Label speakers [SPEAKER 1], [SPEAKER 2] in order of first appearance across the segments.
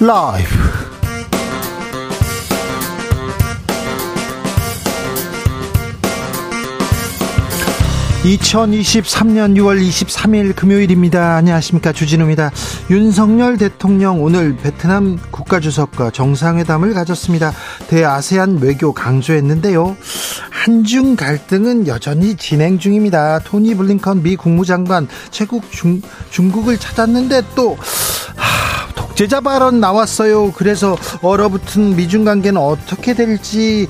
[SPEAKER 1] 라이브 2023년 6월 23일 금요일입니다. 안녕하십니까. 주진우입니다. 윤석열 대통령 오늘 베트남 국가주석과 정상회담을 가졌습니다. 대아세안 외교 강조했는데요. 한중 갈등은 여전히 진행 중입니다. 토니 블링컨 미 국무장관 최국 중, 중국을 찾았는데 또 독재자 발언 나왔어요. 그래서 얼어붙은 미중 관계는 어떻게 될지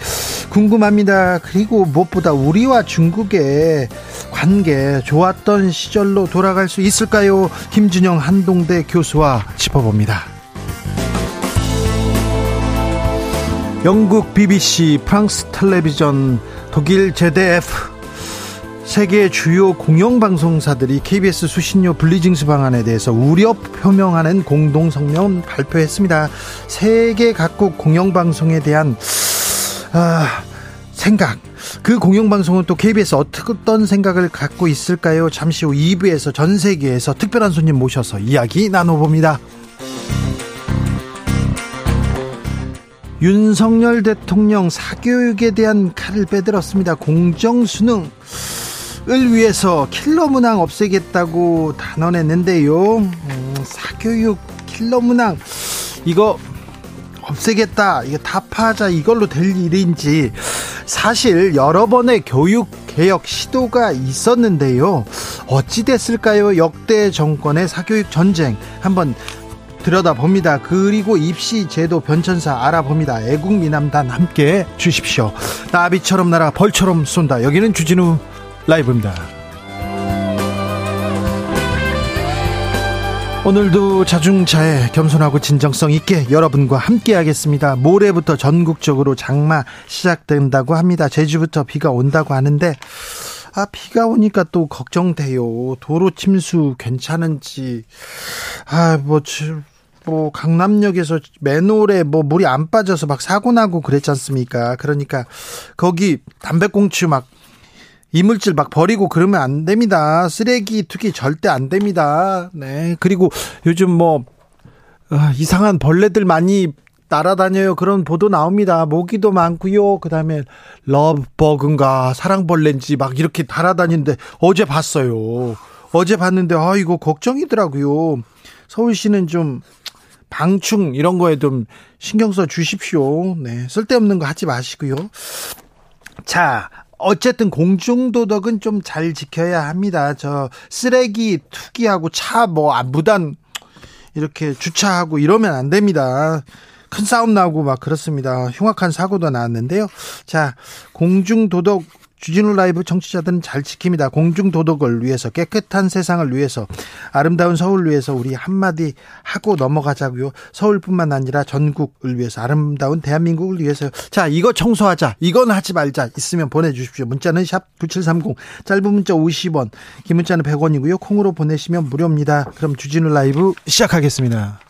[SPEAKER 1] 궁금합니다. 그리고 무엇보다 우리와 중국의 관계 좋았던 시절로 돌아갈 수 있을까요? 김준영 한동대 교수와 짚어봅니다. 영국 BBC, 프랑스 텔레비전, 독일 ZDF 세계 주요 공영방송사들이 KBS 수신료 분리징수 방안에 대해서 우려 표명하는 공동 성명 발표했습니다. 세계 각국 공영방송에 대한 아, 생각. 그 공영방송은 또 KBS 어떤 생각을 갖고 있을까요? 잠시 후 2부에서 전 세계에서 특별한 손님 모셔서 이야기 나눠봅니다. 윤석열 대통령 사교육에 대한 칼을 빼들었습니다. 공정수능 을 위해서 킬러 문항 없애겠다고 단언했는데요. 음, 사교육 킬러 문항 이거 없애겠다. 이게 타파하자 이걸로 될 일인지 사실 여러 번의 교육 개혁 시도가 있었는데요. 어찌 됐을까요? 역대 정권의 사교육 전쟁 한번 들여다봅니다. 그리고 입시 제도 변천사 알아봅니다. 애국미남단 함께 주십시오. 나비처럼 날아 벌처럼 쏜다. 여기는 주진우 라이브입니다. 오늘도 자중차에 겸손하고 진정성 있게 여러분과 함께 하겠습니다. 모레부터 전국적으로 장마 시작된다고 합니다. 제주부터 비가 온다고 하는데 아 비가 오니까 또 걱정돼요. 도로 침수 괜찮은지 아 뭐 뭐 강남역에서 맨홀에 뭐 물이 안 빠져서 막 사고 나고 그랬지 않습니까? 그러니까 거기 담배꽁초 막 이물질 막 버리고 그러면 안 됩니다. 쓰레기 투기 절대 안 됩니다. 네. 그리고 요즘 뭐 어, 이상한 벌레들 많이 날아다녀요. 그런 보도 나옵니다. 모기도 많고요. 그다음에 러브버그인가 사랑벌레인지 막 이렇게 날아다니는데 어제 봤어요. 어제 봤는데 아 이거 걱정이더라고요. 서울시는 좀 방충 이런 거에 좀 신경 써 주십시오. 네. 쓸데없는 거 하지 마시고요. 자, 어쨌든 공중도덕은 좀 잘 지켜야 합니다. 저 쓰레기 투기하고 차뭐 무단 이렇게 주차하고 이러면 안 됩니다. 큰 싸움 나고 막 그렇습니다. 흉악한 사고도 나왔는데요. 자, 공중도덕 주진우 라이브 청취자들은 잘 지킵니다. 공중 도덕을 위해서 깨끗한 세상을 위해서 아름다운 서울을 위해서 우리 한마디 하고 넘어가자고요. 서울뿐만 아니라 전국을 위해서 아름다운 대한민국을 위해서 자 이거 청소하자 이건 하지 말자 있으면 보내주십시오. 문자는 샵 9730 짧은 문자 50원 긴 문자는 100원이고요. 콩으로 보내시면 무료입니다. 그럼 주진우 라이브 시작하겠습니다.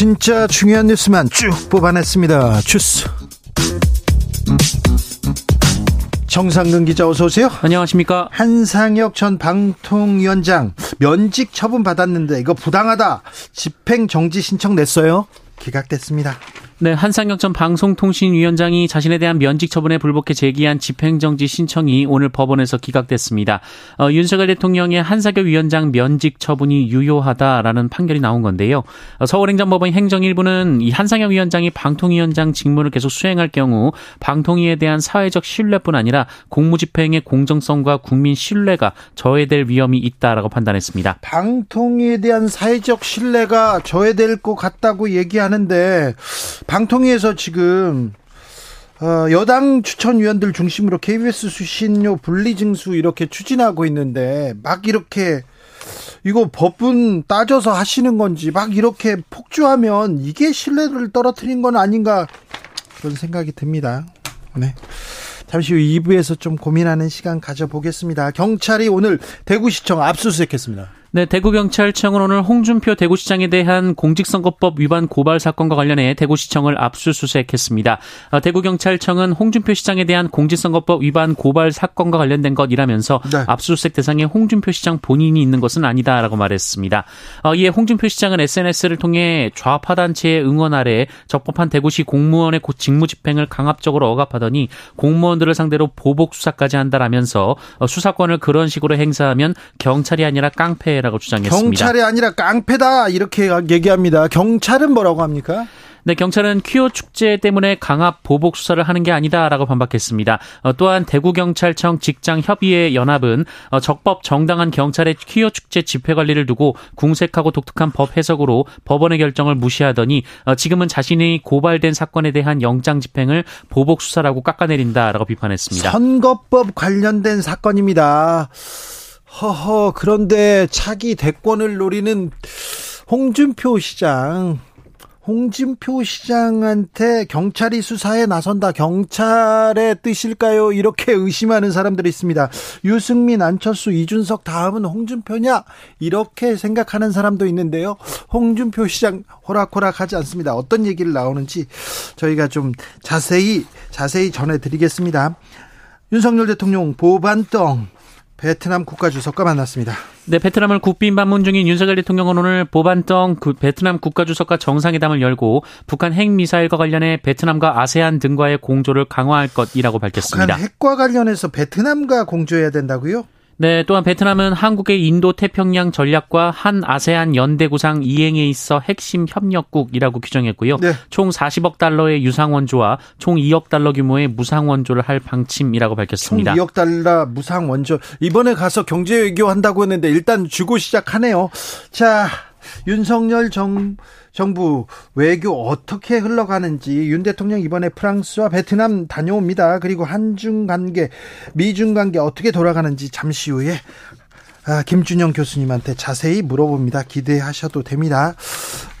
[SPEAKER 1] 진짜 중요한 뉴스만 쭉 뽑아냈습니다. 주스. 정상근 기자 어서 오세요.
[SPEAKER 2] 안녕하십니까.
[SPEAKER 1] 한상혁 전 방통위원장 면직 처분 받았는데 이거 부당하다. 집행 정지 신청 냈어요. 기각됐습니다.
[SPEAKER 2] 네, 한상혁 전 방송통신위원장이 자신에 대한 면직 처분에 불복해 제기한 집행정지 신청이 오늘 법원에서 기각됐습니다. 어, 윤석열 대통령의 한상혁 위원장 면직 처분이 유효하다라는 판결이 나온 건데요. 어, 서울행정법원 행정일부는 이 한상혁 위원장이 방통위원장 직무를 계속 수행할 경우 방통위에 대한 사회적 신뢰뿐 아니라 공무집행의 공정성과 국민 신뢰가 저해될 위험이 있다라고 판단했습니다.
[SPEAKER 1] 방통위에 대한 사회적 신뢰가 저해될 것 같다고 얘기하는데 방통위에서 지금 어, 여당 추천위원들 중심으로 KBS 수신료 분리징수 이렇게 추진하고 있는데 막 이렇게 이거 법은 따져서 하시는 건지 막 이렇게 폭주하면 이게 신뢰를 떨어뜨린 건 아닌가 그런 생각이 듭니다. 네. 잠시 후 2부에서 좀 고민하는 시간 가져보겠습니다. 경찰이 오늘 대구시청 압수수색했습니다.
[SPEAKER 2] 네, 대구경찰청은 오늘 홍준표 대구시장에 대한 공직선거법 위반 고발 사건과 관련해 대구시청을 압수수색했습니다. 어, 대구경찰청은 홍준표 시장에 대한 공직선거법 위반 고발 사건과 관련된 것이라면서 네. 압수수색 대상에 홍준표 시장 본인이 있는 것은 아니다라고 말했습니다. 어, 이에 홍준표 시장은 SNS를 통해 좌파 단체의 응원 아래 적법한 대구시 공무원의 직무 집행을 강압적으로 억압하더니 공무원들을 상대로 보복 수사까지 한다라면서 어, 수사권을 그런 식으로 행사하면 경찰이 아니라 깡패 깡패라고 주장했습니다.
[SPEAKER 1] 경찰이 아니라 깡패다 이렇게 얘기합니다. 경찰은 뭐라고 합니까?
[SPEAKER 2] 네, 경찰은 퀴어 축제 때문에 강압 보복 수사를 하는 게 아니다라고 반박했습니다. 어, 또한 대구경찰청 직장협의회 연합은 어, 적법 정당한 경찰의 퀴어 축제 집회 관리를 두고 궁색하고 독특한 법 해석으로 법원의 결정을 무시하더니 어, 지금은 자신이 고발된 사건에 대한 영장 집행을 보복 수사라고 깎아내린다라고 비판했습니다.
[SPEAKER 1] 선거법 관련된 사건입니다. 허허, 그런데 차기 대권을 노리는 홍준표 시장, 홍준표 시장한테 경찰이 수사에 나선다. 경찰의 뜻일까요? 이렇게 의심하는 사람들이 있습니다. 유승민, 안철수, 이준석 다음은 홍준표냐? 이렇게 생각하는 사람도 있는데요. 홍준표 시장 호락호락하지 않습니다. 어떤 얘기를 나오는지 저희가 좀 자세히 자세히 전해드리겠습니다. 윤석열 대통령 보반덩 베트남 국가주석과 만났습니다.
[SPEAKER 2] 네, 베트남을 국빈 방문 중인 윤석열 대통령은 오늘 보반덩 그 베트남 국가주석과 정상회담을 열고 북한 핵미사일과 관련해 베트남과 아세안 등과의 공조를 강화할 것이라고 밝혔습니다.
[SPEAKER 1] 북한 핵과 관련해서 베트남과 공조해야 된다고요?
[SPEAKER 2] 네, 또한 베트남은 한국의 인도 태평양 전략과 한 아세안 연대 구상 이행에 있어 핵심 협력국이라고 규정했고요. 네. 총 40억 달러의 유상 원조와 총 2억 달러 규모의 무상 원조를 할 방침이라고 밝혔습니다.
[SPEAKER 1] 총 2억 달러 무상 원조 이번에 가서 경제 외교 한다고 했는데 일단 주고 시작하네요. 자, 윤석열 정 정부 외교 어떻게 흘러가는지 윤 대통령 이번에 프랑스와 베트남 다녀옵니다. 그리고 한중 관계, 미중 관계 어떻게 돌아가는지 잠시 후에 아, 김준영 교수님한테 자세히 물어봅니다. 기대하셔도 됩니다.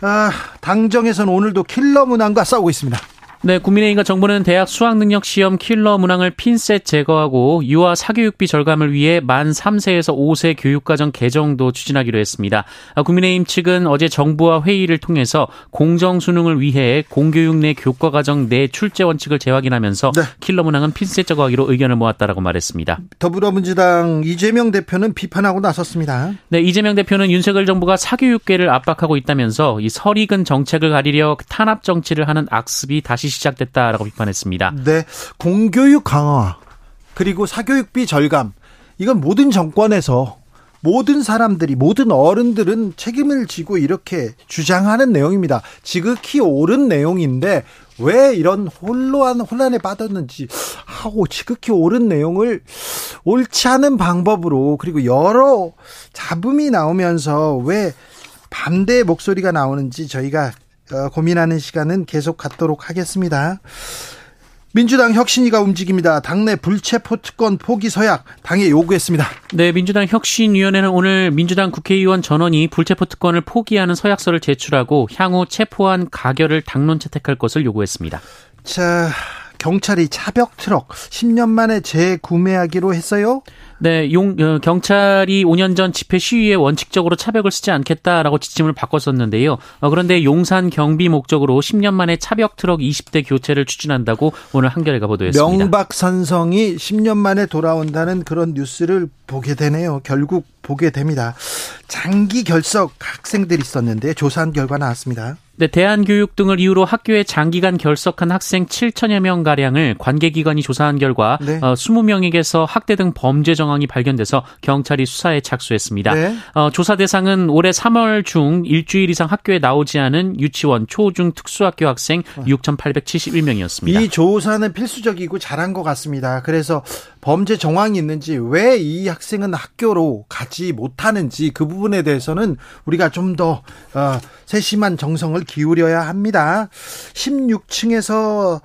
[SPEAKER 1] 아, 당정에서는 오늘도 킬러 문항과 싸우고 있습니다.
[SPEAKER 2] 네, 국민의힘과 정부는 대학 수학능력 시험 킬러 문항을 핀셋 제거하고 유아 사교육비 절감을 위해 만 3세에서 5세 교육과정 개정도 추진하기로 했습니다. 아, 국민의힘 측은 어제 정부와 회의를 통해서 공정 수능을 위해 공교육 내 교과과정 내 출제 원칙을 재확인하면서 네. 킬러 문항은 핀셋 제거하기로 의견을 모았다라고 말했습니다.
[SPEAKER 1] 더불어민주당 이재명 대표는 비판하고 나섰습니다.
[SPEAKER 2] 네, 이재명 대표는 윤석열 정부가 사교육계를 압박하고 있다면서 이 설익은 정책을 가리려 탄압 정치를 하는 악습이 다시 시작됐다라고 비판했습니다.
[SPEAKER 1] 네. 공교육 강화 그리고 사교육비 절감 이건 모든 정권에서 모든 사람들이 모든 어른들은 책임을 지고 이렇게 주장하는 내용입니다. 지극히 옳은 내용인데 왜 이런 혼란 혼란에 빠졌는지 하고 지극히 옳은 내용을 옳지 않은 방법으로 그리고 여러 잡음이 나오면서 왜 반대 목소리가 나오는지 저희가 어, 고민하는 시간은 계속 갖도록 하겠습니다. 민주당 혁신위가 움직입니다. 당내 불체포 특권 포기 서약 당에 요구했습니다.
[SPEAKER 2] 네, 민주당 혁신위원회는 오늘 민주당 국회의원 전원이 불체포 특권을 포기하는 서약서를 제출하고 향후 체포한 가결을 당론 채택할 것을 요구했습니다.
[SPEAKER 1] 자, 경찰이 차벽 트럭 10년 만에 재구매하기로 했어요?
[SPEAKER 2] 네, 용, 어, 경찰이 5년 전 집회 시위에 원칙적으로 차벽을 쓰지 않겠다라고 지침을 바꿨었는데요. 어, 그런데 용산 경비 목적으로 10년 만에 차벽 트럭 20대 교체를 추진한다고 오늘 한겨레가 보도했습니다.
[SPEAKER 1] 명박산성이 10년 만에 돌아온다는 그런 뉴스를 보게 되네요. 결국 보게 됩니다. 장기 결석 학생들이 있었는데 조사한 결과 나왔습니다.
[SPEAKER 2] 네, 대한교육 등을 이유로 학교에 장기간 결석한 학생 7천여 명 가량을 관계기관이 조사한 결과 네. 어, 20명에게서 학대 등 범죄 정황이 발견돼서 경찰이 수사에 착수했습니다. 네. 어, 조사 대상은 올해 3월 중 일주일 이상 학교에 나오지 않은 유치원, 초중 특수학교 학생 6,871명이었습니다.
[SPEAKER 1] 이 조사는 필수적이고 잘한 것 같습니다. 그래서 범죄 정황이 있는지 왜 이 학생 은 학교로 가지 못하는지 그 부분에 대해서는 우리가 좀더 어, 세심한 정성을 기울여야 합니다. 16층에서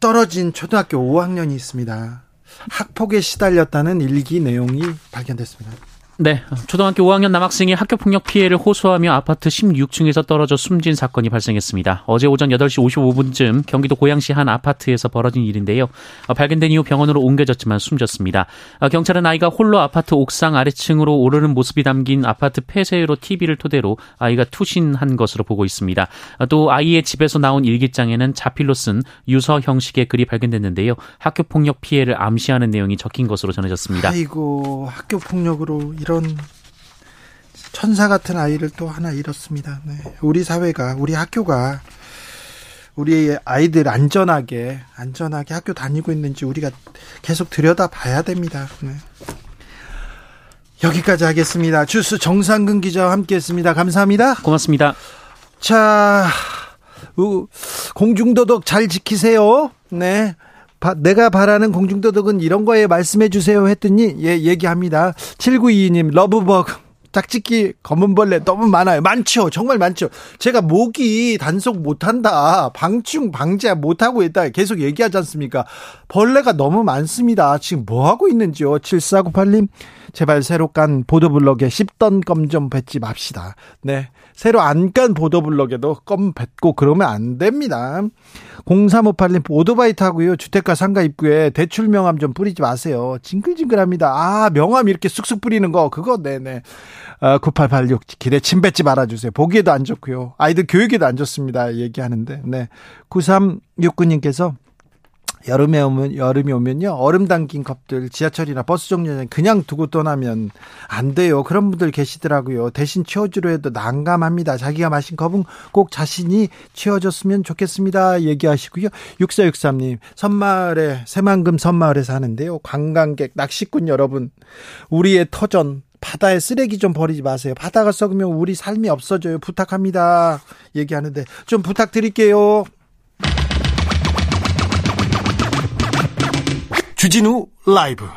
[SPEAKER 1] 떨어진 초등학교 5학년이 있습니다. 학폭에 시달렸다는 일기 내용이 발견됐습니다.
[SPEAKER 2] 네. 초등학교 5학년 남학생이 학교 폭력 피해를 호소하며 아파트 16층에서 떨어져 숨진 사건이 발생했습니다. 어제 오전 8시 55분쯤 경기도 고양시 한 아파트에서 벌어진 일인데요. 어, 발견된 이후 병원으로 옮겨졌지만 숨졌습니다. 어, 경찰은 아이가 홀로 아파트 옥상 아래층으로 오르는 모습이 담긴 아파트 폐쇄로 TV를 토대로 아이가 투신한 것으로 보고 있습니다. 어, 또 아이의 집에서 나온 일기장에는 자필로 쓴 유서 형식의 글이 발견됐는데요. 학교 폭력 피해를 암시하는 내용이 적힌 것으로 전해졌습니다.
[SPEAKER 1] 아이고 학교 폭력으로 이런 천사 같은 아이를 또 하나 잃었습니다. 네. 우리 사회가 우리 학교가 우리 아이들 안전하게 안전하게 학교 다니고 있는지 우리가 계속 들여다 봐야 됩니다. 네. 여기까지 하겠습니다. 주스 정상근 기자와 함께했습니다. 감사합니다.
[SPEAKER 2] 고맙습니다.
[SPEAKER 1] 자, 공중도덕 잘 지키세요. 네. 바, 내가 바라는 공중도덕은 이런 거에 말씀해 주세요 했더니 예 얘기합니다. 7922님 러브버그 짝짓기 검은벌레 너무 많아요. 많죠. 정말 많죠. 제가 모기 단속 못한다. 방충 방제 못하고 있다. 계속 얘기하지 않습니까? 벌레가 너무 많습니다. 지금 뭐 하고 있는지요? 7498님 제발 새로 깐 보도블럭에 씹던 껌 좀 뱉지 맙시다. 네. 새로 안 깐 보도블럭에도 껌 뱉고 그러면 안 됩니다. 0358님 오토바이 타고요. 주택가 상가 입구에 대출 명함 좀 뿌리지 마세요. 징글징글합니다. 아, 명함 이렇게 쑥쑥 뿌리는 거 그거 네네. 아, 9886 길에 침 뱉지 말아주세요. 보기에도 안 좋고요. 아이들 교육에도 안 좋습니다. 얘기하는데. 네. 9369님께서 여름에 오면 여름이 오면요 얼음 담긴 컵들 지하철이나 버스 정류장 그냥 두고 떠나면 안 돼요 그런 분들 계시더라고요 대신 치워주려 해도 난감합니다 자기가 마신 컵은 꼭 자신이 치워줬으면 좋겠습니다 얘기하시고요 6463님 선마을에 새만금 선마을에 사는데요 관광객 낚시꾼 여러분 우리의 터전 바다에 쓰레기 좀 버리지 마세요. 바다가 썩으면 우리 삶이 없어져요. 부탁합니다. 얘기하는데 좀 부탁드릴게요. 주진우 라이브.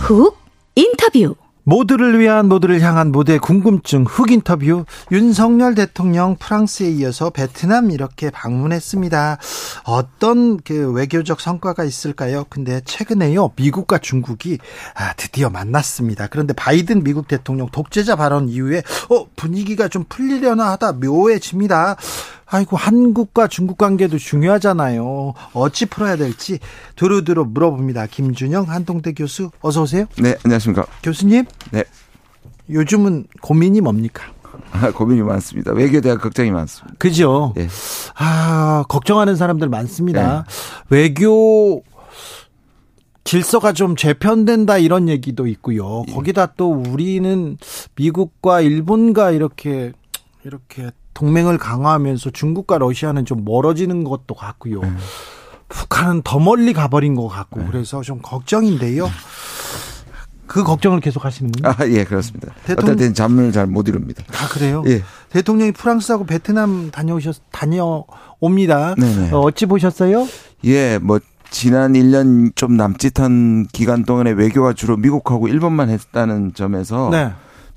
[SPEAKER 3] 훅 인터뷰
[SPEAKER 1] 모두를 위한 모두를 향한 모두의 궁금증 흑 인터뷰 윤석열 대통령 프랑스에 이어서 베트남 이렇게 방문했습니다. 어떤 그 외교적 성과가 있을까요? 근데 최근에요 미국과 중국이 아, 드디어 만났습니다. 그런데 바이든 미국 대통령 독재자 발언 이후에 어 분위기가 좀 풀리려나 하다 묘해집니다. 아이고 한국과 중국 관계도 중요하잖아요. 어찌 풀어야 될지 두루두루 물어봅니다. 김준영 한동대 교수 어서 오세요.
[SPEAKER 4] 네, 안녕하십니까.
[SPEAKER 1] 교수님.
[SPEAKER 4] 네.
[SPEAKER 1] 요즘은 고민이 뭡니까?
[SPEAKER 4] 아, 고민이 많습니다. 외교에 대한 걱정이 많습니다.
[SPEAKER 1] 그죠? 네. 아, 걱정하는 사람들 많습니다. 네. 외교 질서가 좀 재편된다 이런 얘기도 있고요. 예. 거기다 또 우리는 미국과 일본과 이렇게 이렇게 동맹을 강화하면서 중국과 러시아는 좀 멀어지는 것도 같고요. 네. 북한은 더 멀리 가버린 것 같고 네. 그래서 좀 걱정인데요. 그 걱정을 계속 하시는 군요.
[SPEAKER 4] 아, 예, 그렇습니다. 대통령... 어떨 때는 잠을 잘 못 이룹니다.
[SPEAKER 1] 아, 그래요?
[SPEAKER 4] 예.
[SPEAKER 1] 대통령이 프랑스하고 베트남 다녀오셨, 다녀옵니다. 네네. 어, 어찌 보셨어요?
[SPEAKER 4] 예, 뭐, 지난 1년 좀 남짓한 기간 동안에 외교가 주로 미국하고 일본만 했다는 점에서 네.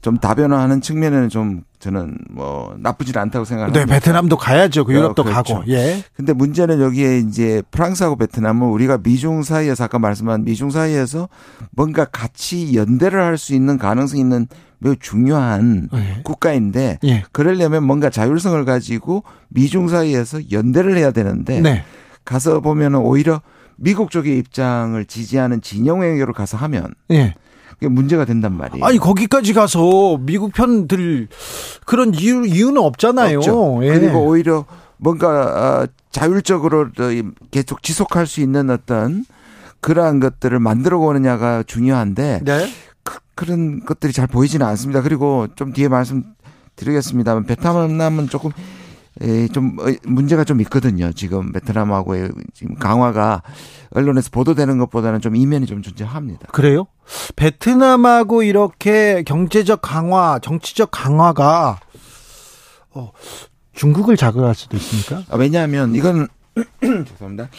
[SPEAKER 4] 좀 다변화하는 측면에는 좀 저는 뭐 나쁘지 않다고 생각합니다.
[SPEAKER 1] 네, 베트남도 가야죠. 그 유럽도 어, 그렇죠. 가고. 예.
[SPEAKER 4] 근데 문제는 여기에 이제 프랑스하고 베트남은 우리가 미중 사이에서 아까 말씀한 미중 사이에서 뭔가 같이 연대를 할 수 있는 가능성이 있는 매우 중요한 예. 국가인데 예. 그러려면 뭔가 자율성을 가지고 미중 사이에서 연대를 해야 되는데 네. 가서 보면은 오히려 미국 쪽의 입장을 지지하는 진영 외교를 가서 하면 예. 그게 문제가 된단 말이에요.
[SPEAKER 1] 아니 거기까지 가서 미국 편 들 그런 이유 이유는 없잖아요.
[SPEAKER 4] 예. 그리고 오히려 뭔가 아, 자율적으로 계속 지속할 수 있는 어떤 그러한 것들을 만들어 오느냐가 중요한데 네. 그, 런 것들이 잘 보이지는 않습니다. 그리고 좀 뒤에 말씀드리겠습니다만 베트남은 조금 에, 좀 어, 문제가 좀 있거든요. 지금 베트남하고의 지금 강화가 언론에서 보도되는 것보다는 좀 이면이 좀 존재합니다.
[SPEAKER 1] 그래요? 베트남하고 이렇게 경제적 강화, 정치적 강화가 어, 중국을 자극할 수도 있습니까?
[SPEAKER 4] 아, 왜냐하면 이건 죄송합니다.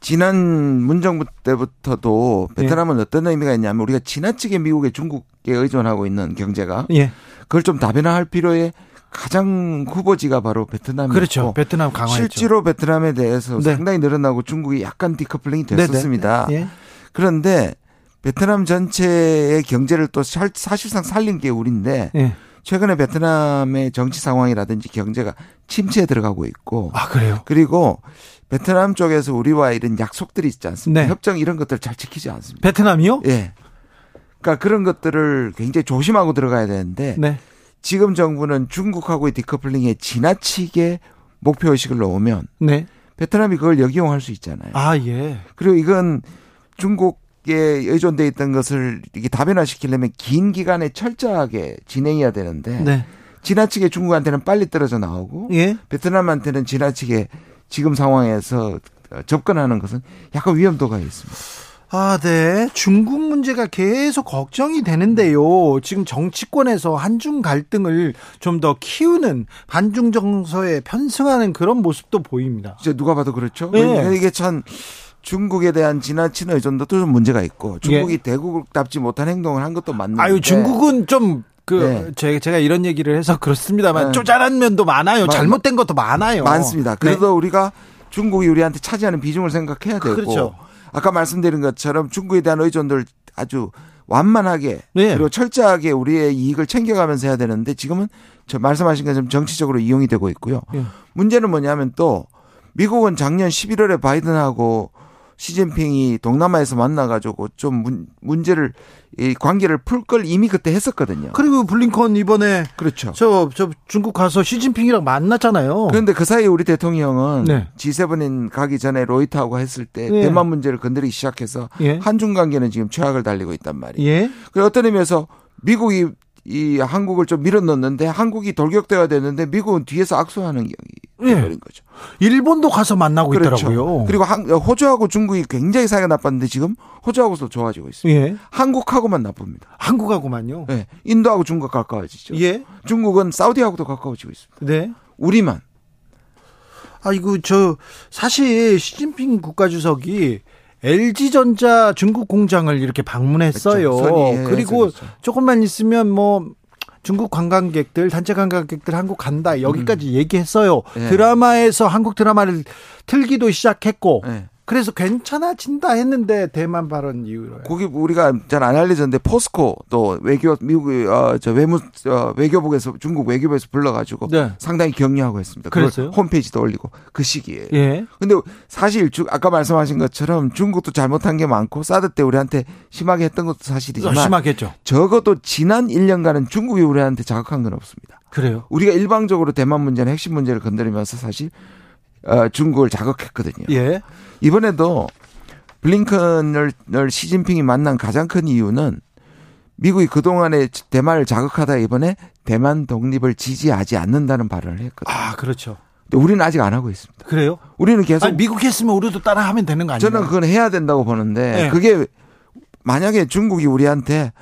[SPEAKER 4] 지난 문정부 때부터도 베트남은 예. 어떤 의미가 있냐면 우리가 지나치게 미국에 중국에 의존하고 있는 경제가 예. 그걸 좀 다변화할 필요에 가장 후보지가 바로 베트남이고
[SPEAKER 1] 그렇죠. 베트남 강화했죠.
[SPEAKER 4] 실제로 베트남에 대해서 네. 상당히 늘어나고 중국이 약간 디커플링이 됐었습니다. 네, 네. 예. 그런데 베트남 전체의 경제를 또 사실상 살린 게 우리인데 예. 최근에 베트남의 정치 상황이라든지 경제가 침체에 들어가고 있고
[SPEAKER 1] 아 그래요?
[SPEAKER 4] 그리고 베트남 쪽에서 우리와 이런 약속들이 있지 않습니까? 네. 협정 이런 것들 잘 지키지 않습니다.
[SPEAKER 1] 베트남이요?
[SPEAKER 4] 예. 그러니까 그런 것들을 굉장히 조심하고 들어가야 되는데 네. 지금 정부는 중국하고의 디커플링에 지나치게 목표 의식을 넣으면 네. 베트남이 그걸 역이용할 수 있잖아요.
[SPEAKER 1] 아 예.
[SPEAKER 4] 그리고 이건 중국 에 의존돼 있던 것을 이게 다변화시키려면 긴 기간에 철저하게 진행해야 되는데 네. 지나치게 중국한테는 빨리 떨어져 나오고 예? 베트남한테는 지나치게 지금 상황에서 접근하는 것은 약간 위험도가 있습니다.
[SPEAKER 1] 아, 네. 중국 문제가 계속 걱정이 되는데요. 지금 정치권에서 한중 갈등을 좀 더 키우는 반중 정서에 편승하는 그런 모습도 보입니다.
[SPEAKER 4] 이제 누가 봐도 그렇죠. 네. 이게 참 중국에 대한 지나친 의존도도 좀 문제가 있고 중국이 예. 대국답지 못한 행동을 한 것도 맞는데
[SPEAKER 1] 아유 중국은 좀 그, 네. 제가 이런 얘기를 해서 그렇습니다만, 네. 쪼잔한 면도 많아요. 잘못된 것도 많아요.
[SPEAKER 4] 많습니다. 그래도 네. 우리가 중국이 우리한테 차지하는 비중을 생각해야 되고. 그렇죠. 아까 말씀드린 것처럼 중국에 대한 의존도를 아주 완만하게 네. 그리고 철저하게 우리의 이익을 챙겨가면서 해야 되는데 지금은 저 말씀하신 것처럼 정치적으로 이용이 되고 있고요. 네. 문제는 뭐냐면 또 미국은 작년 11월에 바이든하고 시진핑이 동남아에서 만나가지고 좀 문, 문제를 이 관계를 풀 걸 이미 그때 했었거든요.
[SPEAKER 1] 그리고 블링컨 이번에 그렇죠. 저, 저 중국 가서 시진핑이랑 만났잖아요.
[SPEAKER 4] 그런데 그 사이에 우리 대통령은 네. G7인 가기 전에 로이터하고 했을 때 네. 대만 문제를 건드리기 시작해서 예. 한중 관계는 지금 최악을 달리고 있단 말이에요. 예. 그리고 어떤 의미에서 미국이 이 한국을 좀 밀어넣는데 한국이 돌격돼야 되는데 미국은 뒤에서 악수하는 경이 예. 버린 거죠.
[SPEAKER 1] 일본도 가서 만나고 그렇죠. 있더라고요.
[SPEAKER 4] 그리고 한, 호주하고 중국이 굉장히 사이가 나빴는데 지금 호주하고도 좋아지고 있습니다. 예. 한국하고만 나쁩니다.
[SPEAKER 1] 한국하고만요?
[SPEAKER 4] 네. 인도하고 중국 가까워지죠. 예. 중국은 사우디하고도 가까워지고 있습니다. 네. 우리만.
[SPEAKER 1] 아 이거 저 사실 시진핑 국가주석이 LG전자 중국 공장을 이렇게 방문했어요. 그렇죠. 그리고 그렇죠. 조금만 있으면 뭐 중국 관광객들, 단체 관광객들 한국 간다. 여기까지 음. 얘기했어요. 네. 드라마에서 한국 드라마를 틀기도 시작했고. 네. 그래서 괜찮아진다 했는데 대만 발언 이후로.
[SPEAKER 4] 거기 우리가 잘 안 알려졌는데 포스코 또 외교 미국 어저 외무 어, 외교부에서 중국 외교부에서 불러가지고 네. 상당히 격려하고 했습니다. 그랬어요? 홈페이지도 올리고 그 시기에. 예. 근데 사실 주, 아까 말씀하신 것처럼 중국도 잘못한 게 많고 사드 때 우리한테 심하게 했던 것도 사실이지만
[SPEAKER 1] 심하게 했죠.
[SPEAKER 4] 적어도 지난 1년간은 중국이 우리한테 자극한 건 없습니다.
[SPEAKER 1] 그래요?
[SPEAKER 4] 우리가 일방적으로 대만 문제는 핵심 문제를 건드리면서 사실 어, 중국을 자극했거든요. 예. 이번에도 블링컨을 시진핑이 만난 가장 큰 이유는 미국이 그동안에 대만을 자극하다 이번에 대만 독립을 지지하지 않는다는 발언을 했거든요.
[SPEAKER 1] 아, 그렇죠.
[SPEAKER 4] 근데 우리는 아직 안 하고 있습니다.
[SPEAKER 1] 그래요?
[SPEAKER 4] 우리는 계속
[SPEAKER 1] 아니, 미국 했으면 우리도 따라 하면 되는 거 아니에요?
[SPEAKER 4] 저는 그건 해야 된다고 보는데 네. 그게 만약에 중국이 우리한테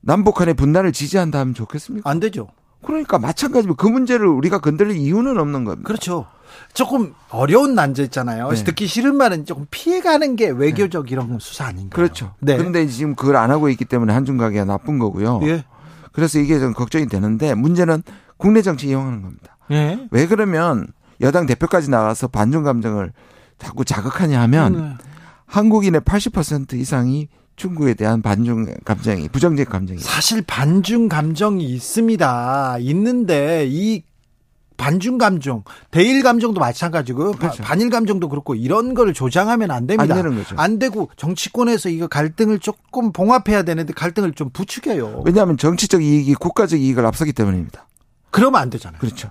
[SPEAKER 4] 남북한의 분단을 지지한다 하면 좋겠습니까?
[SPEAKER 1] 안 되죠.
[SPEAKER 4] 그러니까 마찬가지로 그 문제를 우리가 건드릴 이유는 없는 겁니다.
[SPEAKER 1] 그렇죠. 조금 어려운 난제 있잖아요. 네. 듣기 싫은 말은 조금 피해가는 게 외교적 네. 이런 수사 아닌가요?
[SPEAKER 4] 그렇죠. 네. 그런데 지금 그걸 안 하고 있기 때문에 한중 관계가 나쁜 거고요. 예. 그래서 이게 좀 걱정이 되는데 문제는 국내 정치 이용하는 겁니다. 예. 왜 그러면 여당 대표까지 나가서 반중 감정을 자꾸 자극하냐 하면 네. 한국인의 80% 이상이 중국에 대한 반중 감정이 부정적 감정이
[SPEAKER 1] 사실 반중 감정이 있습니다. 있는데 이 반중 감정, 대일 감정도 마찬가지고 그렇죠. 반일 감정도 그렇고 이런 걸 조장하면 안 됩니다.
[SPEAKER 4] 안 되는 거죠.
[SPEAKER 1] 안 되고 정치권에서 이거 갈등을 조금 봉합해야 되는데 갈등을 좀 부추겨요.
[SPEAKER 4] 왜냐하면 정치적 이익이 국가적 이익을 앞서기 때문입니다.
[SPEAKER 1] 그러면 안 되잖아요.
[SPEAKER 4] 그렇죠.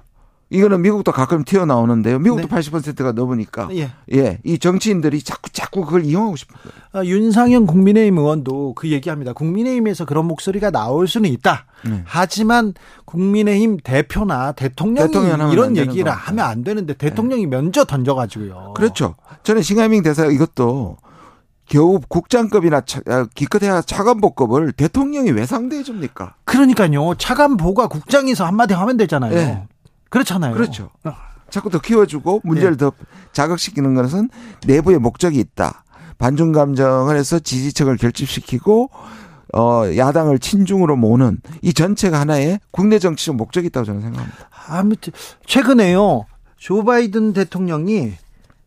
[SPEAKER 4] 이거는 미국도 가끔 튀어나오는데요. 미국도 네. 80%가 넘으니까. 예. 예. 이 정치인들이 자꾸 자꾸 그걸 이용하고 싶은 거예요.
[SPEAKER 1] 아, 윤상현 국민의힘 의원도 그 얘기합니다. 국민의힘에서 그런 목소리가 나올 수는 있다. 네. 하지만 국민의힘 대표나 대통령이 이런 얘기를 하면 안 되는데 대통령이 네. 먼저 던져가지고요.
[SPEAKER 4] 그렇죠. 저는 싱하밍 대사 이것도 겨우 국장급이나 아, 기껏해야 차관보급을 대통령이 왜 상대해 줍니까?
[SPEAKER 1] 그러니까요. 차관보가 국장에서 한마디 하면 되잖아요. 네. 그렇잖아요.
[SPEAKER 4] 그렇죠. 자꾸 더 키워주고 문제를 네. 더 자극시키는 것은 내부의 목적이 있다. 반중 감정을 해서 지지층을 결집시키고 어 야당을 친중으로 모는 이 전체가 하나의 국내 정치적 목적이 있다고 저는 생각합니다.
[SPEAKER 1] 아무튼 최근에요. 조 바이든 대통령이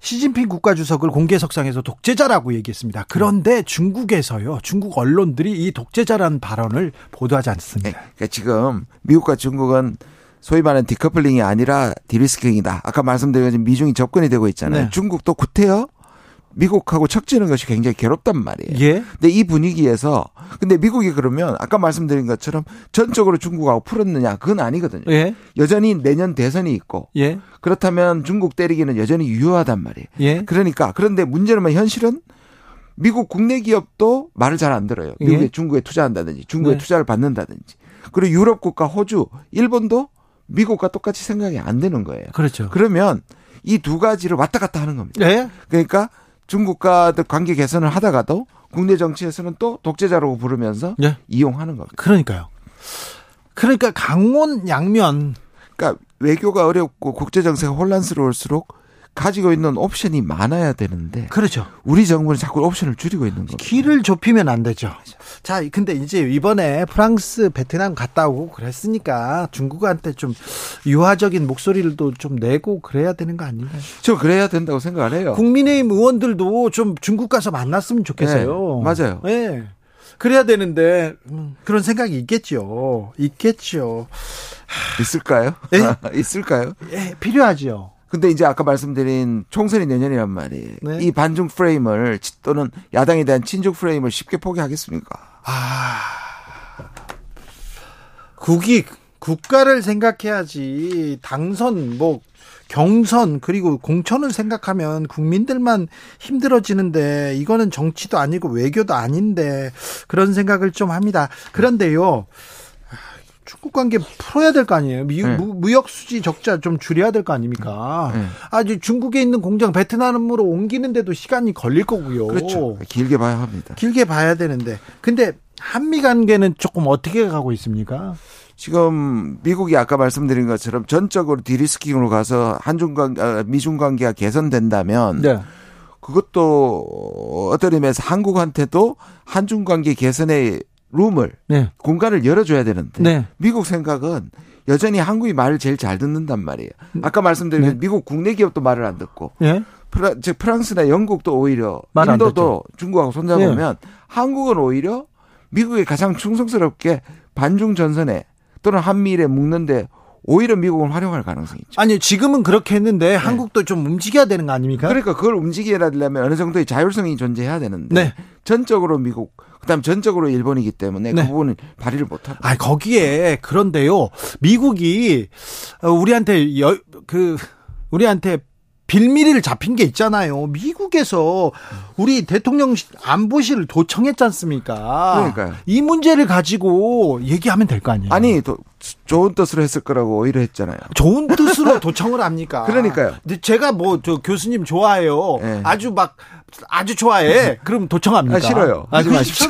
[SPEAKER 1] 시진핑 국가주석을 공개석상에서 독재자라고 얘기했습니다. 그런데 중국에서요, 중국 언론들이 이 독재자라는 발언을 보도하지 않습니다. 네,
[SPEAKER 4] 그러니까 지금 미국과 중국은 소위 말하는 디커플링이 아니라 디리스킹이다. 아까 말씀드린 것처럼 미중이 접근이 되고 있잖아요. 네. 중국도 구태여 미국하고 척지는 것이 굉장히 괴롭단 말이에요. 예. 근데 이 분위기에서 근데 미국이 그러면 아까 말씀드린 것처럼 전적으로 중국하고 풀었느냐 그건 아니거든요. 예. 여전히 내년 대선이 있고 예. 그렇다면 중국 때리기는 여전히 유효하단 말이에요. 예. 그러니까 그런데 문제는 뭐 현실은 미국 국내 기업도 말을 잘 안 들어요. 미국에 예. 중국에 투자한다든지 중국에 네. 투자를 받는다든지 그리고 유럽 국가 호주, 일본도 미국과 똑같이 생각이 안 되는 거예요.
[SPEAKER 1] 그렇죠.
[SPEAKER 4] 그러면 이 두 가지를 왔다 갔다 하는 겁니다. 네. 그러니까 중국과 관계 개선을 하다가도 국내 정치에서는 또 독재자라고 부르면서 네. 이용하는 겁니다.
[SPEAKER 1] 그러니까요. 그러니까 강원 양면
[SPEAKER 4] 그러니까 외교가 어렵고 국제 정세가 혼란스러울수록 가지고 있는 옵션이 많아야 되는데
[SPEAKER 1] 그렇죠.
[SPEAKER 4] 우리 정부는 자꾸 옵션을 줄이고 있는 거죠.
[SPEAKER 1] 길을 좁히면 안 되죠. 자, 근데 이제 이번에 프랑스, 베트남 갔다 오고 그랬으니까 중국한테 좀 유화적인 목소리를도 좀 내고 그래야 되는 거 아닌가요?
[SPEAKER 4] 저 그래야 된다고 생각을 해요.
[SPEAKER 1] 국민의힘 의원들도 좀 중국 가서 만났으면 좋겠어요.
[SPEAKER 4] 네, 맞아요.
[SPEAKER 1] 네. 그래야 되는데 음, 그런 생각이 있겠죠. 있겠죠.
[SPEAKER 4] 있을까요? 네? 있을까요?
[SPEAKER 1] 예, 필요하죠.
[SPEAKER 4] 근데 이제 아까 말씀드린 총선이 내년이란 말이에요. 네. 이 반중 프레임을 또는 야당에 대한 친중 프레임을 쉽게 포기하겠습니까? 아.
[SPEAKER 1] 국이 국가를 생각해야지 당선 뭐 경선 그리고 공천을 생각하면 국민들만 힘들어지는데 이거는 정치도 아니고 외교도 아닌데 그런 생각을 좀 합니다. 그런데요. 축구 관계 풀어야 될 거 아니에요. 미, 네. 무 역 수지 적자 좀 줄여야 될 거 아닙니까? 네. 아주 중국에 있는 공장 베트남으로 옮기는데도 시간이 걸릴 거고요.
[SPEAKER 4] 그렇죠. 길게 봐야 합니다.
[SPEAKER 1] 길게 봐야 되는데. 근데 한미 관계는 조금 어떻게 가고 있습니까?
[SPEAKER 4] 지금 미국이 아까 말씀드린 것처럼 전적으로 디리스킹으로 가서 한중 관 아, 미중 관계가 개선된다면 네. 그것도 어떤 의미에서 한국한테도 한중 관계 개선에 룸을 네. 공간을 열어줘야 되는데 네. 미국 생각은 여전히 한국이 말을 제일 잘 듣는단 말이에요. 아까 말씀드린 네. 미국 국내 기업도 말을 안 듣고 네. 프라, 즉 프랑스나 영국도 오히려 인도도 중국하고 손잡으면 네. 한국은 오히려 미국에 가장 충성스럽게 반중 전선에 또는 한미일에 묶는데 오히려 미국을 활용할 가능성이 있죠.
[SPEAKER 1] 아니 지금은 그렇게 했는데 네. 한국도 좀 움직여야 되는 거 아닙니까?
[SPEAKER 4] 그러니까 그걸 움직여야 되려면 어느 정도의 자율성이 존재해야 되는데 네. 전적으로 미국 그다음 전적으로 일본이기 때문에 그 네. 그 부분을 발휘를 못합니다.
[SPEAKER 1] 아 거기에 그런데요 미국이 우리한테 여, 그 우리한테 빌미를 잡힌 게 있잖아요. 미국에서 우리 대통령 안보실을 도청했지 않습니까?
[SPEAKER 4] 그러니까요.
[SPEAKER 1] 이 문제를 가지고 얘기하면 될 거 아니에요.
[SPEAKER 4] 아니, 도, 좋은 뜻으로 했을 거라고 오히려 했잖아요.
[SPEAKER 1] 좋은 뜻으로 도청을 합니까?
[SPEAKER 4] 그러니까요.
[SPEAKER 1] 제가 뭐 저 교수님 좋아해요. 네. 아주 막 아주 좋아해. 그럼 도청합니까? 아,
[SPEAKER 4] 싫어요.
[SPEAKER 1] 하지 마십시오.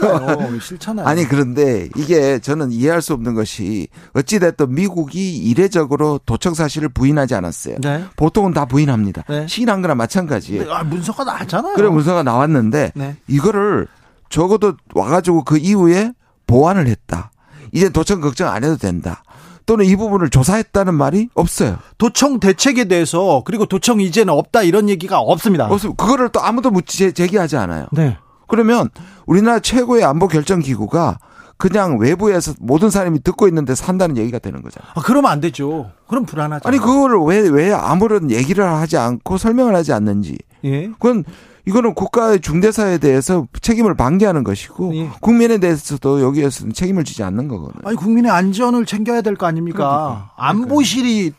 [SPEAKER 1] 싫잖아요.
[SPEAKER 4] 아니 그런데 이게 저는 이해할 수 없는 것이 어찌 됐든 미국이 이례적으로 도청 사실을 부인하지 않았어요. 네. 보통은 다 부인합니다. 네. 시인한 거나 마찬가지예요.
[SPEAKER 1] 아, 문서가 나왔잖아요.
[SPEAKER 4] 그래 문서가 나왔는데 네. 이거를 적어도 와가지고 그 이후에 보완을 했다. 이제 도청 걱정 안 해도 된다. 또는 이 부분을 조사했다는 말이 없어요.
[SPEAKER 1] 도청 대책에 대해서 그리고 도청 이제는 없다 이런 얘기가 없습니다.
[SPEAKER 4] 없습니다. 그거를 또 아무도 묻지 제기하지 않아요. 네. 그러면 우리나라 최고의 안보 결정 기구가 그냥 외부에서 모든 사람이 듣고 있는데 산다는 얘기가 되는 거잖아요.
[SPEAKER 1] 아, 그러면 안 되죠. 그럼 불안하죠.
[SPEAKER 4] 아니 그거를 왜 왜 아무런 얘기를 하지 않고 설명을 하지 않는지. 예. 그건 이거는 국가의 중대사에 대해서 책임을 방기하는 것이고 예. 국민에 대해서도 여기에서는 책임을 지지 않는 거거든요.
[SPEAKER 1] 아니 국민의 안전을 챙겨야 될 거 아닙니까? 그러니까. 안보실이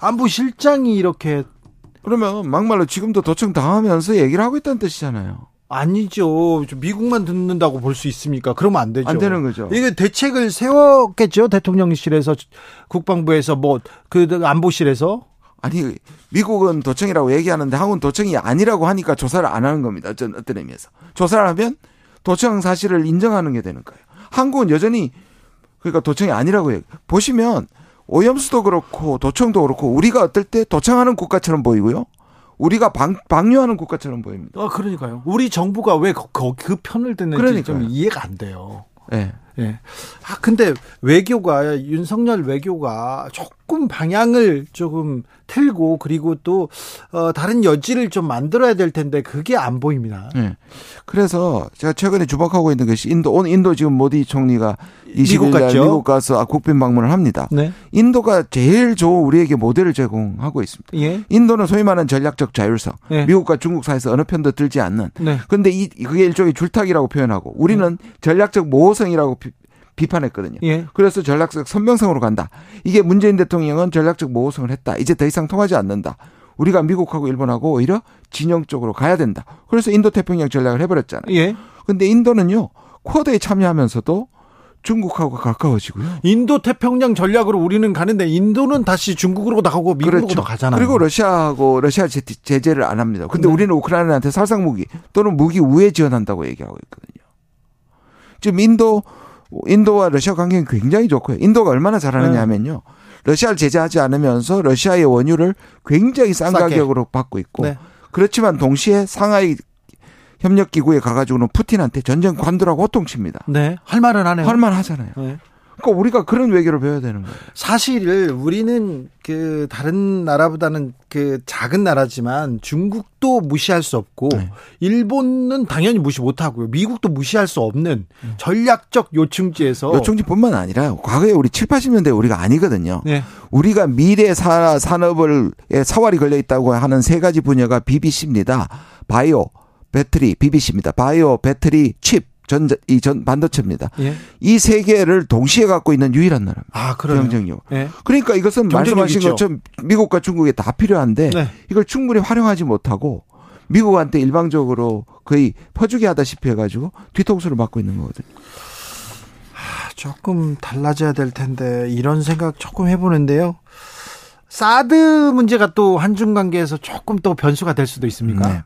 [SPEAKER 1] 안보실장이 이렇게
[SPEAKER 4] 그러면 막말로 지금도 도청 당하면서 얘기를 하고 있다는 뜻이잖아요.
[SPEAKER 1] 아니죠. 미국만 듣는다고 볼 수 있습니까? 그러면 안 되죠.
[SPEAKER 4] 안 되는 거죠.
[SPEAKER 1] 이게 대책을 세웠겠죠. 대통령실에서 국방부에서 뭐 그 안보실에서
[SPEAKER 4] 아니 미국은 도청이라고 얘기하는데 한국은 도청이 아니라고 하니까 조사를 안 하는 겁니다. 어떤 어떤 의미에서 조사를 하면 도청 사실을 인정하는 게 되는 거예요. 한국은 여전히 그러니까 도청이 아니라고 얘기. 보시면 오염수도 그렇고 도청도 그렇고 우리가 어떨 때 도청하는 국가처럼 보이고요. 우리가 방, 방류하는 국가처럼 보입니다.
[SPEAKER 1] 아, 그러니까요. 우리 정부가 왜 그, 편을 듣는지 그러니까요. 좀 이해가 안 돼요. 예. 예. 아, 근데 외교가, 윤석열 외교가 조금 방향을 조금 틀고 그리고 또, 어, 다른 여지를 좀 만들어야 될 텐데 그게 안 보입니다. 예.
[SPEAKER 4] 그래서 제가 최근에 주목하고 있는 것이 인도, 오늘 인도 지금 모디 총리가 20일 날 미국, 미국 가서 아, 국빈 방문을 합니다. 네. 인도가 제일 좋은 우리에게 모델을 제공하고 있습니다. 예. 인도는 소위 말하는 전략적 자율성, 예. 미국과 중국 사이에서 어느 편도 들지 않는. 네. 그런데 이 그게 일종의 줄타기라고 표현하고 우리는 네. 전략적 모호성이라고 비, 비판했거든요. 예. 그래서 전략적 선명성으로 간다. 이게 문재인 대통령은 전략적 모호성을 했다. 이제 더 이상 통하지 않는다. 우리가 미국하고 일본하고 오히려 진영적으로 가야 된다. 그래서 인도 태평양 전략을 해버렸잖아요. 예. 근데 인도는요 쿼드에 참여하면서도 중국하고 가까워지고요.
[SPEAKER 1] 인도 태평양 전략으로 우리는 가는데 인도는 다시 중국으로 나가고 미국으로 그렇죠. 가잖아요.
[SPEAKER 4] 그리고 러시아하고 러시아 제재를 안 합니다. 근데 네. 우리는 우크라이나한테 살상 무기 또는 무기 우회 지원한다고 얘기하고 있거든요. 지금 인도 인도와 러시아 관계는 굉장히 좋고요. 인도가 얼마나 잘하느냐 네. 하면요. 러시아를 제재하지 않으면서 러시아의 원유를 굉장히 싼 싸게. 가격으로 받고 있고 네. 그렇지만 동시에 상하이 협력 기구에 가가지고는 푸틴한테 전쟁 관두라고 호통칩니다.
[SPEAKER 1] 네. 할 말은 하네요.
[SPEAKER 4] 할 말 하잖아요. 네. 그러니까 우리가 그런 외교를 배워야 되는 거예요.
[SPEAKER 1] 사실 우리는 그 다른 나라보다는 그 작은 나라지만 중국도 무시할 수 없고 네. 일본은 당연히 무시 못 하고요. 미국도 무시할 수 없는 음. 전략적 요충지에서
[SPEAKER 4] 요충지뿐만 아니라 과거에 우리 7, 80년대 우리가 아니거든요. 네. 우리가 미래 사, 산업을 사활이 걸려 있다고 하는 세 가지 분야가 BBC입니다. 바이오, 배터리, BBC입니다. 바이오, 배터리, 칩. 전, 이 전 반도체입니다. 예. 이세 개를 동시에 갖고 있는 유일한 나라입니다.
[SPEAKER 1] 아, 그래요?
[SPEAKER 4] 경쟁력. 예. 그러니까 이것은 말씀하신 있죠. 것처럼 미국과 중국에 다 필요한데 네. 이걸 충분히 활용하지 못하고 미국한테 일방적으로 거의 퍼주기 하다시피 해가지고 뒤통수를 맞고 있는 거거든요.
[SPEAKER 1] 조금 달라져야 될 텐데 이런 생각 조금 해보는데요. 사드 문제가 또 한중 관계에서 조금 또 변수가 될 수도 있습니까? 네.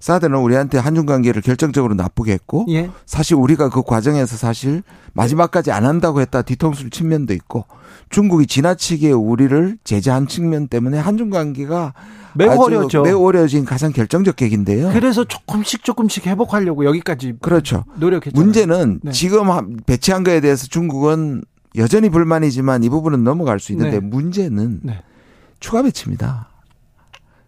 [SPEAKER 4] 사드는 우리한테 한중 관계를 결정적으로 나쁘게 했고 예. 사실 우리가 그 과정에서 사실 마지막까지 안 한다고 했다 뒤통수를 친 면도 있고 중국이 지나치게 우리를 제재한 측면 때문에 한중 관계가 매우 어려죠 매우 어려진 가장 결정적 계기인데요.
[SPEAKER 1] 그래서 조금씩 조금씩 회복하려고 여기까지
[SPEAKER 4] 그렇죠.
[SPEAKER 1] 노력했죠.
[SPEAKER 4] 문제는 네. 지금 배치한 거에 대해서 중국은 여전히 불만이지만 이 부분은 넘어갈 수 있는데 네. 문제는 네. 추가 배치입니다.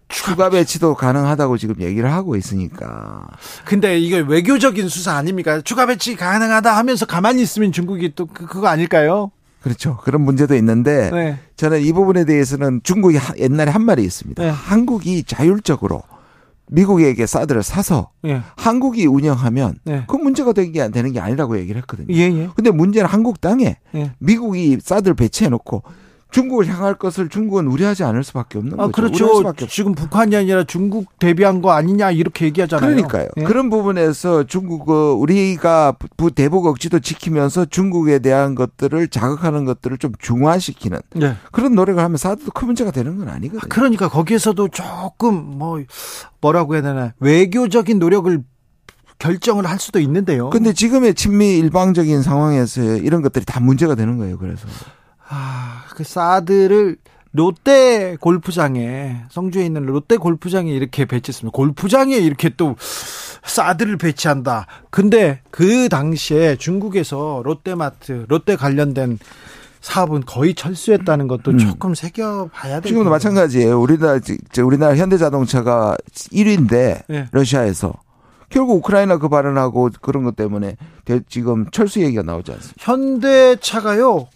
[SPEAKER 4] 추가 배치도 가능하다고 지금 얘기를 하고 있으니까.
[SPEAKER 1] 근데 이게 외교적인 수사 아닙니까? 추가 배치 가능하다 하면서 가만히 있으면 중국이 또 그, 그거 아닐까요?
[SPEAKER 4] 그렇죠. 그런 문제도 있는데 네. 저는 이 부분에 대해서는 중국이 옛날에 한 말이 있습니다. 네. 한국이 자율적으로 미국에게 사드를 사서 예. 한국이 운영하면 예. 그 문제가 되는 게, 되는 게 아니라고 얘기를 했거든요. 예, 예. 근데 문제는 한국 땅에 예. 미국이 사드를 배치해 놓고 중국을 향할 것을 중국은 우려하지 않을 수밖에 없는 아,
[SPEAKER 1] 거죠. 그렇죠. 지금 북한이 아니라 중국 대비한 거 아니냐 이렇게 얘기하잖아요.
[SPEAKER 4] 그러니까요. 예? 그런 부분에서 중국 우리가 대북 억지도 지키면서 중국에 대한 것들을 자극하는 것들을 좀 중화시키는 네. 그런 노력을 하면 사드도 큰 문제가 되는 건 아니거든요. 아,
[SPEAKER 1] 그러니까 거기에서도 조금 뭐 뭐라고 해야 되나 외교적인 노력을 결정을 할 수도 있는데요.
[SPEAKER 4] 근데 지금의 친미 일방적인 상황에서 이런 것들이 다 문제가 되는 거예요. 그래서.
[SPEAKER 1] 아, 그 사드를 롯데 골프장에 성주에 있는 롯데 골프장에 이렇게 배치했습니다. 골프장에 이렇게 또 사드를 배치한다. 근데 그 당시에 중국에서 롯데마트, 롯데 관련된 사업은 거의 철수했다는 것도 음. 조금 새겨봐야 되죠.
[SPEAKER 4] 지금도 마찬가지예요. 우리나라 우리나라 현대자동차가 1위인데 네. 러시아에서 결국 우크라이나 그 발언하고 그런 것 때문에 지금 철수 얘기가 나오지 않습니까?
[SPEAKER 1] 현대차가요.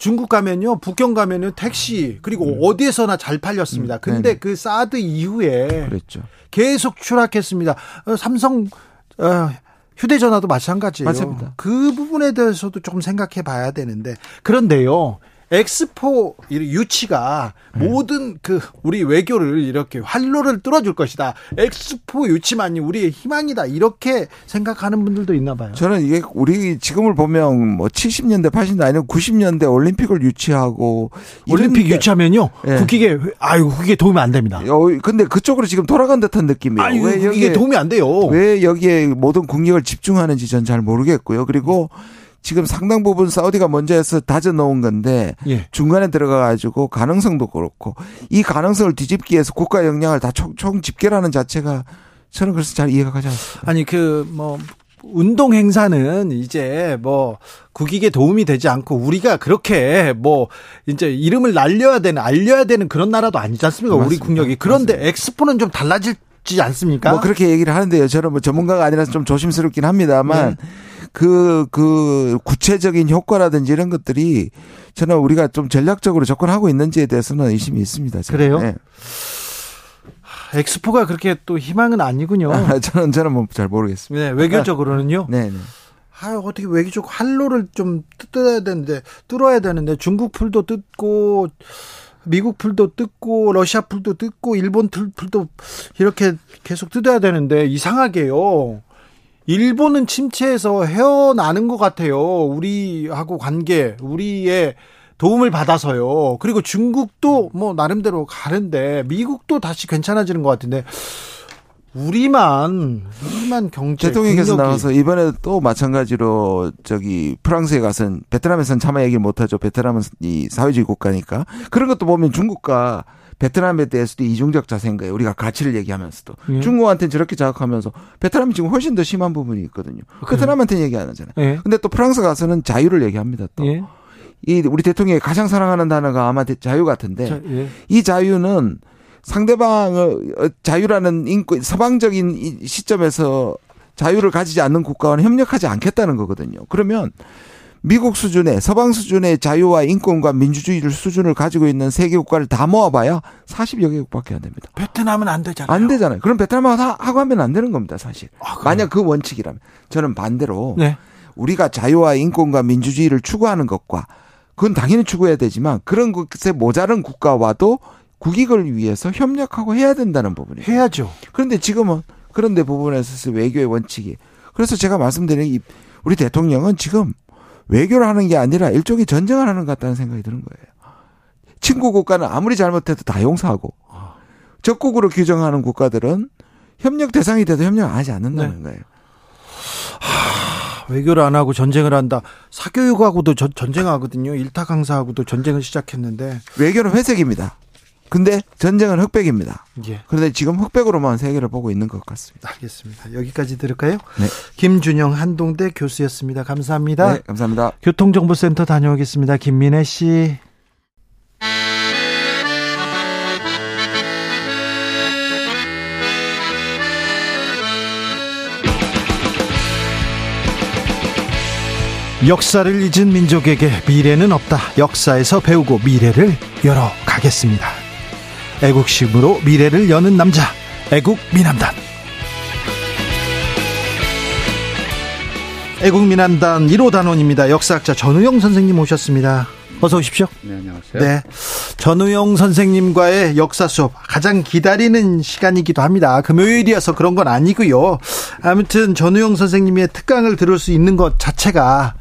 [SPEAKER 1] 중국 가면요, 북경 가면요, 택시, 그리고 음. 어디에서나 잘 팔렸습니다. 음. 근데 그 사드 이후에 그랬죠. 계속 추락했습니다. 어, 삼성, 어, 휴대전화도 마찬가지예요. 맞습니다. 그 부분에 대해서도 조금 생각해 봐야 되는데. 그런데요, 엑스포 유치가 네. 모든 그 우리 외교를 이렇게 활로를 뚫어줄 것이다. 엑스포 유치만이 우리의 희망이다. 이렇게 생각하는 분들도 있나 봐요.
[SPEAKER 4] 저는 이게 우리 지금을 보면 뭐 70년대, 80년대 아니면 90년대 올림픽을 유치하고
[SPEAKER 1] 올림픽 유치하면요. 네. 국익에 아유 국익에 도움이 안 됩니다.
[SPEAKER 4] 어, 근데 그쪽으로 지금 돌아간 듯한 느낌이에요.
[SPEAKER 1] 아유, 왜 여기에 도움이 안 돼요.
[SPEAKER 4] 왜 여기에 모든 국력을 집중하는지 전 잘 모르겠고요. 그리고 지금 상당 부분 사우디가 먼저 해서 다져 놓은 건데 예. 중간에 들어가 가지고 가능성도 그렇고 이 가능성을 뒤집기 위해서 국가 역량을 다 총, 총 집결하는 자체가 저는 그래서 잘 이해가 가지 않습니다.
[SPEAKER 1] 아니 그뭐 운동 행사는 이제 뭐 국익에 도움이 되지 않고 우리가 그렇게 뭐 이제 이름을 날려야 되는 알려야 되는 그런 나라도 아니지 않습니까? 맞습니다. 우리 국력이. 그런데 맞습니다. 엑스포는 좀 달라질 지 않습니까?
[SPEAKER 4] 뭐 그렇게 얘기를 하는데요. 저는 뭐 전문가가 아니라서 좀 조심스럽긴 합니다만 네. 그, 그 구체적인 효과라든지 이런 것들이 저는 우리가 좀 전략적으로 접근하고 있는지에 대해서는 의심이 있습니다.
[SPEAKER 1] 저는. 그래요? 네. 엑스포가 그렇게 또 희망은 아니군요.
[SPEAKER 4] 아, 저는 저는 뭐 잘 모르겠습니다.
[SPEAKER 1] 네, 외교적으로는요.
[SPEAKER 4] 네, 네.
[SPEAKER 1] 아, 어떻게 외교적 활로를 좀 뜯어야 되는데 뚫어야 되는데 중국 풀도 뜯고 미국 풀도 뜯고 러시아 풀도 뜯고 일본 풀도 이렇게 계속 뜯어야 되는데 이상하게요. 일본은 침체에서 헤어나는 것 같아요. 우리하고 관계, 우리의 도움을 받아서요. 그리고 중국도 뭐 나름대로 가는데 미국도 다시 괜찮아지는 것 같은데 우리만 우리만 경제
[SPEAKER 4] 대통령께서 나와서 이번에 또 마찬가지로 저기 프랑스에 가선 베트남에서는 차마 얘기를 못하죠. 베트남은 이 사회주의 국가니까 그런 것도 보면 중국과 베트남에 대해서도 이중적 자세인 거예요. 우리가 가치를 얘기하면서도 예. 중국한테는 저렇게 자극하면서 베트남이 지금 훨씬 더 심한 부분이 있거든요. 그래. 베트남한테는 얘기 안 하잖아요. 예. 근데 또 프랑스 가서는 자유를 얘기합니다. 또. 예. 이 우리 대통령이 가장 사랑하는 단어가 아마 자유 같은데 자, 예. 이 자유는 상대방의 어, 자유라는 인권 서방적인 시점에서 자유를 가지지 않는 국가와는 협력하지 않겠다는 거거든요. 그러면 미국 수준의 서방 수준의 자유와 인권과 민주주의를 수준을 가지고 있는 세계 국가를 다 모아봐야 40여 개국밖에 안 됩니다.
[SPEAKER 1] 베트남은 안 되잖아요.
[SPEAKER 4] 안 되잖아요. 그럼 베트남하고 하면 안 되는 겁니다, 사실. 아, 만약 그 원칙이라면 저는 반대로 네. 우리가 자유와 인권과 민주주의를 추구하는 것과 그건 당연히 추구해야 되지만 그런 것에 모자른 국가와도 국익을 위해서 협력하고 해야 된다는 부분이에요.
[SPEAKER 1] 해야죠.
[SPEAKER 4] 그런데 지금은 그런데 부분에서 외교의 원칙이 그래서 제가 말씀드린 이 우리 대통령은 지금 외교를 하는 게 아니라 일종의 전쟁을 하는 것 같다는 생각이 드는 거예요. 친구 국가는 아무리 잘못해도 다 용서하고 적국으로 규정하는 국가들은 협력 대상이 돼도 협력을 하지 않는다는 네. 거예요.
[SPEAKER 1] 하, 외교를 안 하고 전쟁을 한다. 사교육하고도 저, 전쟁하거든요. 일타 강사하고도 전쟁을 시작했는데
[SPEAKER 4] 외교는 회색입니다. 근데 전쟁은 흑백입니다. 예. 그런데 지금 흑백으로만 세계를 보고 있는 것 같습니다.
[SPEAKER 1] 알겠습니다. 여기까지 들을까요? 네. 김준영 한동대 교수였습니다. 감사합니다.
[SPEAKER 4] 네, 감사합니다.
[SPEAKER 1] 교통정보센터 다녀오겠습니다. 김민혜 씨. 역사를 잊은 민족에게 미래는 없다. 역사에서 배우고 미래를 열어가겠습니다. 애국심으로 미래를 여는 남자 애국 미남단 애국 미남단 1호 단원입니다. 역사학자 전우영 선생님 오셨습니다. 어서 오십시오.
[SPEAKER 5] 네, 안녕하세요.
[SPEAKER 1] 네. 전우영 선생님과의 역사 수업 가장 기다리는 시간이기도 합니다. 금요일이어서 그런 건 아니고요. 아무튼 전우영 선생님의 특강을 들을 수 있는 것 자체가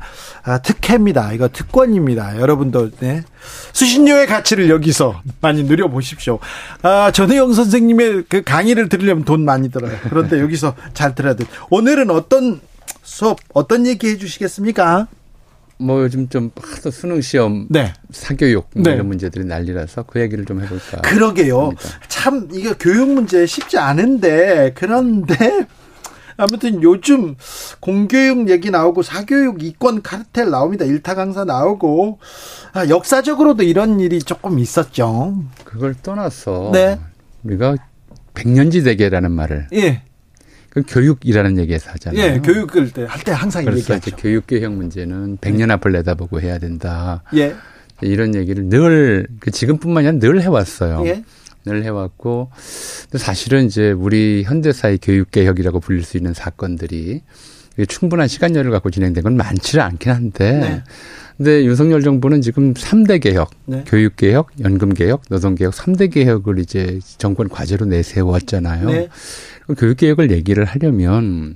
[SPEAKER 1] 아, 특혜입니다. 이거 특권입니다. 여러분도 네. 수신료의 가치를 여기서 많이 누려보십시오. 아, 전혜영 선생님의 그 강의를 들으려면 돈 많이 들어요. 그런데 여기서 잘 들어야 돼. 오늘은 어떤 수업, 어떤 얘기 해주시겠습니까?
[SPEAKER 5] 뭐 요즘 좀 하도 수능 시험, 네. 사교육 뭐 네. 이런 문제들이 난리라서 그 얘기를 좀 해볼까.
[SPEAKER 1] 그러게요. 합니다. 참 이거 교육 문제 쉽지 않은데 그런데 아무튼 요즘 공교육 얘기 나오고 사교육 이권 카르텔 나옵니다. 일타 강사 나오고 아, 역사적으로도 이런 일이 조금 있었죠.
[SPEAKER 5] 그걸 떠나서 네. 우리가 백년지 대계라는 말을 예. 그 교육이라는 얘기에서 하잖아요.
[SPEAKER 1] 예, 교육을 할때 항상
[SPEAKER 5] 그래서 얘기하죠. 교육 개혁 문제는 백년 앞을 내다보고 해야 된다. 예. 이런 얘기를 늘그 지금뿐만이 아니라 늘 해왔어요. 예. 늘 해왔고 사실은 이제 우리 현대사의 교육 개혁이라고 불릴 수 있는 사건들이 충분한 시간열을 갖고 진행된 건 많지는 않긴 한데 네. 근데 윤석열 정부는 지금 3대 개혁, 네. 교육 개혁, 연금 개혁, 노동 개혁 3대 개혁을 이제 정권 과제로 내세웠잖아요. 네. 교육 개혁을 얘기를 하려면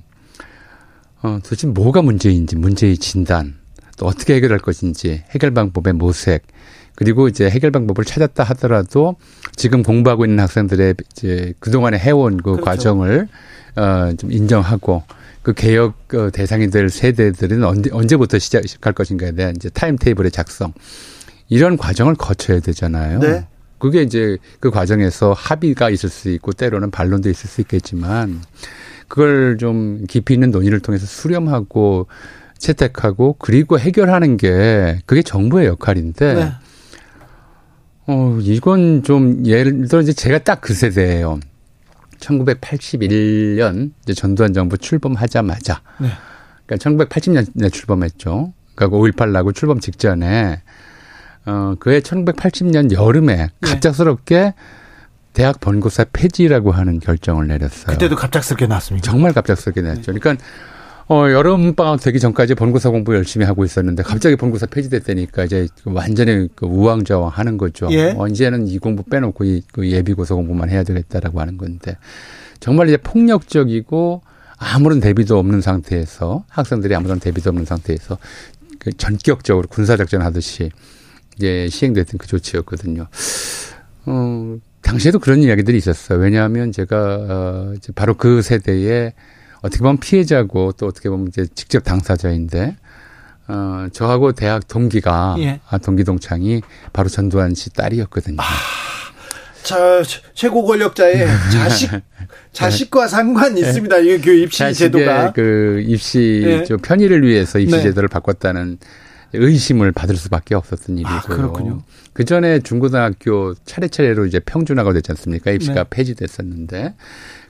[SPEAKER 5] 어 도대체 뭐가 문제인지 문제의 진단, 또 어떻게 해결할 것인지 해결 방법의 모색 그리고 이제 해결 방법을 찾았다 하더라도 지금 공부하고 있는 학생들의 이제 그동안에 해온 그 그렇죠. 과정을 어좀 인정하고 그 개혁 어, 대상이 될 세대들은 언제 언제부터 시작할 것인가에 대한 이제 타임 테이블의 작성 이런 과정을 거쳐야 되잖아요. 네. 그게 이제 그 과정에서 합의가 있을 수 있고 때로는 반론도 있을 수 있겠지만 그걸 좀 깊이 있는 논의를 통해서 수렴하고 채택하고 그리고 해결하는 게 그게 정부의 역할인데 네. 어 이건 좀 예를 들어 이제 제가 딱 그 세대예요. 1981년 이제 전두환 정부 출범하자마자 네. 그러니까 1980년에 출범했죠. 그러니까 5.18 나고 출범 직전에 어 그해 1980년 여름에 네. 갑작스럽게 대학 본고사 폐지라고 하는 결정을 내렸어요.
[SPEAKER 1] 그때도 갑작스럽게 났습니다.
[SPEAKER 5] 정말 갑작스럽게 났죠. 네. 그러니까 어, 여름방학 되기 전까지 본고사 공부 열심히 하고 있었는데 갑자기 본고사 폐지됐다니까 이제 완전히 그 우왕좌왕 하는 거죠. 예. 어, 이제는 이 공부 빼놓고 이, 그 예비고사 공부만 해야 되겠다라고 하는 건데 정말 이제 폭력적이고 아무런 대비도 없는 상태에서 학생들이 아무런 대비도 없는 상태에서 그 전격적으로 군사작전 하듯이 이제 시행됐던 그 조치였거든요. 어, 당시에도 그런 이야기들이 있었어요. 왜냐하면 제가 어, 이제 바로 그 세대에 어떻게 보면 피해자고 또 어떻게 보면 이제 직접 당사자인데 어 저하고 대학 동기가 예. 아 동기 동창이 바로 전두환 씨 딸이었거든요. 아,
[SPEAKER 1] 자 최고 권력자의 자식 자식과 상관 이 네. 있습니다. 이 그 입시 제도가
[SPEAKER 5] 그 입시 예. 편의를 위해서 입시 네. 제도를 바꿨다는 의심을 받을 수밖에 없었던 일이고요. 아,
[SPEAKER 1] 그렇군요.
[SPEAKER 5] 그 전에 중고등학교 차례차례로 이제 평준화가 됐지 않습니까? 입시가 네. 폐지됐었는데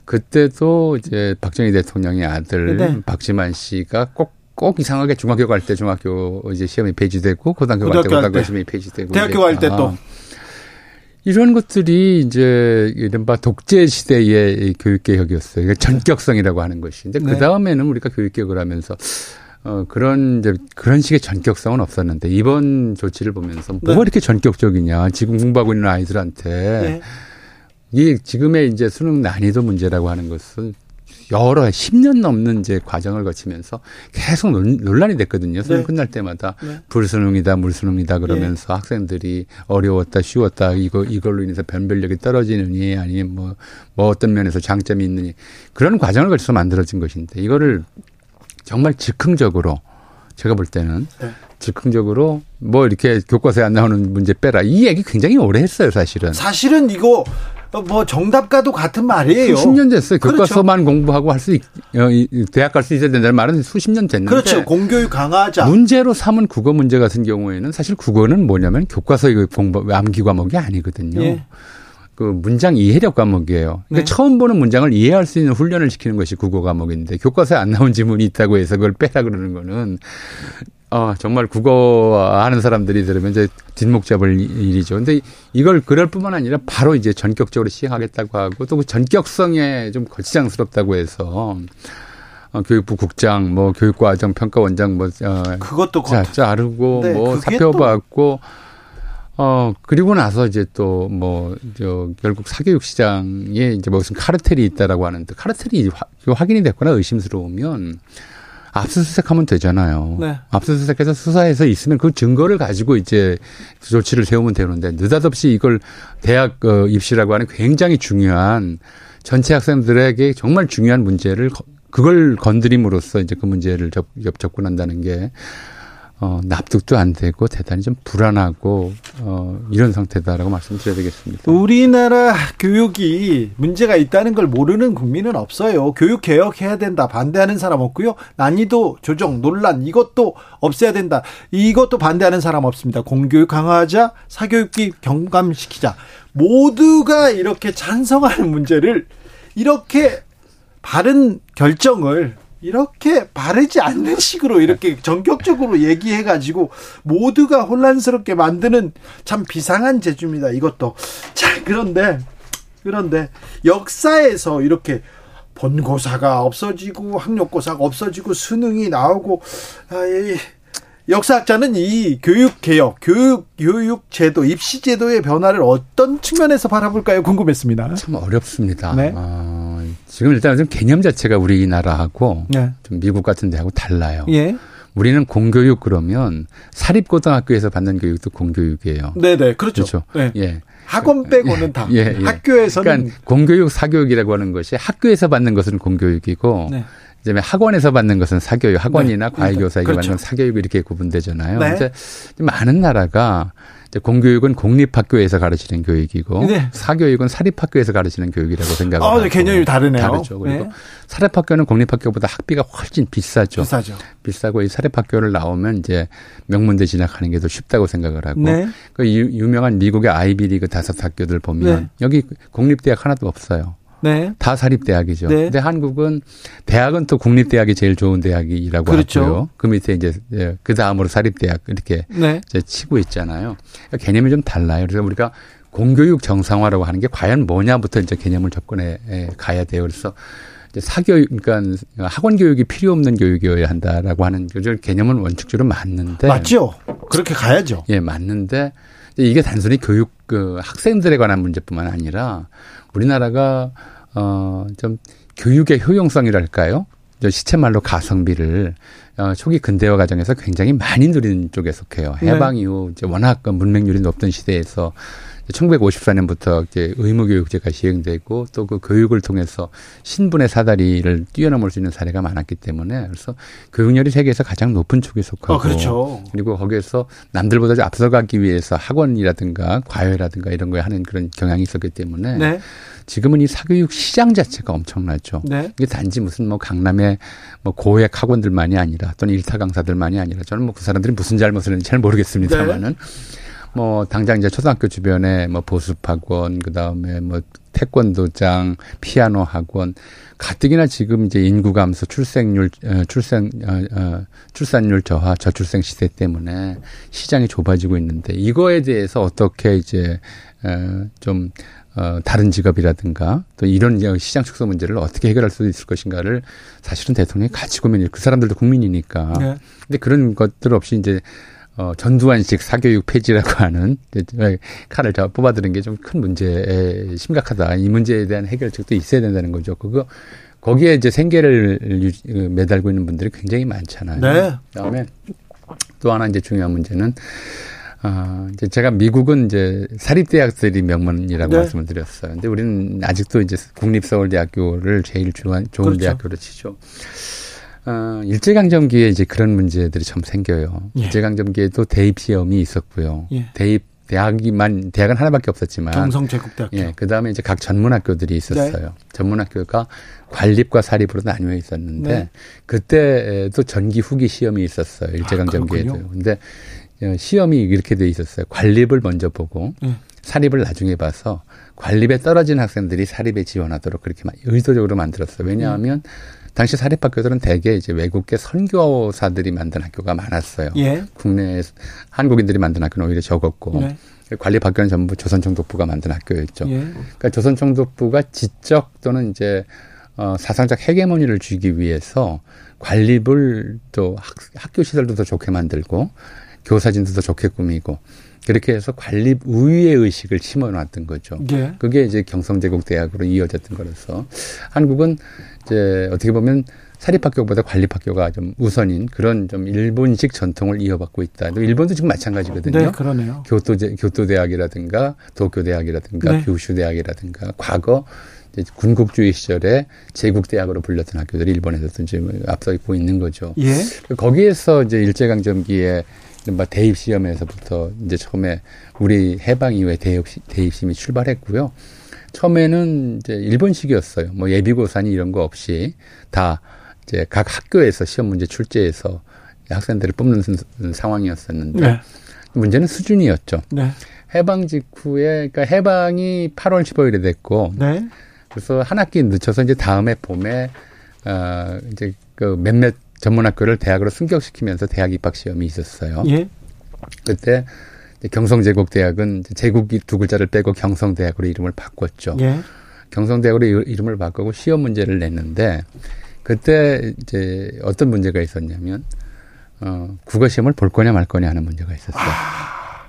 [SPEAKER 5] 그때도 이제 박정희 대통령의 아들 네. 박지만 씨가 꼭, 꼭 이상하게 중학교 갈 때 중학교 이제 시험이 폐지되고 고등학교, 갈 때 고등학교 시험이 폐지되고
[SPEAKER 1] 대학교 갈 때 또.
[SPEAKER 5] 이런 것들이 이제 이른바 독재 시대의 교육 개혁이었어요. 이게 전격성이라고 하는 것인데 네. 그 다음에는 우리가 교육 개혁을 하면서 어 그런 이제 그런 식의 전격성은 없었는데 이번 조치를 보면서 뭐가 네. 이렇게 전격적이냐 지금 공부하고 있는 아이들한테 네. 이 지금의 이제 수능 난이도 문제라고 하는 것은 여러 10년 넘는 이제 과정을 거치면서 계속 논란이 됐거든요. 수능 네. 끝날 때마다 네. 불수능이다, 물수능이다 그러면서 네. 학생들이 어려웠다, 쉬웠다, 이거 이걸로 인해서 변별력이 떨어지느니 아니면 뭐, 뭐 어떤 면에서 장점이 있느니 그런 과정을 거쳐서 만들어진 것인데 이거를 정말 즉흥적으로 제가 볼 때는 네. 즉흥적으로 뭐 이렇게 교과서에 안 나오는 문제 빼라 이 얘기 굉장히 오래 했어요 사실은.
[SPEAKER 1] 사실은 이거 어, 뭐 정답과도 같은 말이에요.
[SPEAKER 5] 수십 년 됐어요. 그렇죠. 교과서만 공부하고 할수 있, 어, 대학 갈 수 있어야 된다는 말은 수십 년 됐는데.
[SPEAKER 1] 그렇죠. 공교육 강화하자.
[SPEAKER 5] 문제로 삼은 국어 문제 같은 경우에는 사실 국어는 뭐냐면 교과서 공부 암기 과목이 아니거든요. 예. 그 문장 이해력 과목이에요. 그러니까 네. 처음 보는 문장을 이해할 수 있는 훈련을 시키는 것이 국어 과목인데 교과서에 안 나온 지문이 있다고 해서 그걸 빼라 그러는 거는 어, 정말 국어 하는 사람들이 들으면 이제 뒷목 잡을 일이죠. 근데 이걸 그럴 뿐만 아니라 바로 이제 전격적으로 시행하겠다고 하고 또 그 전격성에 좀 거치장스럽다고 해서 어, 교육부 국장, 뭐 교육과정 평가원장 뭐 어,
[SPEAKER 1] 그것도
[SPEAKER 5] 자, 자르고 네, 뭐 사표 받고 어 그리고 나서 이제 또 뭐 저 결국 사교육 시장에 이제 무슨 카르텔이 있다라고 하는데 카르텔이 확인이 됐거나 의심스러우면 압수수색하면 되잖아요. 네. 압수수색해서 수사해서 있으면 그 증거를 가지고 이제 조치를 세우면 되는데 느닷없이 이걸 대학 어, 입시라고 하는 굉장히 중요한 전체 학생들에게 정말 중요한 문제를 그걸 건드림으로써 이제 그 문제를 접, 접근한다는 게 어, 납득도 안 되고 대단히 좀 불안하고 어, 이런 상태다라고 말씀드려야 되겠습니다.
[SPEAKER 1] 우리나라 교육이 문제가 있다는 걸 모르는 국민은 없어요. 교육 개혁해야 된다 반대하는 사람 없고요. 난이도 조정 논란 이것도 없애야 된다. 이것도 반대하는 사람 없습니다. 공교육 강화하자, 사교육비 경감시키자. 모두가 이렇게 찬성하는 문제를 이렇게 바른 결정을 이렇게 바르지 않는 식으로 이렇게 전격적으로 얘기해 가지고 모두가 혼란스럽게 만드는 참 비상한 제주입니다. 이것도. 자, 그런데, 그런데 역사에서 이렇게 본고사가 없어지고 학력고사가 없어지고 수능이 나오고, 아, 역사학자는 이 교육 개혁, 교육 교육 제도, 입시 제도의 변화를 어떤 측면에서 바라볼까요? 궁금했습니다.
[SPEAKER 5] 참 어렵습니다. 네. 어, 지금 일단 좀 개념 자체가 우리나라하고 네. 좀 미국 같은 데하고 달라요. 예. 우리는 공교육 그러면 사립 고등학교에서 받는 교육도 공교육이에요.
[SPEAKER 1] 네네, 네. 그렇죠. 그렇죠. 네. 예. 학원 빼고는 다. 예, 예. 학교에서는.
[SPEAKER 5] 그러니까 공교육, 사교육이라고 하는 것이 학교에서 받는 것은 공교육이고 네. 그다음에 학원에서 받는 것은 사교육, 학원이나 네. 과외 교사에게 그렇죠. 받는 사교육 이렇게 구분되잖아요. 네. 이제 많은 나라가 공교육은 공립학교에서 가르치는 교육이고 네. 사교육은 사립학교에서 가르치는 교육이라고 생각을
[SPEAKER 1] 아, 네, 개념이 다르네요.
[SPEAKER 5] 다르죠. 그리고 네. 사립학교는 공립학교보다 학비가 훨씬 비싸죠.
[SPEAKER 1] 비싸죠.
[SPEAKER 5] 비싸고 이 사립학교를 나오면 이제 명문대 진학하는 게 더 쉽다고 생각을 하고 네. 그 유명한 미국의 아이비리그 다섯 학교들 보면 네. 여기 공립대학 하나도 없어요. 네. 다 사립대학이죠. 네. 근데 한국은 대학은 또 국립대학이 제일 좋은 대학이라고 그렇죠. 하고요. 그 밑에 이제 예, 그 다음으로 사립대학 이렇게 네. 이제 치고 있잖아요. 그러니까 개념이 좀 달라요. 그래서 우리가 공교육 정상화라고 하는 게 과연 뭐냐부터 이제 개념을 접근해 가야 돼요. 그래서 이제 사교육, 그러니까 학원 교육이 필요 없는 교육이어야 한다라고 하는 개념은 원칙적으로 맞는데
[SPEAKER 1] 맞죠. 그렇게 가야죠.
[SPEAKER 5] 예, 맞는데 이게 단순히 교육 그 학생들에 관한 문제뿐만 아니라 우리나라가 어, 좀 교육의 효용성이랄까요? 저 시체말로 가성비를 어, 초기 근대화 과정에서 굉장히 많이 누린 쪽에 속해요. 네. 해방 이후 이제 워낙 그 문맹률이 높던 시대에서 1954년부터 이제 의무교육제가 시행되고 또 그 교육을 통해서 신분의 사다리를 뛰어넘을 수 있는 사례가 많았기 때문에 그래서 교육열이 세계에서 가장 높은 쪽에 속하고 어,
[SPEAKER 1] 그렇죠.
[SPEAKER 5] 그리고 거기에서 남들보다 앞서가기 위해서 학원이라든가 과외라든가 이런 거에 하는 그런 경향이 있었기 때문에 네. 지금은 이 사교육 시장 자체가 엄청나죠. 네. 이게 단지 무슨 뭐 강남의 뭐 고액 학원들만이 아니라 또는 일타 강사들만이 아니라 저는 뭐 그 사람들이 무슨 잘못을 했는지 잘 모르겠습니다만은 네. 뭐 당장 이제 초등학교 주변에 뭐 보습 학원 그다음에 뭐 태권도장, 피아노 학원 가뜩이나 지금 이제 인구 감소, 출생률, 어, 출생, 어, 어, 출산율 저하, 저출생 시대 때문에 시장이 좁아지고 있는데 이거에 대해서 어떻게 이제 어, 좀 어, 다른 직업이라든가 또 이런 시장 축소 문제를 어떻게 해결할 수 있을 것인가를 사실은 대통령이 같이 고민을 그 사람들도 국민이니까. 네. 근데 그런 것들 없이 이제 어, 전두환식 사교육 폐지라고 하는 칼을 저 뽑아드는 게 좀 큰 문제에 심각하다. 이 문제에 대한 해결책도 있어야 된다는 거죠. 그거 거기에 이제 생계를 그 매달고 있는 분들이 굉장히 많잖아요. 네. 그다음에 또 하나 이제 중요한 문제는 아, 이제 제가 미국은 이제 사립대학들이 명문이라고 네. 말씀을 드렸어요. 근데 우리는 아직도 이제 국립서울대학교를 제일 좋은, 좋은 그렇죠. 대학교로 치죠. 어, 일제강점기에 이제 그런 문제들이 좀 생겨요. 예. 일제강점기에도 대입 시험이 있었고요. 예. 대입 대학이만 대학은 하나밖에 없었지만
[SPEAKER 1] 경성제국대학교.
[SPEAKER 5] 예, 그다음에 이제 각 전문학교들이 있었어요. 네. 전문학교가 관립과 사립으로 나뉘어 있었는데 네. 그때도 전기 후기 시험이 있었어요. 일제강점기에도. 아, 근데 어, 시험이 이렇게 돼 있었어요. 관립을 먼저 보고 네. 사립을 나중에 봐서 관립에 떨어진 학생들이 사립에 지원하도록 그렇게 의도적으로 만들었어요. 왜냐하면 음. 당시 사립학교들은 대개 이제 외국계 선교사들이 만든 학교가 많았어요. 예. 국내 한국인들이 만든 학교는 오히려 적었고 네. 관리학교는 전부 조선총독부가 만든 학교였죠. 예. 그러니까 조선총독부가 지적 또는 이제 어, 사상적 헤게모니를 주기 위해서 관립을 또 학, 학교 시설도 더 좋게 만들고 교사진도 더 좋게 꾸미고 그렇게 해서 관립 우위의 의식을 심어놨던 거죠. 예. 그게 이제 경성제국대학으로 이어졌던 거라서 한국은 이제 어떻게 보면 사립학교보다 관립학교가 좀 우선인 그런 좀 일본식 전통을 이어받고 있다. 일본도 지금 마찬가지거든요.
[SPEAKER 1] 네, 그러네요.
[SPEAKER 5] 교토 교토대학이라든가 도쿄대학이라든가 네. 규슈대학이라든가 과거 이제 군국주의 시절에 제국대학으로 불렸던 학교들이 일본에서도 지금 앞서 있고 있는 거죠.
[SPEAKER 1] 예.
[SPEAKER 5] 거기에서 이제 일제강점기에 대입 시험에서부터 이제 처음에 우리 해방 이후에 대입, 대입심이 출발했고요. 처음에는 이제 일본식이었어요. 뭐 예비고사니 이런 거 없이 다 이제 각 학교에서 시험 문제 출제해서 학생들을 뽑는 상황이었었는데 네. 문제는 수준이었죠. 네. 해방 직후에 그러니까 해방이 8월 15일에 됐고 네. 그래서 한 학기 늦춰서 이제 다음에 봄에 어 이제 그 몇몇 전문학교를 대학으로 승격시키면서 대학 입학 시험이 있었어요. 예. 그때 경성제국대학은 제국이 두 글자를 빼고 경성대학으로 이름을 바꿨죠. 예. 경성대학으로 이름을 바꾸고 시험 문제를 냈는데 그때 이제 어떤 문제가 있었냐면 어 국어 시험을 볼 거냐 말 거냐 하는 문제가 있었어요. 아.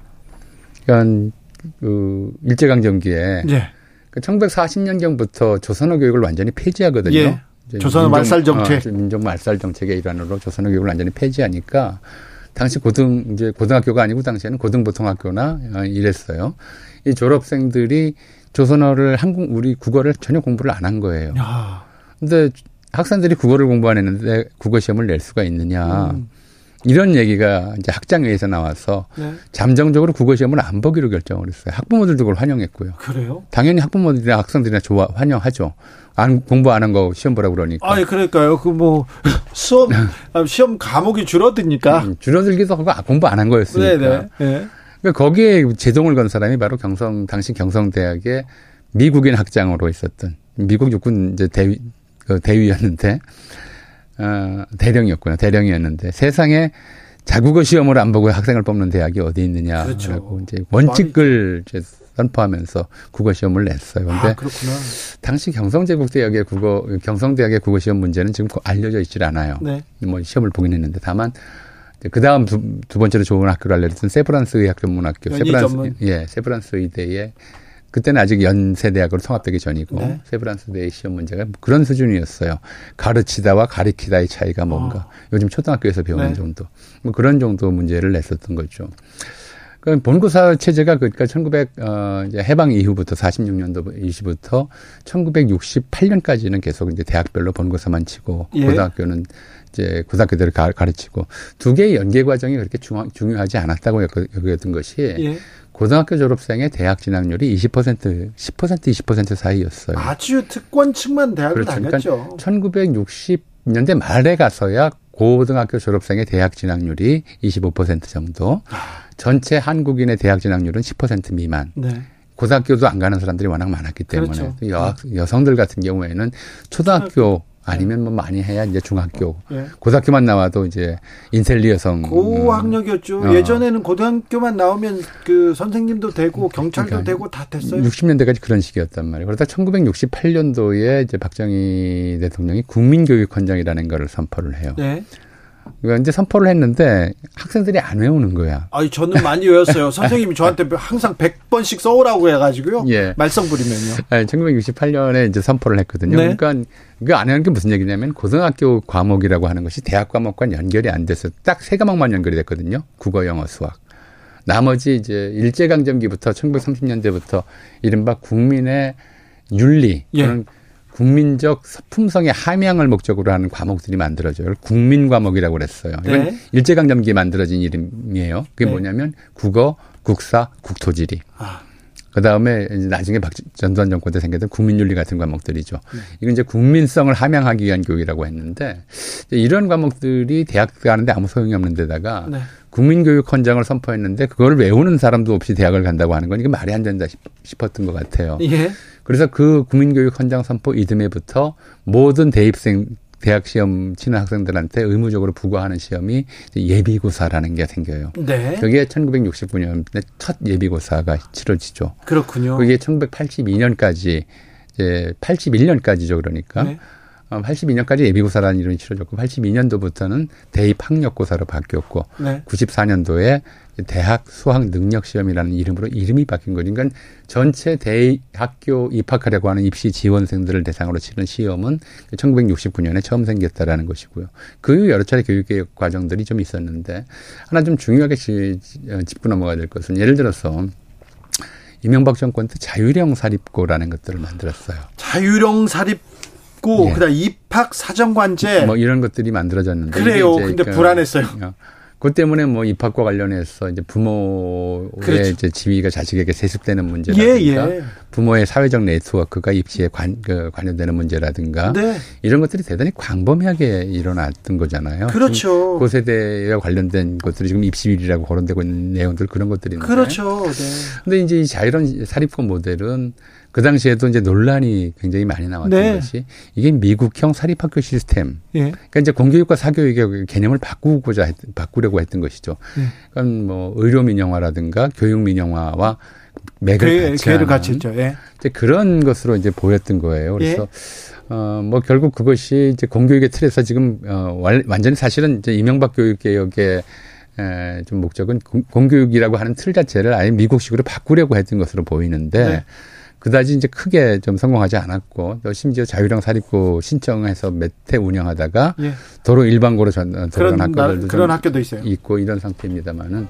[SPEAKER 5] 그러니까 그 일제강점기에 예. 그 1940년경부터 조선어 교육을 완전히 폐지하거든요. 예.
[SPEAKER 1] 조선어 말살 정책.
[SPEAKER 5] 어, 민족 말살 정책의 일환으로 조선어 교육을 완전히 폐지하니까 당시 고등 이제 고등학교가 아니고 당시에는 고등보통학교나 어, 이랬어요. 이 졸업생들이 조선어를 한국 우리 국어를 전혀 공부를 안 한 거예요. 야. 근데 학생들이 국어를 공부 안 했는데 국어 시험을 낼 수가 있느냐. 음. 이런 얘기가 이제 학장회에서 나와서 네. 잠정적으로 국어 시험을 안 보기로 결정을 했어요. 학부모들도 그걸 환영했고요.
[SPEAKER 1] 그래요?
[SPEAKER 5] 당연히 학부모들이나 학생들이나 좋아 환영하죠. 안 공부 안 한 거 시험 보라 그러니까.
[SPEAKER 1] 아니 그러니까요. 그 뭐 수업 시험 과목이 줄어드니까
[SPEAKER 5] 음, 줄어들기도 하고 아, 공부 안 한 거였으니까. 네네. 네. 네. 그러니까 거기에 제동을 건 사람이 바로 경성 당시 경성대학의 미국인 학장으로 있었던 미국 육군 이제 대위 그 대위였는데 어, 대령이었고요. 대령이었는데 세상에 자국어 시험을 안 보고 학생을 뽑는 대학이 어디 있느냐라고 그렇죠. 이제 원칙을 이제 선포하면서 국어 시험을 냈어요. 근데 아, 당시 경성제국대학의 국어 경성대학의 국어 시험 문제는 지금 알려져 있질 않아요. 네. 뭐 시험을 보긴 했는데 다만 그 다음 두, 두 번째로 좋은 학교를 알려졌던 세브란스 의학 전문학교 세브란스 전문. 예 세브란스 의대에 그때는 아직 연세대학으로 통합되기 전이고 네. 세브란스대의 시험 문제가 그런 수준이었어요. 가르치다와 가리키다의 차이가 뭔가. 어. 요즘 초등학교에서 배우는 네. 정도. 뭐 그런 정도 문제를 냈었던 거죠. 그 본고사 체제가 그러니까 1900, 어, 이제 해방 이후부터 46년도 이시부터 1968년까지는 계속 이제 대학별로 본고사만 치고 예. 고등학교는 이제 고등학교들을 가, 가르치고 두 개의 연계 과정이 그렇게 중요, 중요하지 않았다고 여겼던 것이 예. 고등학교 졸업생의 대학 진학률이 20% 10% 20% 사이였어요.
[SPEAKER 1] 아주 특권층만 대학을 그렇죠. 다녔죠.
[SPEAKER 5] 그러니까 1960년대 말에 가서야 고등학교 졸업생의 대학 진학률이 25% 정도. 아. 전체 한국인의 대학 진학률은 10% 미만. 네. 고등학교도 안 가는 사람들이 워낙 많았기 때문에 그렇죠. 여, 여성들 같은 경우에는 초등학교 아니면 뭐 많이 해야 이제 중학교, 예. 고등학교만 나와도 이제 인텔리 여성
[SPEAKER 1] 고학력이었죠. 어. 예전에는 고등학교만 나오면 그 선생님도 되고 경찰도 그러니까 되고 다 됐어요.
[SPEAKER 5] 60년대까지 그런 식이었단 말이에요. 그러다 1968년도에 이제 박정희 대통령이 국민교육헌장이라는 거를 선포를 해요. 네. 그러니까 이제 선포를 했는데 학생들이 안 외우는 거야.
[SPEAKER 1] 아니 저는 많이 외웠어요. 선생님이 저한테 항상 100번씩 써오라고 해가지고요. 예. 말썽 부리면요.
[SPEAKER 5] 아니, 1968년에 이제 선포를 했거든요. 네. 그러니까 그안 하는 게 무슨 얘기냐면 고등학교 과목이라고 하는 것이 대학 과목과 연결이 안 돼서 딱 세 과목만 연결이 됐거든요. 국어, 영어, 수학. 나머지 이제 일제강점기부터 1930년대부터 이른바 국민의 윤리 예. 그런 국민적 품성의 함양을 목적으로 하는 과목들이 만들어져요. 국민 과목이라고 그랬어요. 이건 네. 일제강점기에 만들어진 이름이에요. 그게 네. 뭐냐면 국어, 국사, 국토지리. 아. 그 다음에 나중에 박 전두환 정권 때 생겼던 국민윤리 같은 과목들이죠. 네. 이건 이제 국민성을 함양하기 위한 교육이라고 했는데 이런 과목들이 대학 가는데 아무 소용이 없는 데다가 네. 국민교육 헌장을 선포했는데 그걸 외우는 사람도 없이 대학을 간다고 하는 건 이게 말이 안 된다 싶었던 것 같아요. 예. 그래서 그 국민교육 헌장 선포 이듬해부터 모든 대입생 대학 시험 치는 학생들한테 의무적으로 부과하는 시험이 예비고사라는 게 생겨요. 네. 그게 1969년에 첫 예비고사가 치러지죠.
[SPEAKER 1] 그렇군요.
[SPEAKER 5] 그게 1982년까지 이제 81년까지죠. 그러니까 네. 82년까지 어, 예비고사라는 이름이 치러졌고 82년도부터는 대입 학력고사로 바뀌었고 네. 94년도에 대학 수학 능력 시험이라는 이름으로 이름이 바뀐 거죠. 그러니까 전체 대학교 입학하려고 하는 입시 지원생들을 대상으로 치는 시험은 1969년에 처음 생겼다라는 것이고요. 그 이후 여러 차례 교육개혁 과정들이 좀 있었는데 하나 좀 중요하게 어, 짚고 넘어가야 될 것은 예를 들어서 이명박 정권 때 자율형 사립고라는 것들을 만들었어요.
[SPEAKER 1] 자율형 사립 고 예. 그다음 입학 사정관제
[SPEAKER 5] 뭐 이런 것들이 만들어졌는데
[SPEAKER 1] 그래요. 근데 그, 불안했어요. 어,
[SPEAKER 5] 그 때문에 뭐 입학과 관련해서 이제 부모의 그렇죠. 이제 지위가 자식에게 세습되는 문제라든가 예, 예. 부모의 사회적 네트워크가 입시에 관, 그, 관련되는 문제라든가 네. 이런 것들이 대단히 광범위하게 일어났던 거잖아요.
[SPEAKER 1] 그렇죠.
[SPEAKER 5] 그 세대와 관련된 것들이 지금 입시비리라고 거론되고 있는 내용들 그런 것들인데.
[SPEAKER 1] 그렇죠. 네.
[SPEAKER 5] 근데 이제 이 자유로운 사립권 모델은 그 당시에도 이제 논란이 굉장히 많이 나왔던 네. 것이 이게 미국형 사립학교 시스템. 예. 그러니까 이제 공교육과 사교육의 개념을 바꾸고자 했, 바꾸려고 했던 것이죠. 예. 그러니까 뭐 의료 민영화라든가 교육 민영화와 맥을 같이
[SPEAKER 1] 를 같이 했죠. 예.
[SPEAKER 5] 이제 그런 것으로 이제 보였던 거예요. 그래서 예. 어뭐 결국 그것이 이제 공교육의 틀에서 지금 어 완전히 사실은 이제 이명박 교육 개혁의 에, 좀 목적은 공교육이라고 하는 틀 자체를 아예 미국식으로 바꾸려고 했던 것으로 보이는데 네. 그다지 이제 크게 좀 성공하지 않았고 또 심지어 자유형 사립고 신청해서 몇 해 운영하다가 예. 도로 일반고로 전 돌아간 학교들도
[SPEAKER 1] 그런 학교도 있어요.
[SPEAKER 5] 있고 이런 상태입니다만은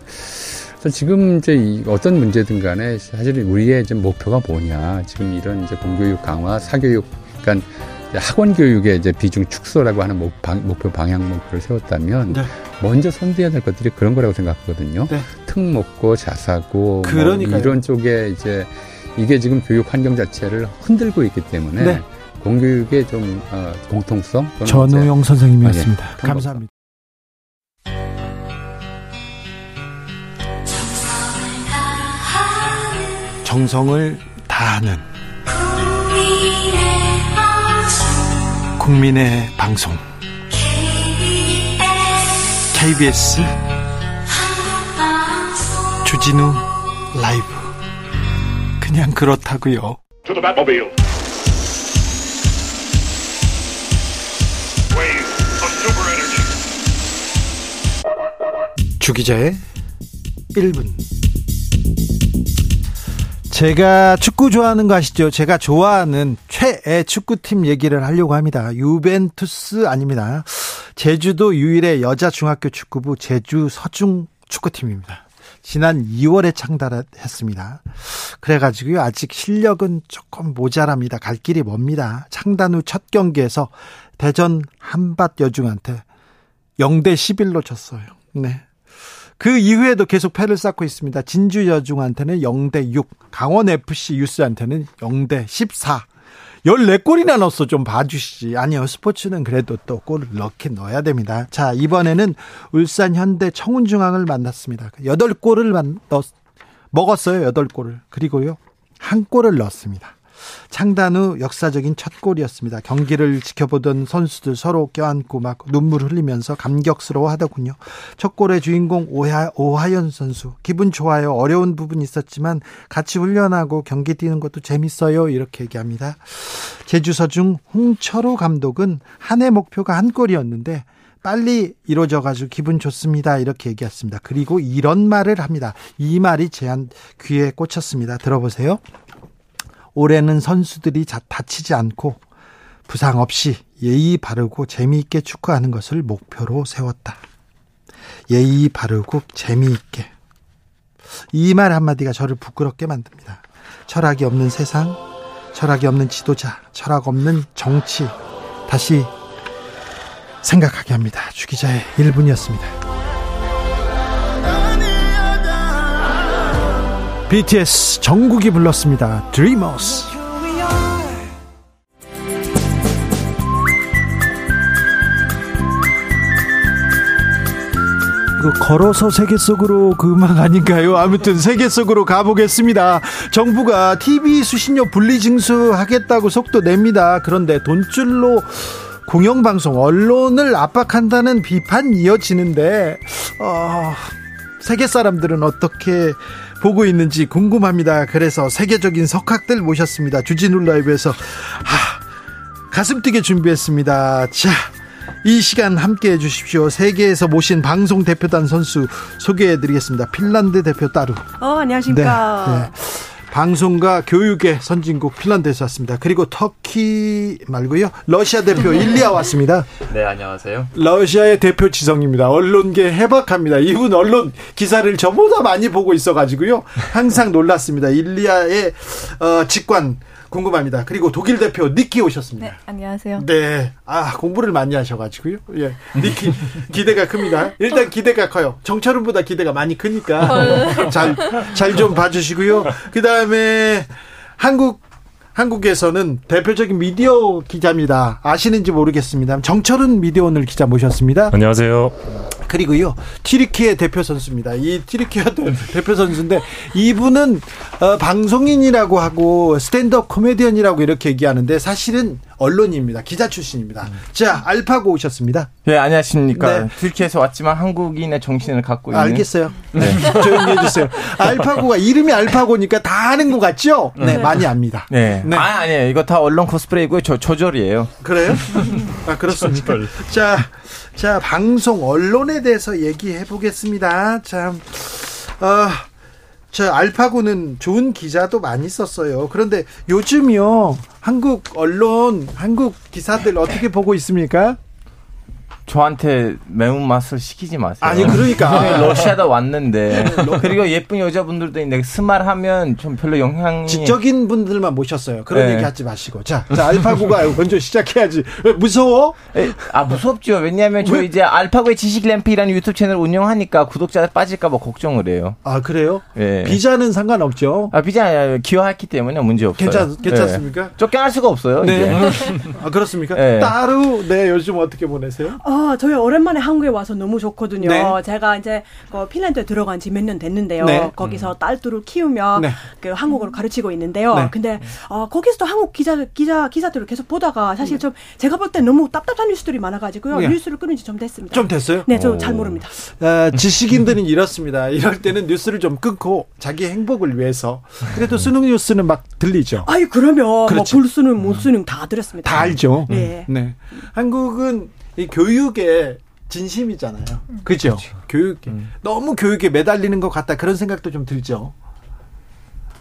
[SPEAKER 5] 그래서 지금 이제 어떤 문제든 간에 사실 우리의 좀 목표가 뭐냐 지금 이런 이제 공교육 강화 사교육 그러니까 학원 교육의 이제 비중 축소라고 하는 목, 표 방향 목표를 세웠다면 네. 먼저 선두해야 될 것들이 그런 거라고 생각하거든요. 네. 특목고, 자사고, 뭐 이런 쪽에 이제 이게 지금 교육 환경 자체를 흔들고 있기 때문에 네. 공교육의 좀 어, 공통성.
[SPEAKER 1] 전우영 선생님이었습니다. 아, 예. 감사합니다. 정성을 다하는 국민의 방송 KBS 주진우 라이브 그냥 그렇다고요. 주기자의 1분 제가 축구 좋아하는 거 아시죠? 제가 좋아하는 최애 축구팀 얘기를 하려고 합니다. 유벤투스 아닙니다. 제주도 유일의 여자 중학교 축구부 제주 서중 축구팀입니다. 지난 2월에 창단했습니다. 그래가지고요, 아직 실력은 조금 모자랍니다. 갈 길이 멉니다. 창단 후 첫 경기에서 대전 한밭 여중한테 0대 11로 졌어요. 네. 그 이후에도 계속 패를 쌓고 있습니다. 진주 여중한테는 0대 6, 강원 FC 유스한테는 0대 14. 14골이나 넣었어. 좀 봐주시지. 아니요. 스포츠는 그래도 또 골을 넣긴 넣어야 됩니다. 자, 이번에는 울산 현대 청운중앙을 만났습니다. 8골을 넣, 먹었어요. 8골을. 그리고요. 한 골을 넣었습니다. 창단 후 역사적인 첫 골이었습니다. 경기를 지켜보던 선수들 서로 껴안고 막 눈물 흘리면서 감격스러워 하더군요. 첫 골의 주인공 오하, 오하연 선수. 기분 좋아요. 어려운 부분이 있었지만 같이 훈련하고 경기 뛰는 것도 재밌어요. 이렇게 얘기합니다. 제주서중 홍철호 감독은 한 해 목표가 한 골이었는데 빨리 이루어져 가지고 기분 좋습니다. 이렇게 얘기했습니다. 그리고 이런 말을 합니다. 이 말이 제한 귀에 꽂혔습니다. 들어보세요. 올해는 선수들이 다치지 않고 부상 없이 예의 바르고 재미있게 축구하는 것을 목표로 세웠다. 예의 바르고 재미있게. 이 말 한마디가 저를 부끄럽게 만듭니다. 철학이 없는 세상, 철학이 없는 지도자, 철학 없는 정치. 다시 생각하게 합니다. 주기자의 1분이었습니다. BTS 정국이 불렀습니다. Dreamers. 그 걸어서 세계 속으로 그 음악 아닌가요? 아무튼 세계 속으로 가보겠습니다. 정부가 TV 수신료 분리 징수하겠다고 속도 냅니다. 그런데 돈줄로 공영방송 언론을 압박한다는 비판 이어지는데 어, 세계 사람들은 어떻게 보고 있는지 궁금합니다. 그래서 세계적인 석학들 모셨습니다. 주진우 라이브에서 하, 가슴 뛰게 준비했습니다. 자, 이 시간 함께 해주십시오. 세계에서 모신 방송 대표단 선수 소개해 드리겠습니다. 핀란드 대표 따루.
[SPEAKER 6] 어, 안녕하십니까. 네, 네.
[SPEAKER 1] 방송과 교육의 선진국 핀란드에서 왔습니다. 그리고 터키 말고요. 러시아 대표 일리아 왔습니다.
[SPEAKER 7] 네, 안녕하세요.
[SPEAKER 1] 러시아의 대표 지성입니다. 언론계 해박합니다. 이분 언론 기사를 저보다 많이 보고 있어 가지고요. 항상 놀랐습니다. 일리아의 어, 직관 궁금합니다. 그리고 독일 대표 니키 오셨습니다.
[SPEAKER 6] 네, 안녕하세요.
[SPEAKER 1] 네, 아 공부를 많이 하셔가지고요. 예, 니키 기대가 큽니다. 일단 기대가 커요. 정철은보다 기대가 많이 크니까 잘 잘 좀 봐주시고요. 그 다음에 한국 한국에서는 대표적인 미디어 기자입니다. 아시는지 모르겠습니다. 정철은 미디어 오늘 기자 모셨습니다.
[SPEAKER 8] 안녕하세요.
[SPEAKER 1] 그리고요 티리키의 대표 선수입니다. 이 티리키의 대표 선수인데 이분은 어, 방송인이라고 하고 스탠드업 코미디언이라고 이렇게 얘기하는데 사실은 언론입니다. 기자 출신입니다. 자 알파고 오셨습니다.
[SPEAKER 9] 네 안녕하십니까. 네. 티리키에서 왔지만 한국인의 정신을 갖고 있는.
[SPEAKER 1] 알겠어요. 네. 조용히 해주세요. 알파고가 이름이 알파고니까 다 아는 것 같죠? 네 많이 압니다.
[SPEAKER 9] 네. 네. 아 아니에요. 이거 다 언론 코스프레이고요. 저 조절이에요.
[SPEAKER 1] 그래요? 아 그렇습니까? 자. 자, 방송 언론에 대해서 얘기해 보겠습니다. 참, 어, 저 알파고는 좋은 기자도 많이 썼어요. 그런데 요즘요, 한국 언론, 한국 기사들 어떻게 보고 있습니까?
[SPEAKER 9] 저한테 매운맛을 시키지 마세요.
[SPEAKER 1] 아니 그러니까
[SPEAKER 9] 러시아다 왔는데 그리고 예쁜 여자분들도 있는데 스말하면 좀 별로 영향이
[SPEAKER 1] 지적인 분들만 모셨어요. 그런 네. 얘기 하지 마시고 자, 자 알파고가 먼저 시작해야지. 무서워?
[SPEAKER 9] 에, 아 무섭죠. 왜냐하면 저 이제 알파고의 지식 램프라는 유튜브 채널 운영하니까 구독자 빠질까봐 걱정을 해요.
[SPEAKER 1] 아 그래요? 네. 비자는 상관없죠.
[SPEAKER 9] 아 비자 기여했기 때문에 문제 없어요.
[SPEAKER 1] 괜찮 괜찮습니까? 네.
[SPEAKER 9] 쫓겨날 수가 없어요.
[SPEAKER 1] 네. 아 그렇습니까? 네. 따로 네 요즘 어떻게 보내세요?
[SPEAKER 6] 어. 아, 저희 오랜만에 한국에 와서 너무 좋거든요. 네. 제가 이제 그 핀란드에 들어간 지 몇 년 됐는데요. 네. 거기서 음. 딸들을 키우며 네. 그 한국어를 가르치고 있는데요. 네. 근데 어, 거기서도 한국 기자 기자 기사들을 계속 보다가 사실 좀 제가 볼 때 너무 답답한 뉴스들이 많아가지고요. 네. 뉴스를 끊은 지 좀 됐습니다.
[SPEAKER 1] 좀 됐어요?
[SPEAKER 6] 네, 저 잘 모릅니다.
[SPEAKER 1] 아, 지식인들은 이렇습니다. 이럴 때는 뉴스를 좀 끊고 자기 행복을 위해서 그래도 수능 뉴스는 막 들리죠.
[SPEAKER 6] 아유 그러면 그렇지. 뭐 불 수능 못 수능 다 들었습니다.
[SPEAKER 1] 다 알죠. 네. 네. 한국은 이 교육에 진심이잖아요. 음. 그죠? 그렇죠. 교육에 음. 너무 교육에 매달리는 것 같다 그런 생각도 좀 들죠.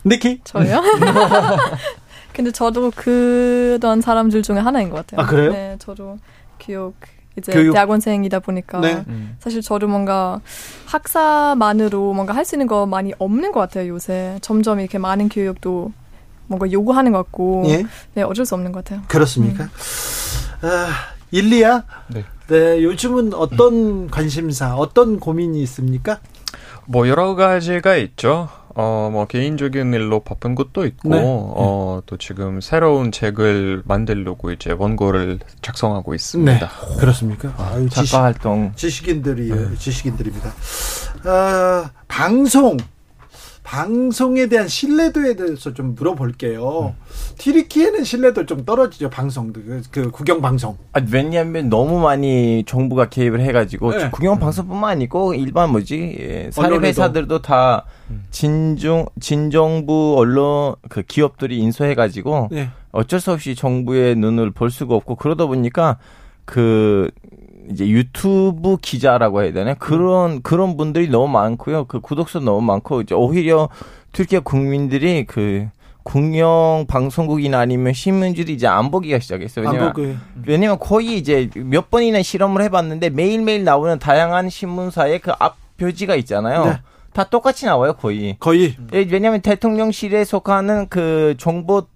[SPEAKER 1] 니키?
[SPEAKER 7] 저요? 근데 저도 그런 사람들 중에 하나인 것 같아요.
[SPEAKER 1] 아 그래요?
[SPEAKER 7] 네, 저도 교육 이제 교육. 대학원생이다 보니까 네.
[SPEAKER 1] 음.
[SPEAKER 7] 사실 저도 뭔가 학사만으로 뭔가 할 수 있는 거 많이 없는 것 같아요 요새 점점 이렇게 많은 교육도 뭔가 요구하는 것 같고 예? 네 어쩔 수 없는 것 같아요.
[SPEAKER 1] 그렇습니까? 음. 아, 일리야? 네. 네, 요즘은 어떤 음. 관심사, 어떤 고민이 있습니까?
[SPEAKER 8] 뭐 여러 가지가 있죠. 어, 뭐 개인적인 일로 바쁜 것도 있고, 네. 어, 또 지금 새로운 책을 만들려고 이제 원고를 작성하고 있습니다.
[SPEAKER 1] 네. 그렇습니까?
[SPEAKER 9] 아유, 작가 지식, 활동.
[SPEAKER 1] 지식인들이, 네. 지식인들입니다. 아, 방송. 방송에 대한 신뢰도에 대해서 좀 물어볼게요. 음. 티리키에는 신뢰도 좀 떨어지죠 방송도 그, 그 국영 방송.
[SPEAKER 9] 아, 왜냐하면 너무 많이 정부가 개입을 해가지고 네. 국영 방송뿐만 아니고 일반 뭐지 예, 사립 회사들도 다 음. 진중 진정부 언론 그 기업들이 인수해가지고 네. 어쩔 수 없이 정부의 눈을 볼 수가 없고 그러다 보니까 그 이제 유튜브 기자라고 해야 되나 그런 그런 분들이 너무 많고요. 그 구독수 너무 많고 이제 오히려 türkiye 국민들이 그 공영 방송국이나 아니면 신문지를 이제 안 보기가 시작했어요. 왜냐면 왜냐면 거의 이제 몇 번이나 실험을 해봤는데 매일매일 나오는 다양한 신문사의 그 앞 표지가 있잖아요. 네. 다 똑같이 나와요 거의.
[SPEAKER 1] 거의.
[SPEAKER 9] 예, 왜냐면 대통령실에 속하는 그 정보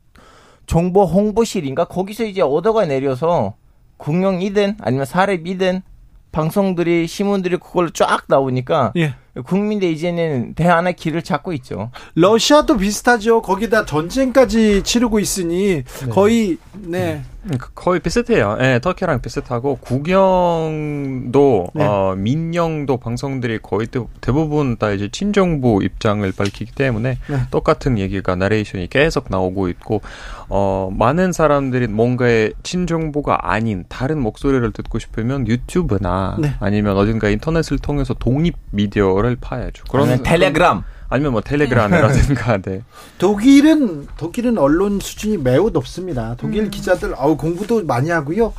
[SPEAKER 9] 정보 홍보실인가 거기서 이제 오더가 내려서 국영이든 아니면 사립이든 방송들이 신문들이 그걸로 쫙 나오니까 예. 국민들 이제는 대안의 길을 찾고 있죠.
[SPEAKER 1] 러시아도 비슷하죠. 거기다 전쟁까지 치르고 있으니 네. 거의 네.
[SPEAKER 8] 음, 그 거의 비슷해요. 네, 터키랑 비슷하고 국영도 네. 어, 민영도 방송들이 거의 대, 부분 다 이제 친정부 입장을 밝히기 때문에 네. 똑같은 얘기가 나레이션이 계속 나오고 있고 어, 많은 사람들이 뭔가의 친정부가 아닌 다른 목소리를 듣고 싶으면 유튜브나 네. 아니면 어딘가 인터넷을 통해서 독립 미디어를 파야죠.
[SPEAKER 9] 그러면 텔레그램
[SPEAKER 8] 아니면 뭐 텔레그램이라든가 네.
[SPEAKER 1] 독일은 독일은 언론 수준이 매우 높습니다. 독일 음. 기자들 아우 공부도 많이 하고요.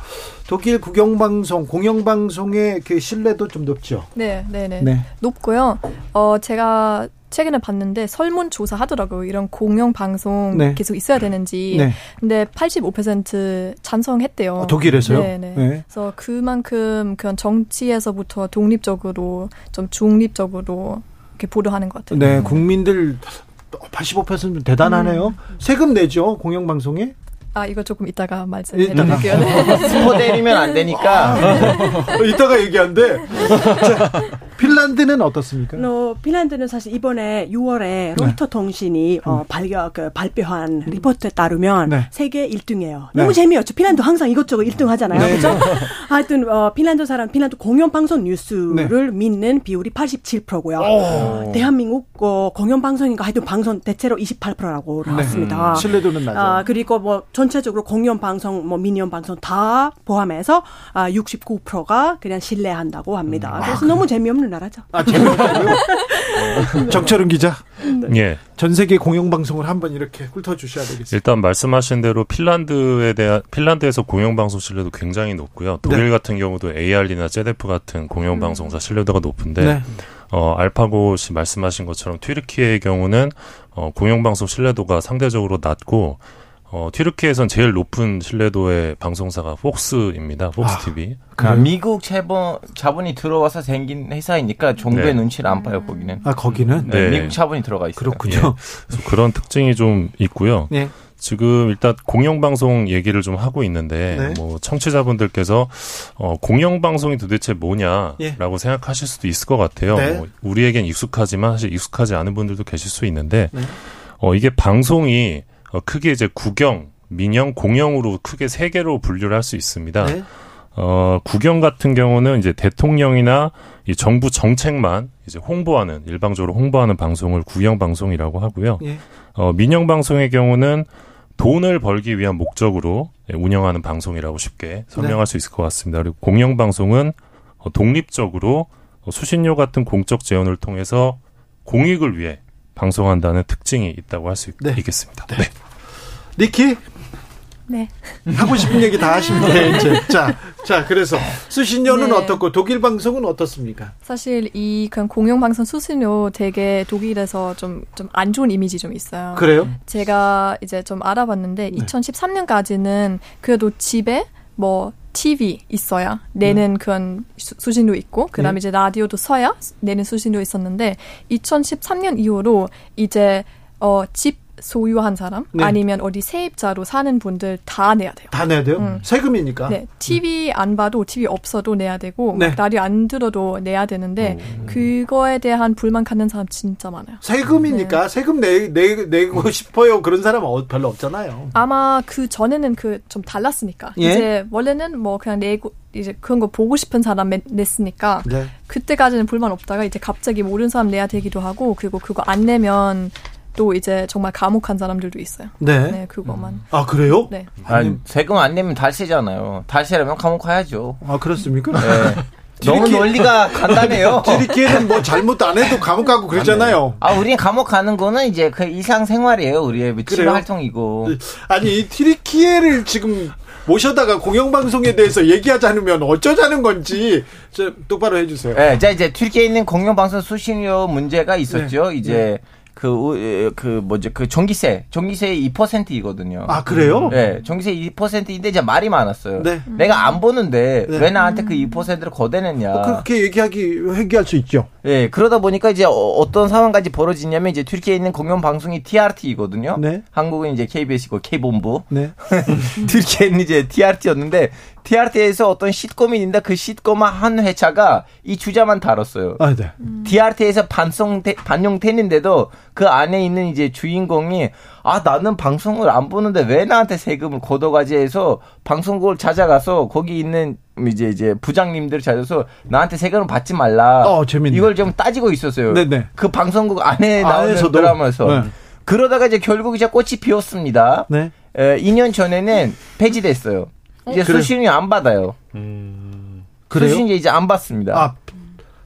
[SPEAKER 1] 독일 국영방송 공영방송의 그 신뢰도 좀 높죠.
[SPEAKER 7] 네, 네, 네. 네. 높고요. 어 제가 최근에 봤는데 설문 조사 하더라고요. 이런 공영 방송 네. 계속 있어야 되는지. 네. 근데 85% 찬성했대요.
[SPEAKER 1] 어, 독일에서요?
[SPEAKER 7] 네, 네, 네. 그래서 그만큼 그런 정치에서부터 독립적으로 좀 중립적으로 이렇게 보도하는 것 같아요.
[SPEAKER 1] 네, 국민들 85% 대단하네요. 음. 세금 내죠 공영방송에?
[SPEAKER 7] 아 이거 조금 이따가 말씀해드릴게요. 네.
[SPEAKER 9] 스포 내리면 안 되니까.
[SPEAKER 1] 아, 이따가 얘기한대. 자, 핀란드는 어떻습니까?
[SPEAKER 6] 어, 핀란드는 사실 이번에 6월에 로이터 통신이 어, 음. 발겨, 그, 발표한 리포트에 따르면 네. 세계 1등이에요. 네. 너무 재미없죠. 핀란드 항상 이것저것 1등 하잖아요. 네. 그렇죠? 하여튼 어, 핀란드 사람, 핀란드 공영 방송 뉴스를 네. 믿는 비율이 87%고요. 오. 대한민국 어, 공영 방송인가 하여튼 방송 대체로 28%라고 나왔습니다.
[SPEAKER 1] 음. 신뢰도는 낮아요.
[SPEAKER 6] 아, 그리고 뭐 전체적으로 공영 방송, 뭐 민영 방송 다 포함해서 아, 69%가 그냥 신뢰한다고 합니다. 음. 그래서 아, 너무 재미없는 나라죠.
[SPEAKER 1] 아, 재미없다고요? 정철은 기자. 네. 예. 전 세계 공영방송을 한번 이렇게 훑어 주셔야 되겠습니다.
[SPEAKER 8] 일단 말씀하신 대로 핀란드에 대한 핀란드에서 공영방송 신뢰도 굉장히 높고요. 독일 네. 같은 경우도 AR이나 제데프 같은 공영방송사 신뢰도가 높은데 네. 어, 알파고 씨 말씀하신 것처럼 튀르키의 경우는 어, 공영방송 신뢰도가 상대적으로 낮고
[SPEAKER 10] 어, 튀르키에선 제일 높은 신뢰도의 방송사가 폭스입니다. 폭스 아, TV.
[SPEAKER 9] 그 미국 자본 자본이 들어와서 생긴 회사이니까 정부의 네. 눈치를 안 봐요 거기는.
[SPEAKER 1] 아 거기는
[SPEAKER 9] 네, 네. 미국 자본이 들어가 있어요.
[SPEAKER 1] 그렇군요.
[SPEAKER 10] 예. 그런 특징이 좀 있고요. 네. 지금 일단 공영방송 얘기를 좀 하고 있는데 네. 뭐 청취자분들께서 어, 공영방송이 도대체 뭐냐라고 예. 생각하실 수도 있을 것 같아요. 네. 뭐 우리에겐 익숙하지만 사실 익숙하지 않은 분들도 계실 수 있는데 네. 어, 이게 방송이 어, 크게 이제 국영, 민영, 공영으로 크게 세 개로 분류를 할 수 있습니다. 네. 어, 국영 같은 경우는 이제 대통령이나 이 정부 정책만 이제 홍보하는 일방적으로 홍보하는 방송을 국영 방송이라고 하고요. 예. 어, 민영 방송의 경우는 돈을 벌기 위한 목적으로 운영하는 방송이라고 쉽게 설명할 네. 수 있을 것 같습니다. 그리고 공영 방송은 어, 독립적으로 수신료 같은 공적 재원을 통해서 공익을 위해 방송한다는 특징이 있다고 할수 네. 있겠습니다. 네. 네.
[SPEAKER 1] 니키
[SPEAKER 7] 네.
[SPEAKER 1] 하고 싶은 얘기 다 하시면 돼, 이제. 자, 자, 그래서 수신료는 네. 어떻고 독일 방송은 어떻습니까?
[SPEAKER 7] 사실 이 그냥 공영 방송 수신료 되게 독일에서 좀 좀 안 좋은 이미지 좀 있어요.
[SPEAKER 1] 그래요?
[SPEAKER 7] 제가 이제 좀 알아봤는데 네. 2013년까지는 그래도 집에 뭐 TV 있어야 내는 음. 그런 수, 신료 있고 그다음에 네. 이제 라디오도 써야 내는 수신료 있었는데 2013년 이후로 이제 어 집 소유한 사람 네. 아니면 어디 세입자로 사는 분들 다 내야 돼요.
[SPEAKER 1] 다 내야 돼요? 음. 세금이니까.
[SPEAKER 7] 네. TV 안 봐도 TV 없어도 내야 되고 네. 라디오 안 들어도 내야 되는데 오. 그거에 대한 불만 갖는 사람 진짜 많아요.
[SPEAKER 1] 세금이니까 네. 세금 내, 내, 내고 싶어요. 그런 사람은 어, 별로 없잖아요.
[SPEAKER 7] 아마 그 전에는 그 좀 달랐으니까. 예? 이제 원래는 뭐 그냥 내고 이제 그런 거 보고 싶은 사람 냈으니까 네. 그때까지는 불만 없다가 이제 갑자기 모르는 사람 내야 되기도 하고 그리고 그거 안 내면 또 이제 정말 감옥한 사람들도 있어요.
[SPEAKER 1] 네.
[SPEAKER 7] 네, 그거만.
[SPEAKER 1] 아, 그래요?
[SPEAKER 7] 네.
[SPEAKER 9] 아니, 세금 안 내면 달세잖아요. 달세라면 감옥 가야죠.
[SPEAKER 1] 아, 그렇습니까?
[SPEAKER 9] 네. 너무 논리가 간단해요.
[SPEAKER 1] 디리키에는 뭐 잘못 안 해도 감옥 가고 그러잖아요.
[SPEAKER 9] 아, 우린 감옥 가는 거는 이제 그 일상 생활이에요. 우리의 치 활동이고.
[SPEAKER 1] 아니, 티리키에를 지금 모셔다가 공영방송에 대해서 얘기하지 않으면 어쩌자는 건지 똑바로 해주세요.
[SPEAKER 9] 네, 자 이제 튀르키에 있는 공영방송 수신료 문제가 있었죠. 네. 이제 네. 그, 그, 뭐죠, 그 전기세, 전기세 2%이거든요.
[SPEAKER 1] 아, 그래요?
[SPEAKER 9] 네, 전기세 2%인데 이제 말이 많았어요. 네. 내가 안 보는데 네. 왜 나한테 그 2%를 거대냈냐. 어,
[SPEAKER 1] 그렇게 얘기하기, 회귀할 수 있죠.
[SPEAKER 9] 네, 그러다 보니까 이제 어, 떤 상황까지 벌어지냐면 이제 튀르키에 있는 공영 방송이 TRT이거든요. 네. 한국은 이제 KBS고 K본부. 네. 튀르키에는 이제 TRT였는데 TRT에서 어떤 시트콤이 있는데 그 시트콤 한 회차가 이 주자만 다뤘어요. 아, 네. 음. TRT에서 반송 반영됐는데도 그 안에 있는 이제 주인공이 아 나는 방송을 안 보는데 왜 나한테 세금을 걷어가지 해서 방송국을 찾아가서 거기 있는 이제 이제 부장님들 찾아서 나한테 세금을 받지 말라.
[SPEAKER 1] 어, 재밌네.
[SPEAKER 9] 이걸 좀 따지고 있었어요. 네네. 그 방송국 안에 나오는 드라마에서. 네. 그러다가 이제 결국 이제 꽃이 피었습니다. 네. 에, 2년 전에는 폐지됐어요. 이제 어? 수신료 안 받아요. 음... 수신료 이제 안 받습니다. 아,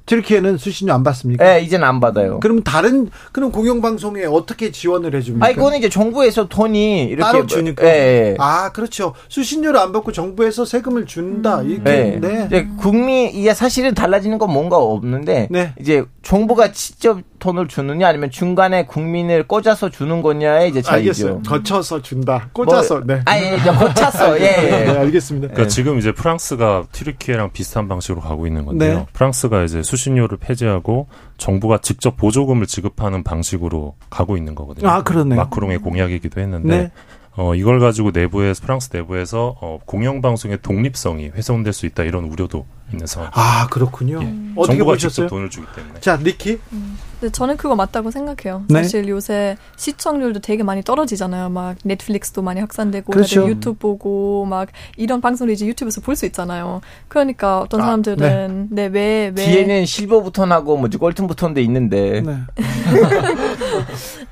[SPEAKER 1] 튀르키예는 수신료 안 받습니까?
[SPEAKER 9] 네, 이제는 안 받아요.
[SPEAKER 1] 그럼 다른 그럼 공영방송에 어떻게 지원을 해줍니까?
[SPEAKER 9] 아, 이거는 이제 정부에서 돈이 이렇게
[SPEAKER 1] 따로 주니까. 네. 아, 그렇죠. 수신료를 안 받고 정부에서 세금을 준다. 음. 이렇게.
[SPEAKER 9] 네. 네. 이제 국민 이게 사실은 달라지는 건 뭔가 없는데 네. 이제 정부가 직접 돈을 주느냐 아니면 중간에 국민을 꽂아서 주는 거냐에 이제 차이죠. 알겠어요.
[SPEAKER 1] 거쳐서 준다. 꽂아서. 뭐, 네.
[SPEAKER 9] 아니, 이제 꽂혀서. 예, 예.
[SPEAKER 1] 네, 알겠습니다.
[SPEAKER 10] 그러니까 네. 지금 이제 프랑스가 튀르키예랑 비슷한 방식으로 가고 있는 건데요. 네. 프랑스가 이제 수 신료를 폐지하고 정부가 직접 보조금을 지급하는 방식으로 가고 있는 거거든요.
[SPEAKER 1] 아, 그러네.
[SPEAKER 10] 마크롱의 공약이기도 했는데 네. 어, 이걸 가지고 내부에서 프랑스 내부에서 어, 공영방송의 독립성이 훼손될 수 있다 이런 우려도 있는 상황.
[SPEAKER 1] 아 그렇군요. 예.
[SPEAKER 10] 음. 어떻게 정부가 보셨어요? 직접 돈을 주기 때문에.
[SPEAKER 1] 자 니키.
[SPEAKER 7] 음. 저는 그거 맞다고 생각해요. 네? 사실 요새 시청률도 되게 많이 떨어지잖아요. 막 넷플릭스도 많이 확산되고 그렇죠. 유튜브 보고 막 이런 방송을 이제 유튜브에서 볼 수 있잖아요. 그러니까 어떤 아, 사람들은 네왜 네, 왜,
[SPEAKER 9] 뒤에는 실버부터 나고 뭐지 꼴튼부터인데 있는데 네.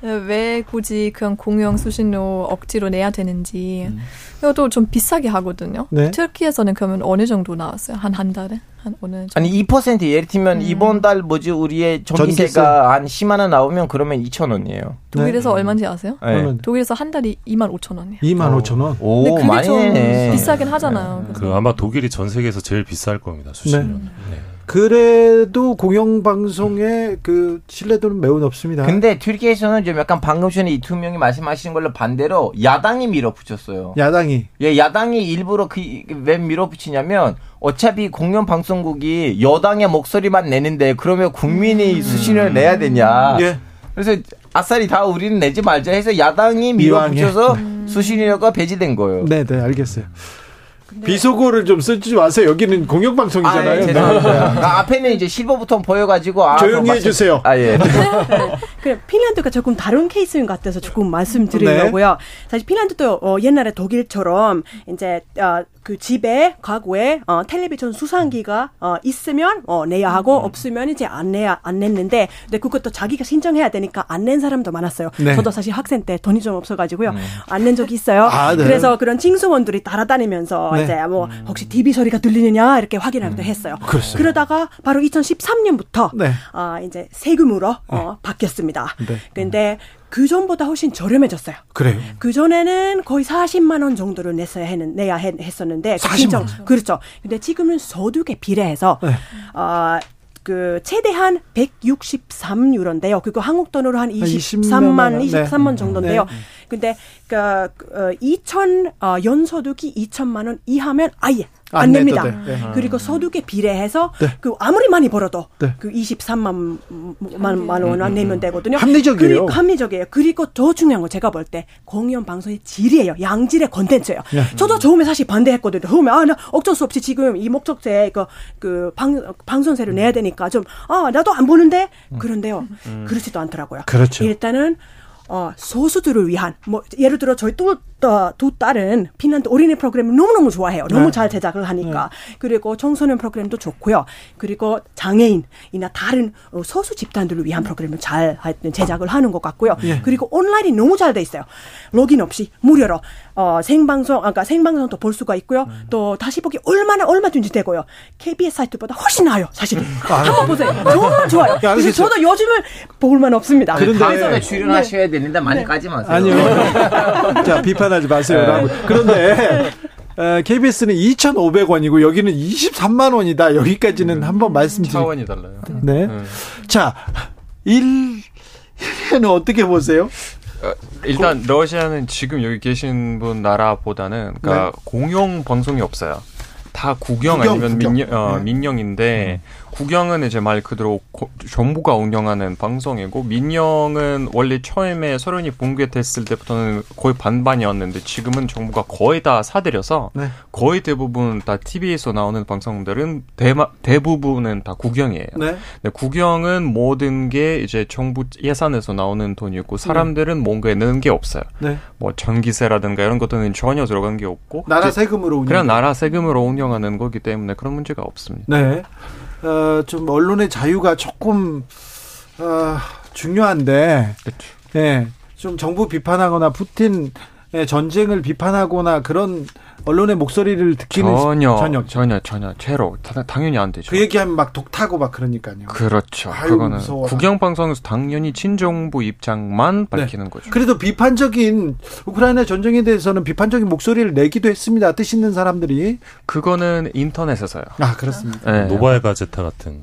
[SPEAKER 7] 왜 굳이 그런 공영 수신료 억지로 내야 되는지 음. 이것도 좀 비싸게 하거든요. 네? 터키에서는 그러면 어느 정도 나왔어요? 한 한 달에? 한 어느 정도?
[SPEAKER 9] 아니 2% 예를 들면 음. 이번 달 뭐지 우리의 전기세가 한 10만 원 나오면 그러면 2천 원이에요.
[SPEAKER 7] 독일에서 네. 얼마인지 아세요? 네. 독일에서 한 달이 2만 5천 원이에요.
[SPEAKER 1] 2만 5천 원?
[SPEAKER 9] 오, 근데 그게 좀
[SPEAKER 7] 비싸긴 하잖아요.
[SPEAKER 10] 그 아마 독일이 전 세계에서 제일 비쌀 겁니다. 수신료. 네. 네.
[SPEAKER 1] 그래도 공영방송의 그 신뢰도는 매우 높습니다.
[SPEAKER 9] 근데 튀르키에서는 좀 약간 방금 전에 이두 명이 말씀하시는 걸로 반대로 야당이 밀어붙였어요.
[SPEAKER 1] 야당이.
[SPEAKER 9] 예, 야당이 일부러 그왜 밀어붙이냐면 어차피 공영방송국이 여당의 목소리만 내는데 그러면 국민이 음. 수신을 내야 되냐. 예. 그래서 아싸리 다 우리는 내지 말자 해서 야당이 밀어붙여서 음. 수신료가 배제된 거예요.
[SPEAKER 1] 네, 네, 알겠어요. 비속어를 좀 쓰지 마세요. 여기는 공영방송이잖아요. 아, 예,
[SPEAKER 9] 죄송합니다. 네. 아, 앞에는 이제 실버부터 보여가지고 아,
[SPEAKER 1] 조용히 해주세요.
[SPEAKER 9] 아 예.
[SPEAKER 6] 그 핀란드가 조금 다른 케이스인 것 같아서 조금 말씀드리려고요. 네. 사실 핀란드도 어, 옛날에 독일처럼 이제 어, 그 집에 가구에 어, 텔레비전 수상기가 어, 있으면 어, 내야 하고 음. 없으면 이제 안 내야 안 냈는데 근데 그것도 자기가 신청해야 되니까 안 낸 사람도 많았어요. 네. 저도 사실 학생 때 돈이 좀 없어가지고요 음. 안낸 적이 있어요. 아, 네. 그래서 그런 징수원들이 따라다니면서 네. 이제 뭐 음. 혹시 TV 소리가 들리느냐 이렇게 확인하기도 음. 했어요. 그렇습니다. 그러다가 바로 2013년부터 네. 어, 이제 세금으로 어, 네. 바뀌었습니다. 네. 근데 그 전보다 훨씬 저렴해졌어요.
[SPEAKER 1] 그래요?
[SPEAKER 6] 그 전에는 거의 40만 원 정도를 냈어야 했는, 내야 했 었는데
[SPEAKER 1] 40만 원.
[SPEAKER 6] 그렇죠. 근데 지금은 소득에 비례해서 네. 어, 그 최대한 163유로인데요. 그거 한국 돈으로 한 23만 23만 네. 정도인데요. 네. 근데 그 어, 2천 어, 연소득이 2천만 원 이하면 아예 안, 냅니다. 네. 그리고 소득에 비례해서 네. 그 아무리 많이 벌어도 네. 그 23만 만, 만 원을 음, 내면 되거든요.
[SPEAKER 1] 합리적이에요.
[SPEAKER 6] 그리, 합리적이에요. 그리고 더 중요한 건 제가 볼 때 공연 방송의 질이에요. 양질의 컨텐츠예요. 네. 저도 처음에 사실 반대했거든요. 처음에 아, 나 어쩔 수 없이 지금 이 목적제 그, 그 방, 방송세를 내야 되니까 좀 아, 나도 안 보는데 음. 그런데요. 음. 그렇지도 않더라고요.
[SPEAKER 1] 그렇죠.
[SPEAKER 6] 일단은 어, 소수들을 위한 뭐 예를 들어 저희 또 두 딸은 핀란드 어린이 프로그램을 너무너무 좋아해요. 너무 네. 잘 제작을 하니까. 네. 그리고 청소년 프로그램도 좋고요. 그리고 장애인이나 다른 어, 소수 집단들을 위한 프로그램을 잘 제작을 하는 것 같고요. 네. 그리고 온라인이 너무 잘 돼 있어요. 로그인 없이 무료로 어, 생방송, 아까 생방송도 볼 수가 있고요. 음. 또 다시 보기 얼마나 얼마든지 되고요. KBS 사이트보다 훨씬 나아요, 사실은. 음. 아, 한번 보세요. 정말 좋아요. 야, 그래서 저도 요즘은 볼만 없습니다.
[SPEAKER 9] 그런데 방송에 출연하셔야 네. 되는데 많이 네. 까지 마세요.
[SPEAKER 1] 아니요. 자, 비판 하지 마세요. 네. 그런데 KBS는 2,500원이고 여기는 23만 원이다. 여기까지는 음. 한번 말씀드리고
[SPEAKER 8] 차원이 달라요.
[SPEAKER 1] 네. 네. 자, 1 1회는 어떻게 보세요?
[SPEAKER 8] 어, 일단 고... 러시아는 지금 여기 계신 분 나라보다는 그러니까 네. 공영 방송이 없어요. 다 국영, 국영 아니면 국영. 민영, 어, 네. 민영인데 음. 국영은 이제 말 그대로 고, 정부가 운영하는 방송이고 민영은 원래 처음에 소련이 붕괴됐을 때부터는 거의 반반이었는데 지금은 정부가 거의 다 사들여서 네. 거의 대부분 다 TV에서 나오는 방송들은 대마, 대부분은 다 국영이에요. 네. 근데 국영은 모든 게 이제 정부 예산에서 나오는 돈이었고 사람들은 네. 뭔가에 넣는 게 없어요. 네. 뭐 전기세라든가 이런 것들은 전혀 들어간 게 없고
[SPEAKER 1] 나라 세금으로
[SPEAKER 8] 운영 그냥 나라 세금으로 운영하는 거기 때문에 그런 문제가 없습니다.
[SPEAKER 1] 네. 어, 좀 언론의 자유가 조금 어, 중요한데, 예, 좀 정부 비판하거나 푸틴 전쟁을 비판하거나 그런 언론의 목소리를 듣기는
[SPEAKER 8] 전혀 전혀 전혀 전혀 제로 당연히 안 되죠.
[SPEAKER 1] 그 얘기하면 막 독타고 막 그러니까요.
[SPEAKER 8] 그렇죠. 아유, 그거는 국영 방송에서 당연히 친정부 입장만 네. 밝히는 네. 거죠.
[SPEAKER 1] 그래도 비판적인 우크라이나 전쟁에 대해서는 비판적인 목소리를 내기도 했습니다. 뜻 있는 사람들이.
[SPEAKER 8] 그거는 인터넷에서요.
[SPEAKER 1] 아 그렇습니다.
[SPEAKER 10] 네. 노바에 가제타 같은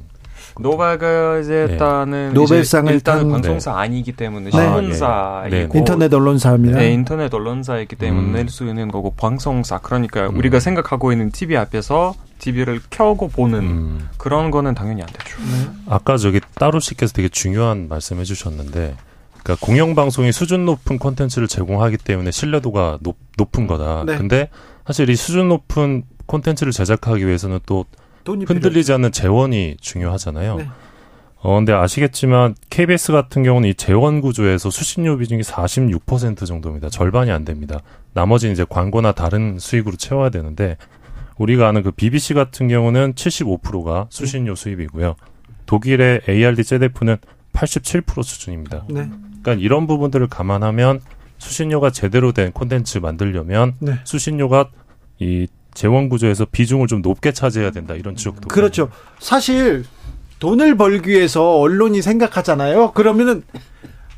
[SPEAKER 8] 노바가제타는
[SPEAKER 1] 네. 노벨상을
[SPEAKER 8] 일단 방송사 네. 아니기 때문에 신문사이고 아, 네.
[SPEAKER 1] 인터넷 언론사입니다.
[SPEAKER 8] 네, 인터넷 언론사이기 때문에 음. 낼수 있는 거고 방송사 그러니까 음. 우리가 생각하고 있는 TV 앞에서 TV를 켜고 보는 음. 그런 거는 당연히 안 되죠. 네.
[SPEAKER 10] 아까 저기 따로 씨께서 되게 중요한 말씀해 주셨는데 그러니까 공영방송이 수준 높은 콘텐츠를 제공하기 때문에 신뢰도가 높, 높은 거다. 네. 근데 사실 이 수준 높은 콘텐츠를 제작하기 위해서는 또 흔들리지 않는 재원이 중요하잖아요. 네. 어, 근데 아시겠지만 KBS 같은 경우는 이 재원 구조에서 수신료 비중이 46% 정도입니다. 절반이 안 됩니다. 나머지는 이제 광고나 다른 수익으로 채워야 되는데 우리가 아는 그 BBC 같은 경우는 75%가 수신료 수입이고요. 독일의 ARD 제데프는 87% 수준입니다. 네. 그러니까 이런 부분들을 감안하면 수신료가 제대로 된 콘텐츠 만들려면 네. 수신료가 이 재원 구조에서 비중을 좀 높게 차지해야 된다 이런 지적도
[SPEAKER 1] 그렇죠. 사실 돈을 벌기 위해서 언론이 생각하잖아요. 그러면은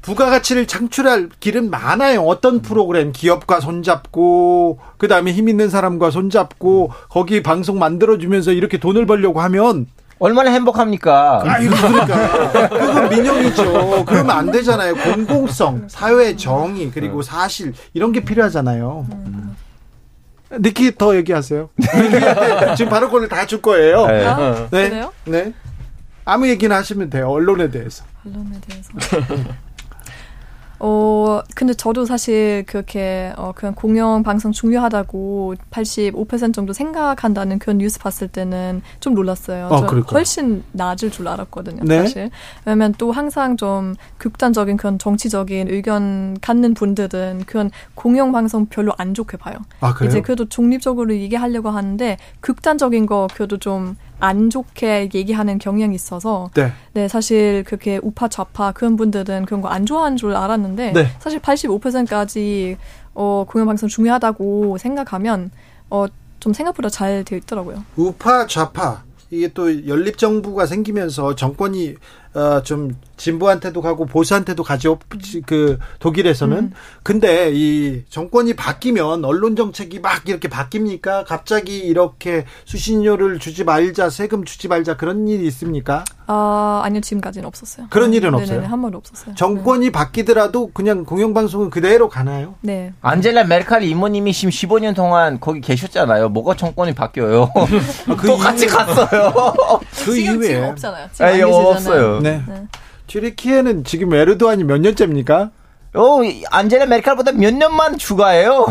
[SPEAKER 1] 부가가치를 창출할 길은 많아요. 어떤 프로그램 기업과 손잡고 그다음에 힘 있는 사람과 손잡고 거기 방송 만들어 주면서 이렇게 돈을 벌려고 하면
[SPEAKER 9] 얼마나 행복합니까?
[SPEAKER 1] 아, 이거 그러니까. 그건 민영이죠. 그러면 안 되잖아요. 공공성, 사회 정의, 그리고 사실, 이런 게 필요하잖아요. 음. 니키 더 얘기하세요. 지금 발언권을 다 줄 거예요.
[SPEAKER 7] 네. 아, 네. 그래요?
[SPEAKER 1] 네. 아무 얘기나 하시면 돼요. 언론에 대해서.
[SPEAKER 7] 언론에 대해서. 어, 근데 저도 사실 그렇게, 어, 그냥 공영 방송 중요하다고 85% 정도 생각한다는 그런 뉴스 봤을 때는 좀 놀랐어요. 어, 훨씬 낮을 줄 알았거든요, 네? 사실. 왜냐면 또 항상 좀 극단적인 그런 정치적인 의견 갖는 분들은 그런 공영 방송 별로 안 좋게 봐요.
[SPEAKER 1] 아,
[SPEAKER 7] 이제 그래도 중립적으로 얘기하려고 하는데 극단적인 거 그래도 좀 안 좋게 얘기하는 경향이 있어서 네. 네 사실 그렇게 우파 좌파 그런 분들은 그런 거 안 좋아하는 줄 알았는데 네. 사실 85%까지 어 공영 방송 중요하다고 생각하면 어좀 생각보다 잘 되어 있더라고요.
[SPEAKER 1] 우파 좌파 이게 또 연립 정부가 생기면서 정권이 어, 좀 진보한테도 가고 보수한테도 가죠. 그 독일에서는. 음. 근데 이 정권이 바뀌면 언론 정책이 막 이렇게 바뀝니까? 갑자기 이렇게 수신료를 주지 말자, 세금 주지 말자 그런 일이 있습니까?
[SPEAKER 7] 아, 아니요. 지금까지는 없었어요.
[SPEAKER 1] 그런 일은 네네네, 없어요.
[SPEAKER 7] 한 번도 없었어요.
[SPEAKER 1] 정권이 네. 바뀌더라도 그냥 공영방송은 그대로 가나요?
[SPEAKER 7] 네.
[SPEAKER 9] 안젤라 메르칼 이모님이 지금 15년 동안 거기 계셨잖아요. 뭐가 정권이 바뀌어요? 그 똑같이 갔어요.
[SPEAKER 7] 그 지금, 이후에 지금 없잖아요. 지금 아니,
[SPEAKER 9] 없어요.
[SPEAKER 1] 네. 네. 튀르키예는 지금 에르도안이 몇 년째입니까?
[SPEAKER 9] 어, 안젤라 메르켈보다 몇 년만 추가해요.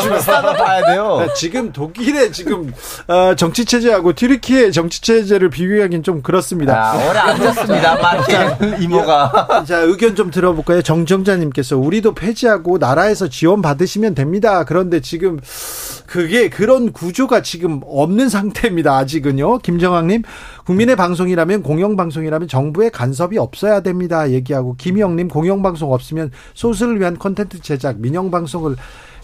[SPEAKER 9] 추가하다 봐야 돼요.
[SPEAKER 1] 네, 지금 독일의 지금 어, 정치 체제하고 튀르키의 정치 체제를 비교하기는 좀 그렇습니다.
[SPEAKER 9] 아, 오래 앉았습니다. 마켓 이모가.
[SPEAKER 1] 자, 의견 좀 들어볼까요? 정정자님께서 우리도 폐지하고 나라에서 지원 받으시면 됩니다. 그런데 지금 그게 그런 구조가 지금 없는 상태입니다. 아직은요. 김정학님, 국민의 방송이라면 공영방송이라면 정부의 간섭이 없어야 됩니다. 얘기하고 김영님, 공영방송 없으면 소수를 위한 콘텐츠 제작, 민영방송을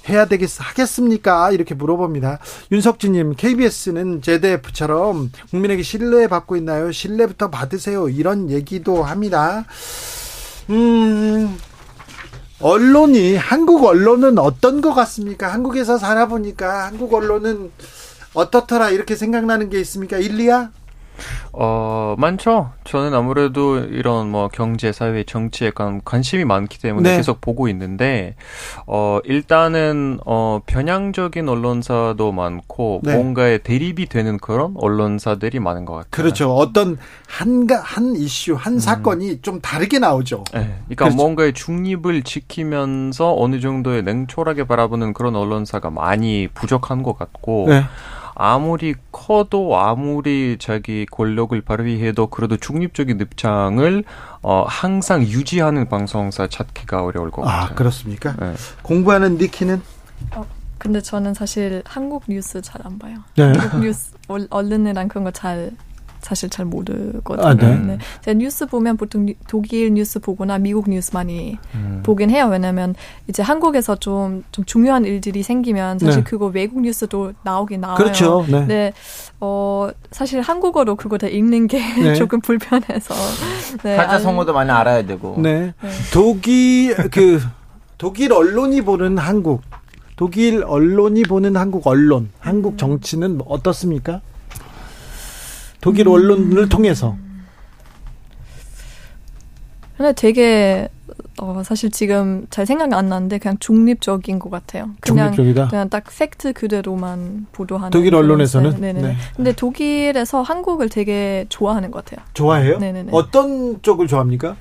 [SPEAKER 1] 해야 되겠 하겠습니까? 이렇게 물어봅니다. 윤석진님, KBS는 제대프처럼 국민에게 신뢰 받고 있나요? 신뢰부터 받으세요. 이런 얘기도 합니다. 음, 언론이 한국 언론은 어떤 것 같습니까? 한국에서 살아보니까 한국 언론은 어떻더라 이렇게 생각나는 게 있습니까? 일리야?
[SPEAKER 8] 어, 많죠. 저는 아무래도 이런 뭐 경제, 사회, 정치에 관, 관심이 많기 때문에 네. 계속 보고 있는데, 어, 일단은, 어, 편향적인 언론사도 많고, 네. 뭔가에 대립이 되는 그런 언론사들이 많은 것 같아요.
[SPEAKER 1] 그렇죠. 어떤 한, 한 이슈, 한 음. 사건이 좀 다르게 나오죠.
[SPEAKER 8] 네. 그러니까 그렇죠. 뭔가의 중립을 지키면서 어느 정도의 냉철하게 바라보는 그런 언론사가 많이 부족한 것 같고, 네. 아무리 커도 아무리 자기 권력을 발휘해도 그래도 중립적인 입장을 어, 항상 유지하는 방송사 찾기가 어려울 것 아, 같아요.
[SPEAKER 1] 아 그렇습니까? 네. 공부하는 니키는?
[SPEAKER 7] 어, 근데 저는 사실 한국 뉴스 잘 안 봐요. 네. 한국 뉴스 언론이랑 그런 거 잘 사실 잘 모르거든요. 아, 네. 네. 제가 뉴스 보면 보통 독일 뉴스 보거나 미국 뉴스 많이 음. 보긴 해요. 왜냐면 이제 한국에서 좀, 좀 중요한 일들이 생기면 사실 네. 그거 외국 뉴스도 나오긴 나와요.
[SPEAKER 1] 그렇죠.
[SPEAKER 7] 네. 네. 어, 사실 한국어로 그거 다 읽는 게 네. 조금 불편해서.
[SPEAKER 9] 네. 한자 성어도 많이 알아야 되고.
[SPEAKER 1] 네. 네. 독일, 그, 독일 언론이 보는 한국. 독일 언론이 보는 한국 언론, 한국 음. 정치는 어떻습니까? 독일 언론을 통해서.
[SPEAKER 7] 근데 되게 어, 사실 지금 잘 생각이 안 나는데 그냥 중립적인 것 같아요.
[SPEAKER 1] 그냥, 중립적이다.
[SPEAKER 7] 그냥 딱 팩트 그대로만 보도하는.
[SPEAKER 1] 독일 언론에서는.
[SPEAKER 7] 네 네. 네. 근데 독일에서 한국을 되게 좋아하는 것 같아요.
[SPEAKER 1] 좋아해요? 네네네. 어떤 쪽을 좋아합니까?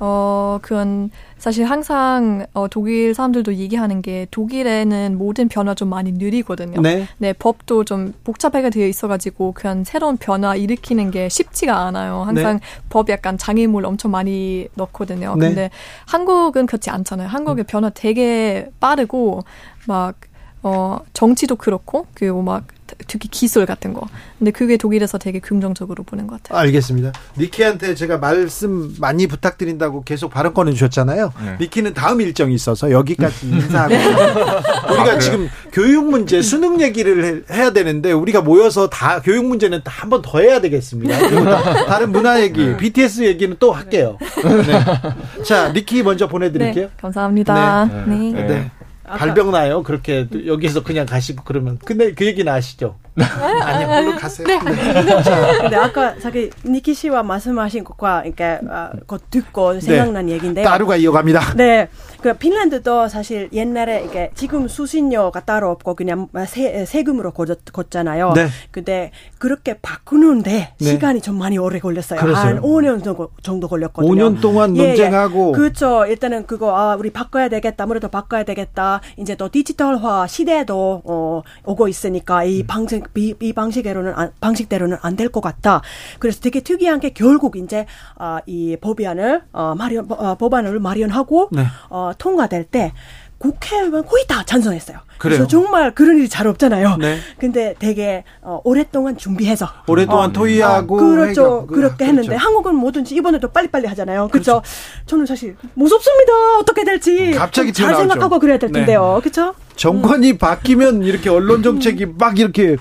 [SPEAKER 7] 어, 그건 사실 항상 어, 독일 사람들도 얘기하는 게 독일에는 모든 변화 좀 많이 느리거든요. 네. 네, 법도 좀 복잡하게 되어 있어가지고 그냥 새로운 변화 일으키는 게 쉽지가 않아요. 항상 네. 법 약간 장애물 엄청 많이 넣거든요. 네. 근데 한국은 그렇지 않잖아요. 한국의 음. 변화 되게 빠르고 막 어, 정치도 그렇고, 그리고 막 특히 기술 같은 거. 근데 그게 독일에서 되게 긍정적으로 보는 것 같아요.
[SPEAKER 1] 알겠습니다. 니키한테 제가 말씀 많이 부탁드린다고 계속 발언 꺼내 주셨잖아요. 네. 니키는 다음 일정이 있어서 여기까지 인사하고. 네. 우리가 아, 지금 교육 문제, 수능 얘기를 해야 되는데 우리가 모여서 다 교육 문제는 한번 더 해야 되겠습니다. 다른 문화 얘기, 네. BTS 얘기는 또 할게요. 네. 자, 니키 먼저 보내드릴게요.
[SPEAKER 7] 네, 감사합니다. 네.
[SPEAKER 1] 네. 발병 나요. 그렇게 여기서 그냥 가시고 그러면. 근데 그 얘기는 아시죠? 아니 물론 가세요. 네.
[SPEAKER 6] 근데 아까 자기 니키 씨와 말씀하신 것과 이렇게 아, 그 듣고 생각난 네. 얘기인데요.
[SPEAKER 1] 따루가 이어갑니다.
[SPEAKER 6] 네. 그 핀란드도 사실 옛날에 이게 지금 수신료가 따로 없고 그냥 세, 세금으로 걷잖아요. 네. 근데 그렇게 바꾸는데 네. 시간이 좀 많이 오래 걸렸어요. 그래서요. 한 5년 정도, 정도 걸렸거든요.
[SPEAKER 1] 5년 동안 예, 예. 논쟁하고.
[SPEAKER 6] 예. 그렇죠. 일단은 그거 아 우리 바꿔야 되겠다. 아무래도 바꿔야 되겠다. 이제 또 디지털화 시대도 어 오고 있으니까 이 음. 방식 이, 이 방식대로는 안, 방식대로는 안 될 것 같다. 그래서 되게 특이한 게 결국 이제 아, 이 법안을 어, 마련 어, 법안을 마련하고 네. 어, 통과될 때 국회의원 거의 다 찬성했어요. 그래요? 그래서 정말 그런 일이 잘 없잖아요. 네. 근데 되게 어, 오랫동안 준비해서
[SPEAKER 1] 오랫동안 어, 토의하고
[SPEAKER 6] 어, 그렇죠. 해가, 그렇게 그렇죠. 했는데 한국은 뭐든지 이번에도 빨리빨리 하잖아요. 그렇죠. 그렇죠. 저는 사실 무섭습니다. 어떻게 될지 갑자기 잘 생각하고 그래야 될 네. 텐데요. 네. 그렇죠?
[SPEAKER 1] 정권이 바뀌면 이렇게 언론 정책이 막 이렇게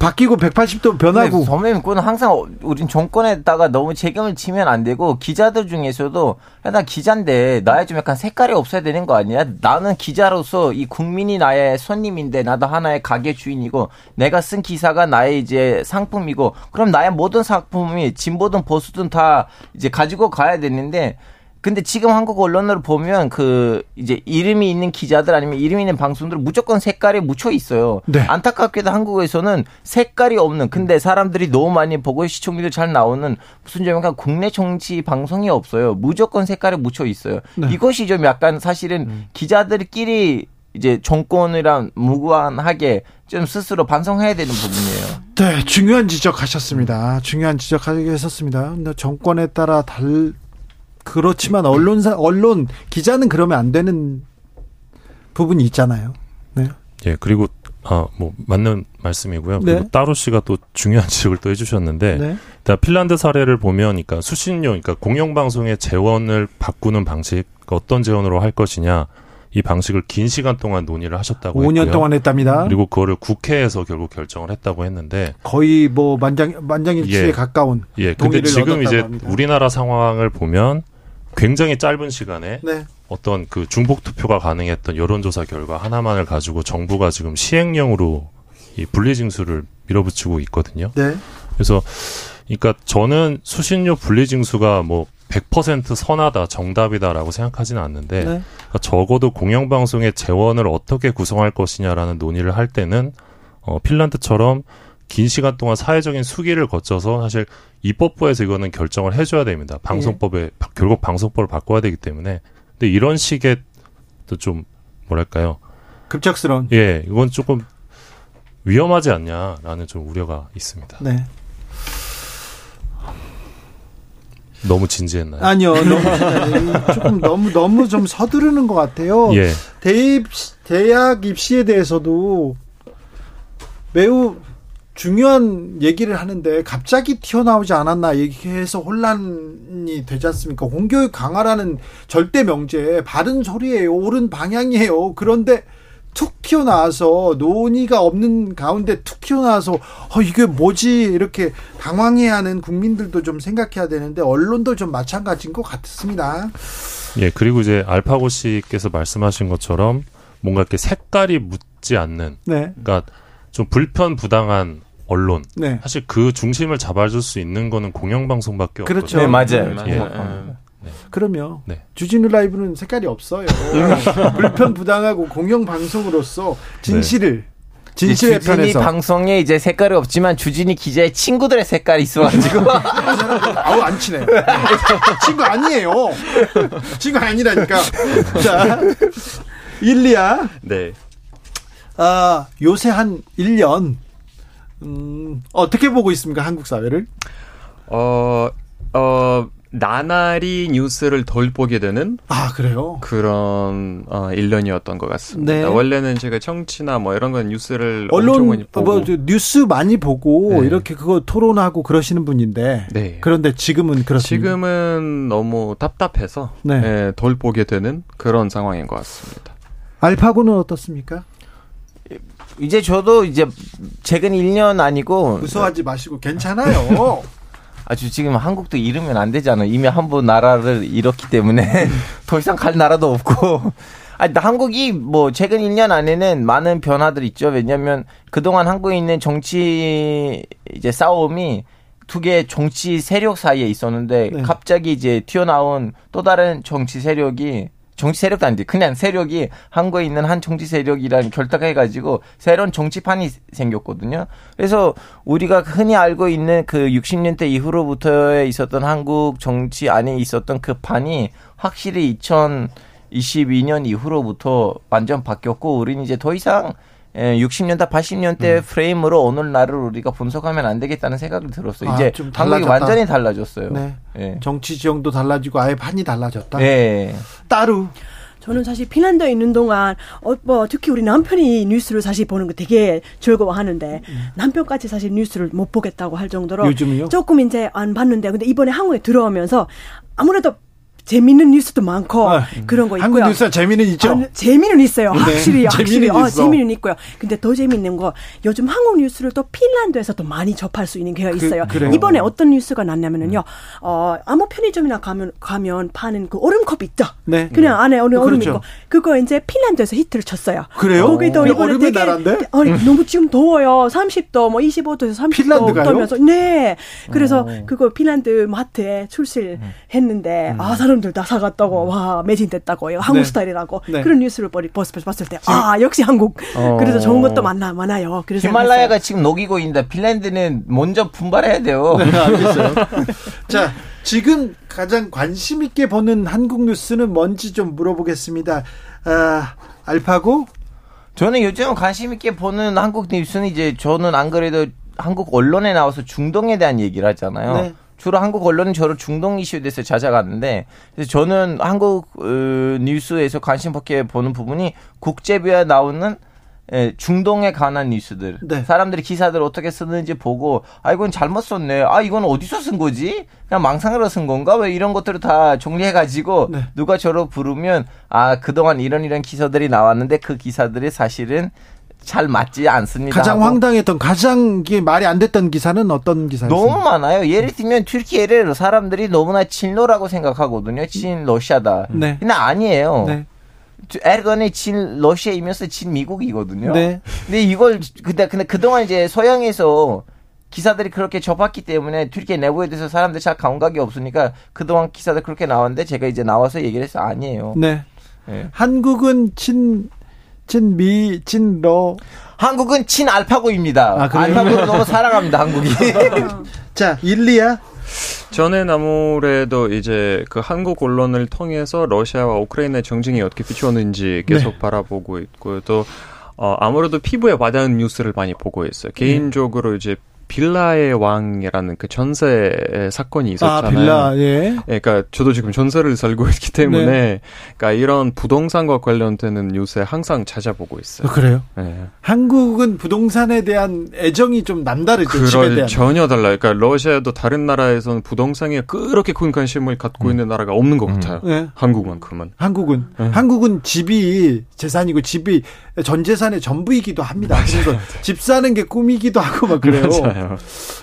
[SPEAKER 1] 바뀌고 180도 변하고.
[SPEAKER 9] 선배님, 그건 항상 우린 정권에다가 너무 책임을 지면 안 되고 기자들 중에서도 야, 나 기자인데 나의 좀 약간 색깔이 없어야 되는 거 아니야? 나는 기자로서 이 국민이 나의 손님인데 나도 하나의 가게 주인이고 내가 쓴 기사가 나의 이제 상품이고 그럼 나의 모든 상품이 진보든 보수든 다 이제 가지고 가야 되는데 근데 지금 한국 언론을 보면 그 이제 이름이 있는 기자들 아니면 이름 있는 방송들 무조건 색깔이 묻혀 있어요. 네. 안타깝게도 한국에서는 색깔이 없는 근데 사람들이 너무 많이 보고 시청률도 잘 나오는 무슨 좀 약간 국내 정치 방송이 없어요. 무조건 색깔이 묻혀 있어요. 네. 이것이 좀 약간 사실은 음. 기자들끼리 이제 정권이랑 무관하게 좀 스스로 반성해야 되는 부분이에요.
[SPEAKER 1] 네, 중요한 지적하셨습니다. 중요한 지적하셨습니다. 정권에 따라 달 그렇지만 언론사 언론 기자는 그러면 안 되는 부분이 있잖아요. 네.
[SPEAKER 10] 예, 그리고 아, 뭐 맞는 말씀이고요. 네. 그리고 따로 씨가 또 중요한 지적을 또 해주셨는데, 네. 일단 핀란드 사례를 보면, 그러니까 수신료, 그러니까 공영방송의 재원을 바꾸는 방식, 그러니까 어떤 재원으로 할 것이냐, 이 방식을 긴 시간 동안 논의를 하셨다고 5년
[SPEAKER 1] 했고요. 동안 했답니다.
[SPEAKER 10] 그리고 그거를 국회에서 결국 결정을 했다고 했는데
[SPEAKER 1] 거의 뭐 만장 만장일치에 예. 가까운
[SPEAKER 10] 예. 근데 지금 이제 합니다. 우리나라 상황을 보면 굉장히 짧은 시간에 네. 어떤 그 중복 투표가 가능했던 여론조사 결과 하나만을 가지고 정부가 지금 시행령으로 이 분리징수를 밀어붙이고 있거든요. 네. 그래서 그러니까 저는 수신료 분리징수가 뭐 100% 선하다, 정답이다라고 생각하지는 않는데 네. 그러니까 적어도 공영방송의 재원을 어떻게 구성할 것이냐라는 논의를 할 때는 어, 핀란드처럼 긴 시간 동안 사회적인 수기를 거쳐서 사실 입법부에서 이거는 결정을 해줘야 됩니다. 방송법에 예. 결국 방송법을 바꿔야 되기 때문에 근데 이런 식의 또 좀 뭐랄까요
[SPEAKER 1] 급작스러운
[SPEAKER 10] 예 이건 조금 위험하지 않냐라는 좀 우려가 있습니다. 네. 너무 진지했나요?
[SPEAKER 1] 아니요, 너무 조금 너무 너무 좀 서두르는 것 같아요. 예. 대입 대학 입시에 대해서도 매우 중요한 얘기를 하는데 갑자기 튀어나오지 않았나 얘기해서 혼란이 되지 않습니까? 공교육 강화라는 절대 명제 바른 소리예요. 옳은 방향이에요. 그런데 툭 튀어나와서 논의가 없는 가운데 툭 튀어나와서 어 이게 뭐지 이렇게 당황해야 하는 국민들도 좀 생각해야 되는데 언론도 좀 마찬가지인 것 같습니다.
[SPEAKER 10] 예, 그리고 이제 알파고 씨께서 말씀하신 것처럼 뭔가 이렇게 색깔이 묻지 않는 네. 그러니까 좀 불편 부당한 언론. 네. 사실 그 중심을 잡아줄 수 있는 거는 공영방송밖에 없거든요.
[SPEAKER 1] 그렇죠.
[SPEAKER 9] 네, 맞아요. 예.
[SPEAKER 1] 네. 네. 그러면 네. 주진우 라이브는 색깔이 없어요. 불편 부당하고 공영 방송으로서 진실을 진실의
[SPEAKER 9] 주진이 편에서. 방송에 이제 색깔이 없지만 주진이 기자의 친구들의 색깔이 있어가지고
[SPEAKER 1] 아우 안 친해. 친구 아니에요. 친구 아니라니까. 자 일리야. 네. 아 요새 한 1년 음, 어떻게 보고 있습니까 한국 사회를?
[SPEAKER 8] 어, 어, 나날이 뉴스를 덜 보게 되는
[SPEAKER 1] 아 그래요
[SPEAKER 8] 그런 어, 1년이었던 것 같습니다. 네. 원래는 제가 청취나 뭐 이런 건 뉴스를
[SPEAKER 1] 언론 뭐, 뉴스 많이 보고 네. 이렇게 그거 토론하고 그러시는 분인데 네. 그런데 지금은 그렇습니다.
[SPEAKER 8] 지금은 너무 답답해서 네. 네, 덜 보게 되는 그런 상황인 것 같습니다.
[SPEAKER 1] 알파고는 어떻습니까?
[SPEAKER 9] 이제 저도 이제 최근 1년 아니고
[SPEAKER 1] 무서워하지 마시고 괜찮아요.
[SPEAKER 9] 아주 지금 한국도 잃으면 안 되잖아요. 이미 한 번 나라를 잃었기 때문에 더 이상 갈 나라도 없고 아, 한국이 뭐 최근 1년 안에는 많은 변화들이 있죠. 왜냐하면 그동안 한국에 있는 정치 이제 싸움이 두 개의 정치 세력 사이에 있었는데 네. 갑자기 이제 튀어나온 또 다른 정치 세력이 정치 세력도 아닌데 그냥 세력이 한국에 있는 한 정치 세력이랑 결탁해가지고 새로운 정치판이 생겼거든요. 그래서 우리가 흔히 알고 있는 그 60년대 이후로부터 있었던 한국 정치 안에 있었던 그 판이 확실히 2022년 이후로부터 완전 바뀌었고 우리는 이제 더 이상 60년대, 80년대 음. 프레임으로 오늘날을 우리가 분석하면 안 되겠다는 생각이 들었어요. 아, 이제 한국이 완전히 달라졌어요. 네.
[SPEAKER 1] 네. 정치 지형도 달라지고 아예 판이 달라졌다. 네. 따로
[SPEAKER 6] 저는 사실 핀란드에 있는 동안 어, 뭐 특히 우리 남편이 뉴스를 사실 보는 거 되게 즐거워하는데 음. 남편까지 사실 뉴스를 못 보겠다고 할 정도로 요즘요? 조금 이제 안 봤는데 근데 이번에 한국에 들어오면서 아무래도 재밌는 뉴스도 많고 아, 그런 거 있고요.
[SPEAKER 1] 한국 뉴스 재미는 있죠. 아,
[SPEAKER 6] 재미는 있어요. 네. 확실히 확실히 재미는, 어, 재미는 있고요. 근데 더 재밌는 거 요즘 한국 뉴스를 또 핀란드에서도 많이 접할 수 있는 기회가 그, 있어요. 그, 이번에 어떤 뉴스가 났냐면은요. 음. 어 아무 편의점이나 가면 가면 파는 그 얼음컵 있죠. 네. 그냥 안에 얼음 얼음 그렇죠. 있고 그거 이제 핀란드에서 히트를 쳤어요.
[SPEAKER 1] 그래요?
[SPEAKER 6] 거기도 이번에 되게 나라인데? 아니 너무 지금 더워요. 30도 뭐 25도에서 30도 핀란드가요? 떠면서 네. 그래서 오. 그거 핀란드 마트에 출시했는데 음. 아 사람 사람들 다 사갔다고 음. 와 매진됐다고 한국 네. 스타일이라고 네. 그런 뉴스를 봤을 때 아 역시 한국 어. 그래서 좋은 것도 많나 많아요. 그래서
[SPEAKER 9] 히말라야가 지금 녹이고 있는데 핀란드는 먼저 분발해야 돼요. 네, 알겠어요.
[SPEAKER 1] 자 지금 가장 관심 있게 보는 한국 뉴스는 뭔지 좀 물어보겠습니다. 아, 알파고?
[SPEAKER 9] 저는 요즘 관심 있게 보는 한국 뉴스는 이제 저는 안 그래도 한국 언론에 나와서 중동에 대한 얘기를 하잖아요. 네. 주로 한국 언론은 저를 중동 이슈에 대해서 찾아갔는데 그래서 저는 한국 어, 뉴스에서 관심 있게 보는 부분이 국제부에 나오는 예, 중동에 관한 뉴스들. 네. 사람들이 기사들 어떻게 쓰는지 보고, 아, 이건 잘못 썼네. 아, 이건 어디서 쓴 거지? 그냥 망상으로 쓴 건가? 왜 이런 것들을 다 정리해가지고, 네. 누가 저를 부르면, 아, 그동안 이런 이런 기사들이 나왔는데 그 기사들이 사실은 잘 맞지 않습니다.
[SPEAKER 1] 가장 황당했던 가장 이게 말이 안 됐던 기사는 어떤 기사였어요?
[SPEAKER 9] 너무 많아요. 예를 들면 튀르키예를 사람들이 너무나 친러라고 생각하거든요. 친 러시아다. 네. 근데 아니에요. 네. 에르건이 친 러시아이면서 친 미국이거든요. 네. 근데 이걸 근데 근데 그동안 이제 서양에서 기사들이 그렇게 접했기 때문에 튀르키예 내부에 대해서 사람들이 잘 감각이 없으니까 그동안 기사들 그렇게 나왔는데 제가 이제 나와서 얘기를 해서 아니에요.
[SPEAKER 1] 네. 네. 한국은 친 친미, 친러.
[SPEAKER 9] 한국은 친알파고입니다. 아, 알파고를 너무 사랑합니다, 한국이.
[SPEAKER 1] 자, 일리야.
[SPEAKER 8] 저는 아무래도 이제 그 한국 언론을 통해서 러시아와 우크라이나의 정쟁이 어떻게 비추었는지 계속 네. 바라보고 있고 또 어, 아무래도 피부에 와닿은 뉴스를 많이 보고 있어요. 개인적으로 네. 이제 빌라의 왕이라는 그 전세 사건이 아, 있었잖아요. 아, 빌라, 예. 예. 그러니까 저도 지금 전세를 살고 있기 때문에, 네. 그러니까 이런 부동산과 관련되는 뉴스에 항상 찾아보고 있어요.
[SPEAKER 1] 아, 그래요? 예. 한국은 부동산에 대한 애정이 좀 남다르죠. 그럴
[SPEAKER 8] 전혀 달라요. 그러니까 러시아도 다른 나라에서는 부동산에 그렇게 큰 관심을 갖고 음. 있는 나라가 없는 것 음. 같아요. 네. 한국만큼은.
[SPEAKER 1] 한국은 네. 한국은 집이 재산이고 집이 전 재산의 전부이기도 합니다. 그래서 집 사는 게 꿈이기도 하고 막 그래요. 맞아요.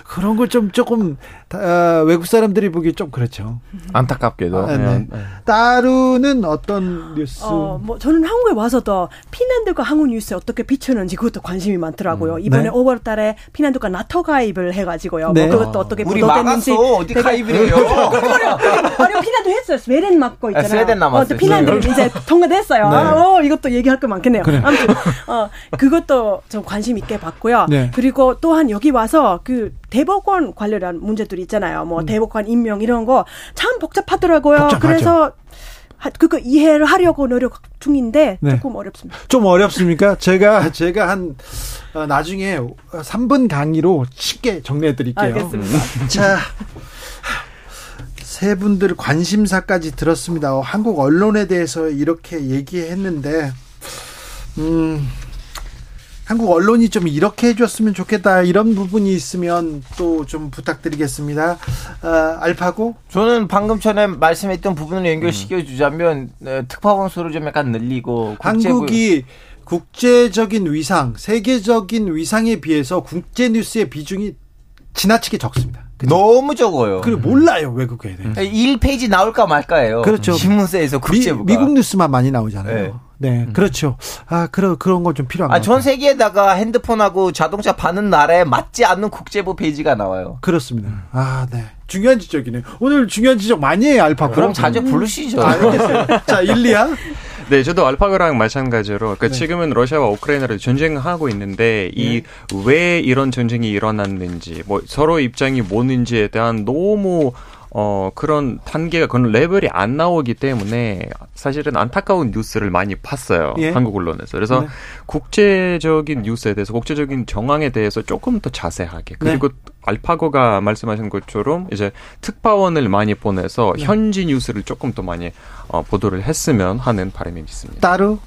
[SPEAKER 1] 그런 걸 좀 조금 어, 외국 사람들이 보기 좀 그렇죠.
[SPEAKER 9] 안타깝게도. 아, 네.
[SPEAKER 1] 네. 따루는 어떤 뉴스?
[SPEAKER 6] 어, 뭐 저는 한국에 와서도 피난들과 한국 뉴스에 어떻게 비추는지 그것도 관심이 많더라고요. 음. 이번에 네. 5월 달에 피난들과 나토 가입을 해 가지고요. 뭐 네. 뭐 그것도 어떻게
[SPEAKER 9] 우리 보도됐는지. 막았어. 어디 가입을 해요?
[SPEAKER 6] 아니 피난도 했어요. 스웨덴 맡고 있잖아요. 아, 스웨덴 남았어요. 어, 피난들 이제 통과됐어요. 네. 아, 어, 이것도 얘기할 거 많겠네요. 그래. 아무튼 어, 그것도 좀 관심 있게 봤고요. 네. 그리고 또한 여기 와서 그 대법원 관련한 문제들이 있잖아요. 뭐 음. 대법관 임명 이런 거 참 복잡하더라고요. 복잡하죠. 그래서 그거 이해를 하려고 노력 중인데 네. 조금 어렵습니다.
[SPEAKER 1] 좀 어렵습니까? 제가 제가 한 어, 나중에 3분 강의로 쉽게 정리해 드릴게요.
[SPEAKER 6] 알겠습니다.
[SPEAKER 1] 자. 세 분들 관심사까지 들었습니다. 한국 언론에 대해서 이렇게 얘기했는데, 음, 한국 언론이 좀 이렇게 해줬으면 좋겠다 이런 부분이 있으면 또 좀 부탁드리겠습니다. 아, 알파고?
[SPEAKER 9] 저는 방금 전에 말씀했던 부분을 연결시켜 주자면 음. 특파원 수를 좀 약간 늘리고
[SPEAKER 1] 한국이 국제적인 위상, 세계적인 위상에 비해서 국제 뉴스의 비중이 지나치게 적습니다.
[SPEAKER 9] 그죠? 너무 적어요.
[SPEAKER 1] 그리고 몰라요 외국에 대해.
[SPEAKER 9] 1페이지 나올까 말까예요. 그렇죠. 신문사에서 국제부가
[SPEAKER 1] 미, 국 뉴스만 많이 나오잖아요. 네. 네, 음. 그렇죠. 아, 그런 그런 거좀 필요한
[SPEAKER 9] 아, 전 세계에다가 핸드폰하고 자동차 파는 나라에 맞지 않는 국제부 페이지가 나와요.
[SPEAKER 1] 그렇습니다. 아, 네. 중요한 지적이네요. 오늘 중요한 지적 많이 해요, 알파고.
[SPEAKER 9] 그럼 자주 부르시죠. 아,
[SPEAKER 1] 알겠어요. 자, 일리야.
[SPEAKER 8] 네, 저도 알파고랑 마찬가지로 그러니까 네. 지금은 러시아와 우크라이나를 전쟁하고 있는데 이왜 네. 이런 전쟁이 일어났는지 뭐 서로 입장이 뭐는지에 대한 너무 어, 그런 단계가, 그런 레벨이 안 나오기 때문에 사실은 안타까운 뉴스를 많이 봤어요. 예. 한국 언론에서. 그래서 네. 국제적인 뉴스에 대해서, 국제적인 정황에 대해서 조금 더 자세하게. 그리고 네. 알파고가 말씀하신 것처럼 이제 특파원을 많이 보내서 네. 현지 뉴스를 조금 더 많이 어, 보도를 했으면 하는 바람이 있습니다.
[SPEAKER 1] 따로?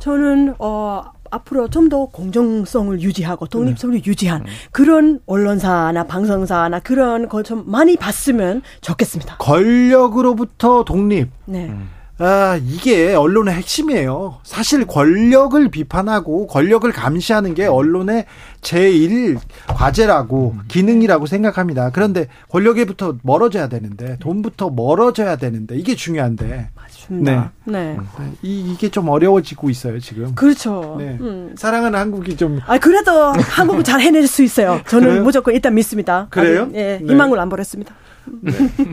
[SPEAKER 6] 저는, 어, 앞으로 좀 더 공정성을 유지하고 독립성을 네. 유지한 음. 그런 언론사나 방송사나 그런 걸 좀 많이 봤으면 좋겠습니다.
[SPEAKER 1] 권력으로부터 독립. 네. 음. 아, 이게 언론의 핵심이에요. 사실 권력을 비판하고 권력을 감시하는 게 언론의 제일 과제라고 기능이라고 생각합니다. 그런데 권력에부터 멀어져야 되는데 돈부터 멀어져야 되는데 이게 중요한데.
[SPEAKER 6] 맞습니다. 네. 네.
[SPEAKER 1] 이, 이게 좀 어려워지고 있어요, 지금.
[SPEAKER 6] 그렇죠.
[SPEAKER 1] 네. 음. 사랑하는 한국이 좀.
[SPEAKER 6] 아, 그래도 한국은 잘 해낼 수 있어요. 저는 그래요? 무조건 일단 믿습니다.
[SPEAKER 1] 그래요?
[SPEAKER 6] 아직, 예, 네. 희망을 안 버렸습니다.
[SPEAKER 1] 네.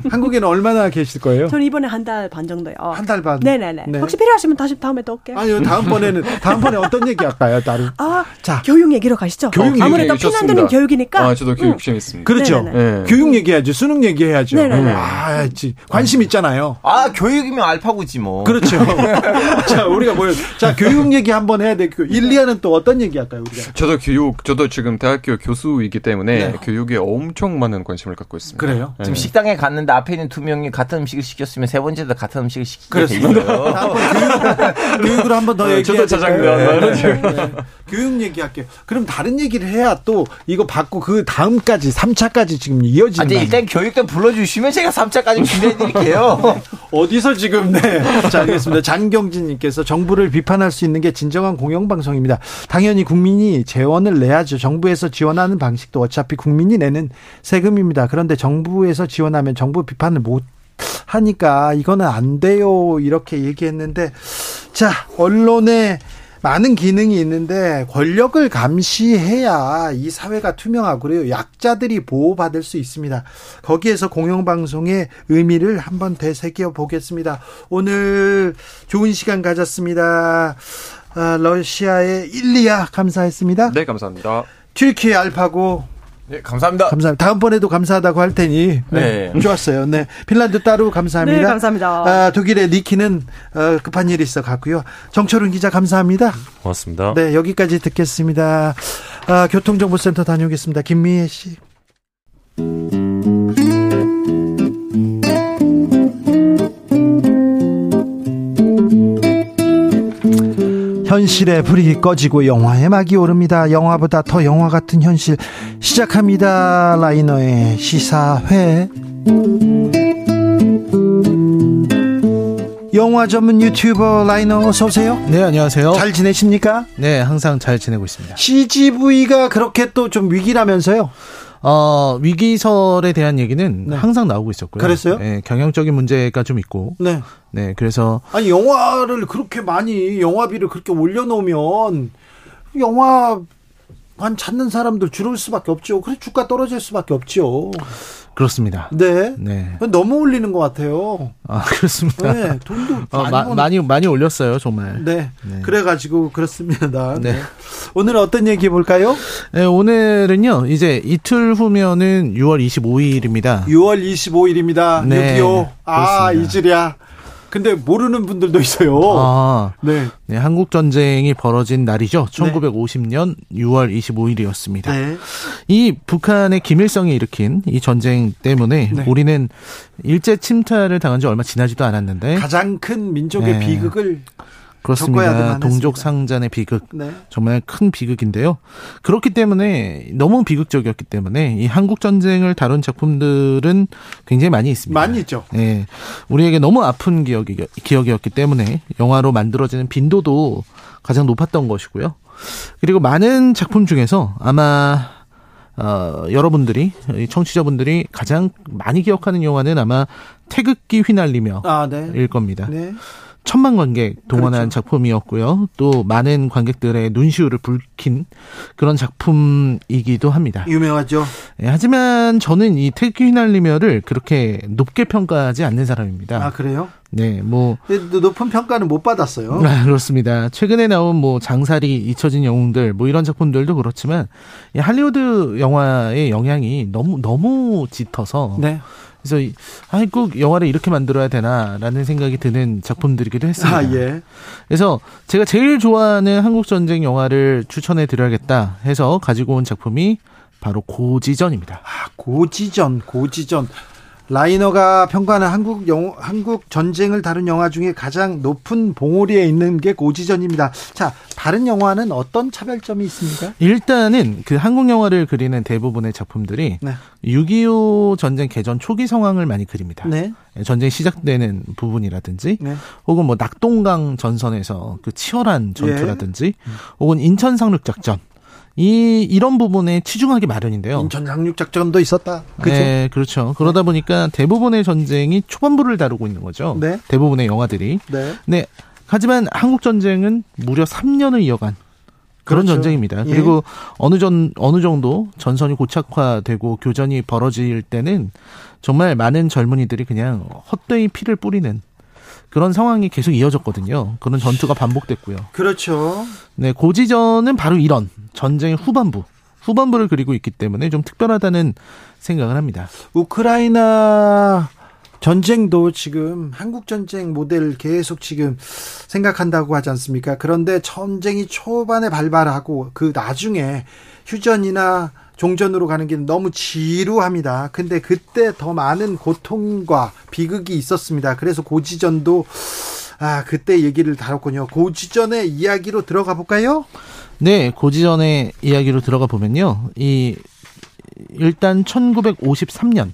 [SPEAKER 1] 한국에는 얼마나 계실 거예요?
[SPEAKER 6] 저는 이번에 한 달 반 정도요.
[SPEAKER 1] 한달 반.
[SPEAKER 6] 네네네. 네. 혹시 필요하시면 다시 다음에 또 올게요.
[SPEAKER 1] 아니요, 다음번에는 다음번에 어떤 얘기 할까요, 따로?
[SPEAKER 6] 아, 자, 교육 얘기로 가시죠. 교육 아무래도 피난드는 교육이니까.
[SPEAKER 8] 아, 저도 교육 음. 재밌습니다.
[SPEAKER 1] 그렇죠. 네. 교육 얘기해야죠. 수능 얘기해야죠. 네네네. 아, 관심 있잖아요.
[SPEAKER 9] 아, 교육이면 알파고지 뭐.
[SPEAKER 1] 그렇죠. 자, 우리가 뭐요? 자, 교육 얘기 한번 해야 돼. 1, 2화는 또 어떤 얘기 할까요, 우리가?
[SPEAKER 8] 저도 교육, 저도 지금 대학교 교수이기 때문에 네. 교육에 엄청 많은 관심을 갖고 있습니다.
[SPEAKER 1] 그래요?
[SPEAKER 9] 지금 식당에 갔는데 앞에 있는 두 명이 같은 음식을 시켰으면 세 번째도 같은 음식을 시키게 돼 있어요.
[SPEAKER 1] 교육으로 한 번더 네, 얘기해
[SPEAKER 8] 저도 짜장면.
[SPEAKER 1] 네, 네. 교육 얘기할게요. 그럼 다른 얘기 를 해야 또 이거 받고 그 다음까지 3차까지 지금 이어지는.
[SPEAKER 9] 아, 일단 교육 좀 불러주시면 제가 3차까지 준비해드릴게요.
[SPEAKER 1] 어디서 지금 네. 자 알겠습니다. 장경진님께서 정부를 비판할 수 있는 게 진정한 공영방송입니다. 당연히 국민이 재원을 내야죠. 정부에서 지원하는 방식도 어차피 국민이 내는 세금입니다. 그런데 정부에서 지원하면 정부 비판을 못 하니까 이거는 안 돼요. 이렇게 얘기했는데 자, 언론에 많은 기능이 있는데 권력을 감시해야 이 사회가 투명하고요. 약자들이 보호받을 수 있습니다. 거기에서 공영방송의 의미를 한번 되새겨 보겠습니다. 오늘 좋은 시간 가졌습니다. 아, 러시아의 일리아 감사했습니다.
[SPEAKER 8] 네, 감사합니다.
[SPEAKER 1] 튀르키예 알파고
[SPEAKER 9] 네, 감사합니다.
[SPEAKER 1] 감사합니다. 다음번에도 감사하다고 할 테니. 네. 네. 좋았어요. 네. 핀란드 따로 감사합니다. 네,
[SPEAKER 6] 감사합니다.
[SPEAKER 1] 아, 독일의 니키는 어, 급한 일이 있어 갔고요. 정철훈 기자 감사합니다.
[SPEAKER 10] 고맙습니다.
[SPEAKER 1] 네, 여기까지 듣겠습니다. 아, 교통정보센터 다녀오겠습니다. 김미애 씨. 현실의 불이 꺼지고 영화의 막이 오릅니다. 영화보다 더 영화 같은 현실 시작합니다. 라이너의 시사회. 영화 전문 유튜버 라이너 어서 오세요.
[SPEAKER 11] 네, 안녕하세요.
[SPEAKER 1] 잘 지내십니까?
[SPEAKER 11] 네, 항상 잘 지내고 있습니다.
[SPEAKER 1] CGV가 그렇게 또 좀 위기라면서요?
[SPEAKER 11] 어, 위기설에 대한 얘기는 네. 항상 나오고 있었고요.
[SPEAKER 1] 그랬어요?
[SPEAKER 11] 네, 경영적인 문제가 좀 있고.
[SPEAKER 1] 네.
[SPEAKER 11] 네, 그래서.
[SPEAKER 1] 아니, 영화를 그렇게 많이, 영화비를 그렇게 올려놓으면, 영화 관 찾는 사람들 줄을 수밖에 없죠. 그래, 주가 떨어질 수밖에 없죠.
[SPEAKER 11] 그렇습니다.
[SPEAKER 1] 네. 네. 너무 올리는 것 같아요.
[SPEAKER 11] 아, 그렇습니다.
[SPEAKER 1] 네. 돈도
[SPEAKER 11] 어, 많이, 마, 많이, 많이 올렸어요, 정말.
[SPEAKER 1] 네. 네. 그래가지고 그렇습니다. 네. 네. 오늘 어떤 얘기 해볼까요?
[SPEAKER 11] 네, 오늘은요, 이제 이틀 후면은 6월 25일입니다.
[SPEAKER 1] 6월 25일입니다. 네. 6.25. 아, 이즈리아. 근데 모르는 분들도 있어요.
[SPEAKER 11] 아, 네. 네 한국 전쟁이 벌어진 날이죠. 1950년 네. 6월 25일이었습니다. 네. 이 북한의 김일성이 일으킨 이 전쟁 때문에 네. 우리는 일제 침탈을 당한 지 얼마 지나지도 않았는데
[SPEAKER 1] 가장 큰 민족의 네. 비극을
[SPEAKER 11] 그렇습니다. 동족 상잔의 비극. 네. 정말 큰 비극인데요. 그렇기 때문에 너무 비극적이었기 때문에 이 한국 전쟁을 다룬 작품들은 굉장히 많이 있습니다.
[SPEAKER 1] 많이 있죠.
[SPEAKER 11] 예. 우리에게 너무 아픈 기억이 기억이었기 때문에 영화로 만들어지는 빈도도 가장 높았던 것이고요. 그리고 많은 작품 중에서 아마 어, 여러분들이 청취자분들이 가장 많이 기억하는 영화는 아마 태극기 휘날리며 아, 네. 일 겁니다. 네. 천만 관객 동원한 그렇죠. 작품이었고요. 또 많은 관객들의 눈시울을 붉힌 그런 작품이기도 합니다.
[SPEAKER 1] 유명하죠.
[SPEAKER 11] 예, 하지만 저는 이 태극기 휘날리며를 그렇게 높게 평가하지 않는 사람입니다.
[SPEAKER 1] 아 그래요?
[SPEAKER 11] 네, 뭐
[SPEAKER 1] 높은 평가는 못 받았어요.
[SPEAKER 11] 아, 그렇습니다. 최근에 나온 뭐 장사리, 잊혀진 영웅들 뭐 이런 작품들도 그렇지만 이 할리우드 영화의 영향이 너무 너무 짙어서 네. 그래서 아이 꼭 영화를 이렇게 만들어야 되나라는 생각이 드는 작품들이기도 했습니다. 아, 예. 그래서 제가 제일 좋아하는 한국 전쟁 영화를 추천해 드려야겠다 해서 가지고 온 작품이 바로 고지전입니다.
[SPEAKER 1] 아, 고지전, 고지전. 라이너가 평가하는 한국 영 한국 전쟁을 다룬 영화 중에 가장 높은 봉우리에 있는 게 고지전입니다. 자, 다른 영화는 어떤 차별점이 있습니까?
[SPEAKER 11] 일단은 그 한국 영화를 그리는 대부분의 작품들이 네. 6.25 전쟁 개전 초기 상황을 많이 그립니다. 네. 전쟁 시작되는 부분이라든지 네. 혹은 뭐 낙동강 전선에서 그 치열한 전투라든지 예. 혹은 인천 상륙 작전 이 이런 부분에 치중하기 마련인데요.
[SPEAKER 1] 인천 상륙 작전도 있었다.
[SPEAKER 11] 그렇죠? 네, 그렇죠. 그러다 보니까 대부분의 전쟁이 초반부를 다루고 있는 거죠. 네. 대부분의 영화들이. 네. 네. 하지만 한국 전쟁은 무려 3년을 이어간 그런 그렇죠. 전쟁입니다. 예. 그리고 어느 전 어느 정도 전선이 고착화되고 교전이 벌어질 때는 정말 많은 젊은이들이 그냥 헛되이 피를 뿌리는 그런 상황이 계속 이어졌거든요. 그런 전투가 반복됐고요.
[SPEAKER 1] 그렇죠.
[SPEAKER 11] 네, 고지전은 바로 이런 전쟁의 후반부, 후반부를 그리고 있기 때문에 좀 특별하다는 생각을 합니다.
[SPEAKER 1] 우크라이나 전쟁도 지금 한국 전쟁 모델 계속 지금 생각한다고 하지 않습니까? 그런데 전쟁이 초반에 발발하고 그 나중에 휴전이나 종전으로 가는 게 너무 지루합니다. 근데 그때 더 많은 고통과 비극이 있었습니다. 그래서 고지전도 아, 그때 얘기를 다뤘군요. 고지전의 이야기로 들어가 볼까요?
[SPEAKER 11] 네, 고지전의 이야기로 들어가 보면요. 이 일단 1953년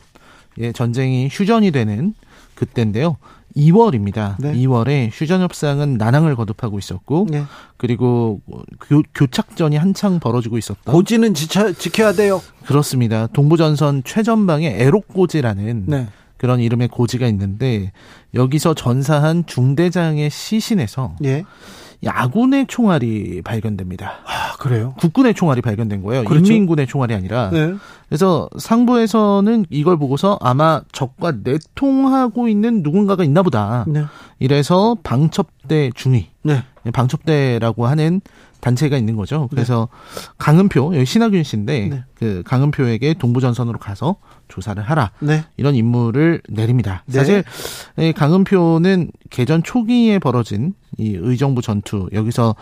[SPEAKER 11] 예, 전쟁이 휴전이 되는 그때인데요. 2월입니다. 네. 2월에 휴전 협상은 난항을 거듭하고 있었고 네. 그리고 교, 교착전이 한창 벌어지고 있었다.
[SPEAKER 1] 고지는 지켜, 지켜야 돼요.
[SPEAKER 11] 그렇습니다. 동부전선 최전방에 에록고지라는 네. 그런 이름의 고지가 있는데 여기서 전사한 중대장의 시신에서 예. 야군의 총알이 발견됩니다.
[SPEAKER 1] 아, 그래요?
[SPEAKER 11] 국군의 총알이 발견된 거예요. 그렇죠? 인민군의 총알이 아니라. 네. 그래서 상부에서는 이걸 보고서 아마 적과 내통하고 있는 누군가가 있나 보다. 네. 이래서 방첩대 중위. 네. 방첩대라고 하는 단체가 있는 거죠. 그래서 네. 강은표 여기 신하균 씨인데 네. 그 강은표에게 동부전선으로 가서 조사를 하라 네. 이런 임무를 내립니다. 네. 사실 강은표는 개전 초기에 벌어진 이 의정부 전투 여기서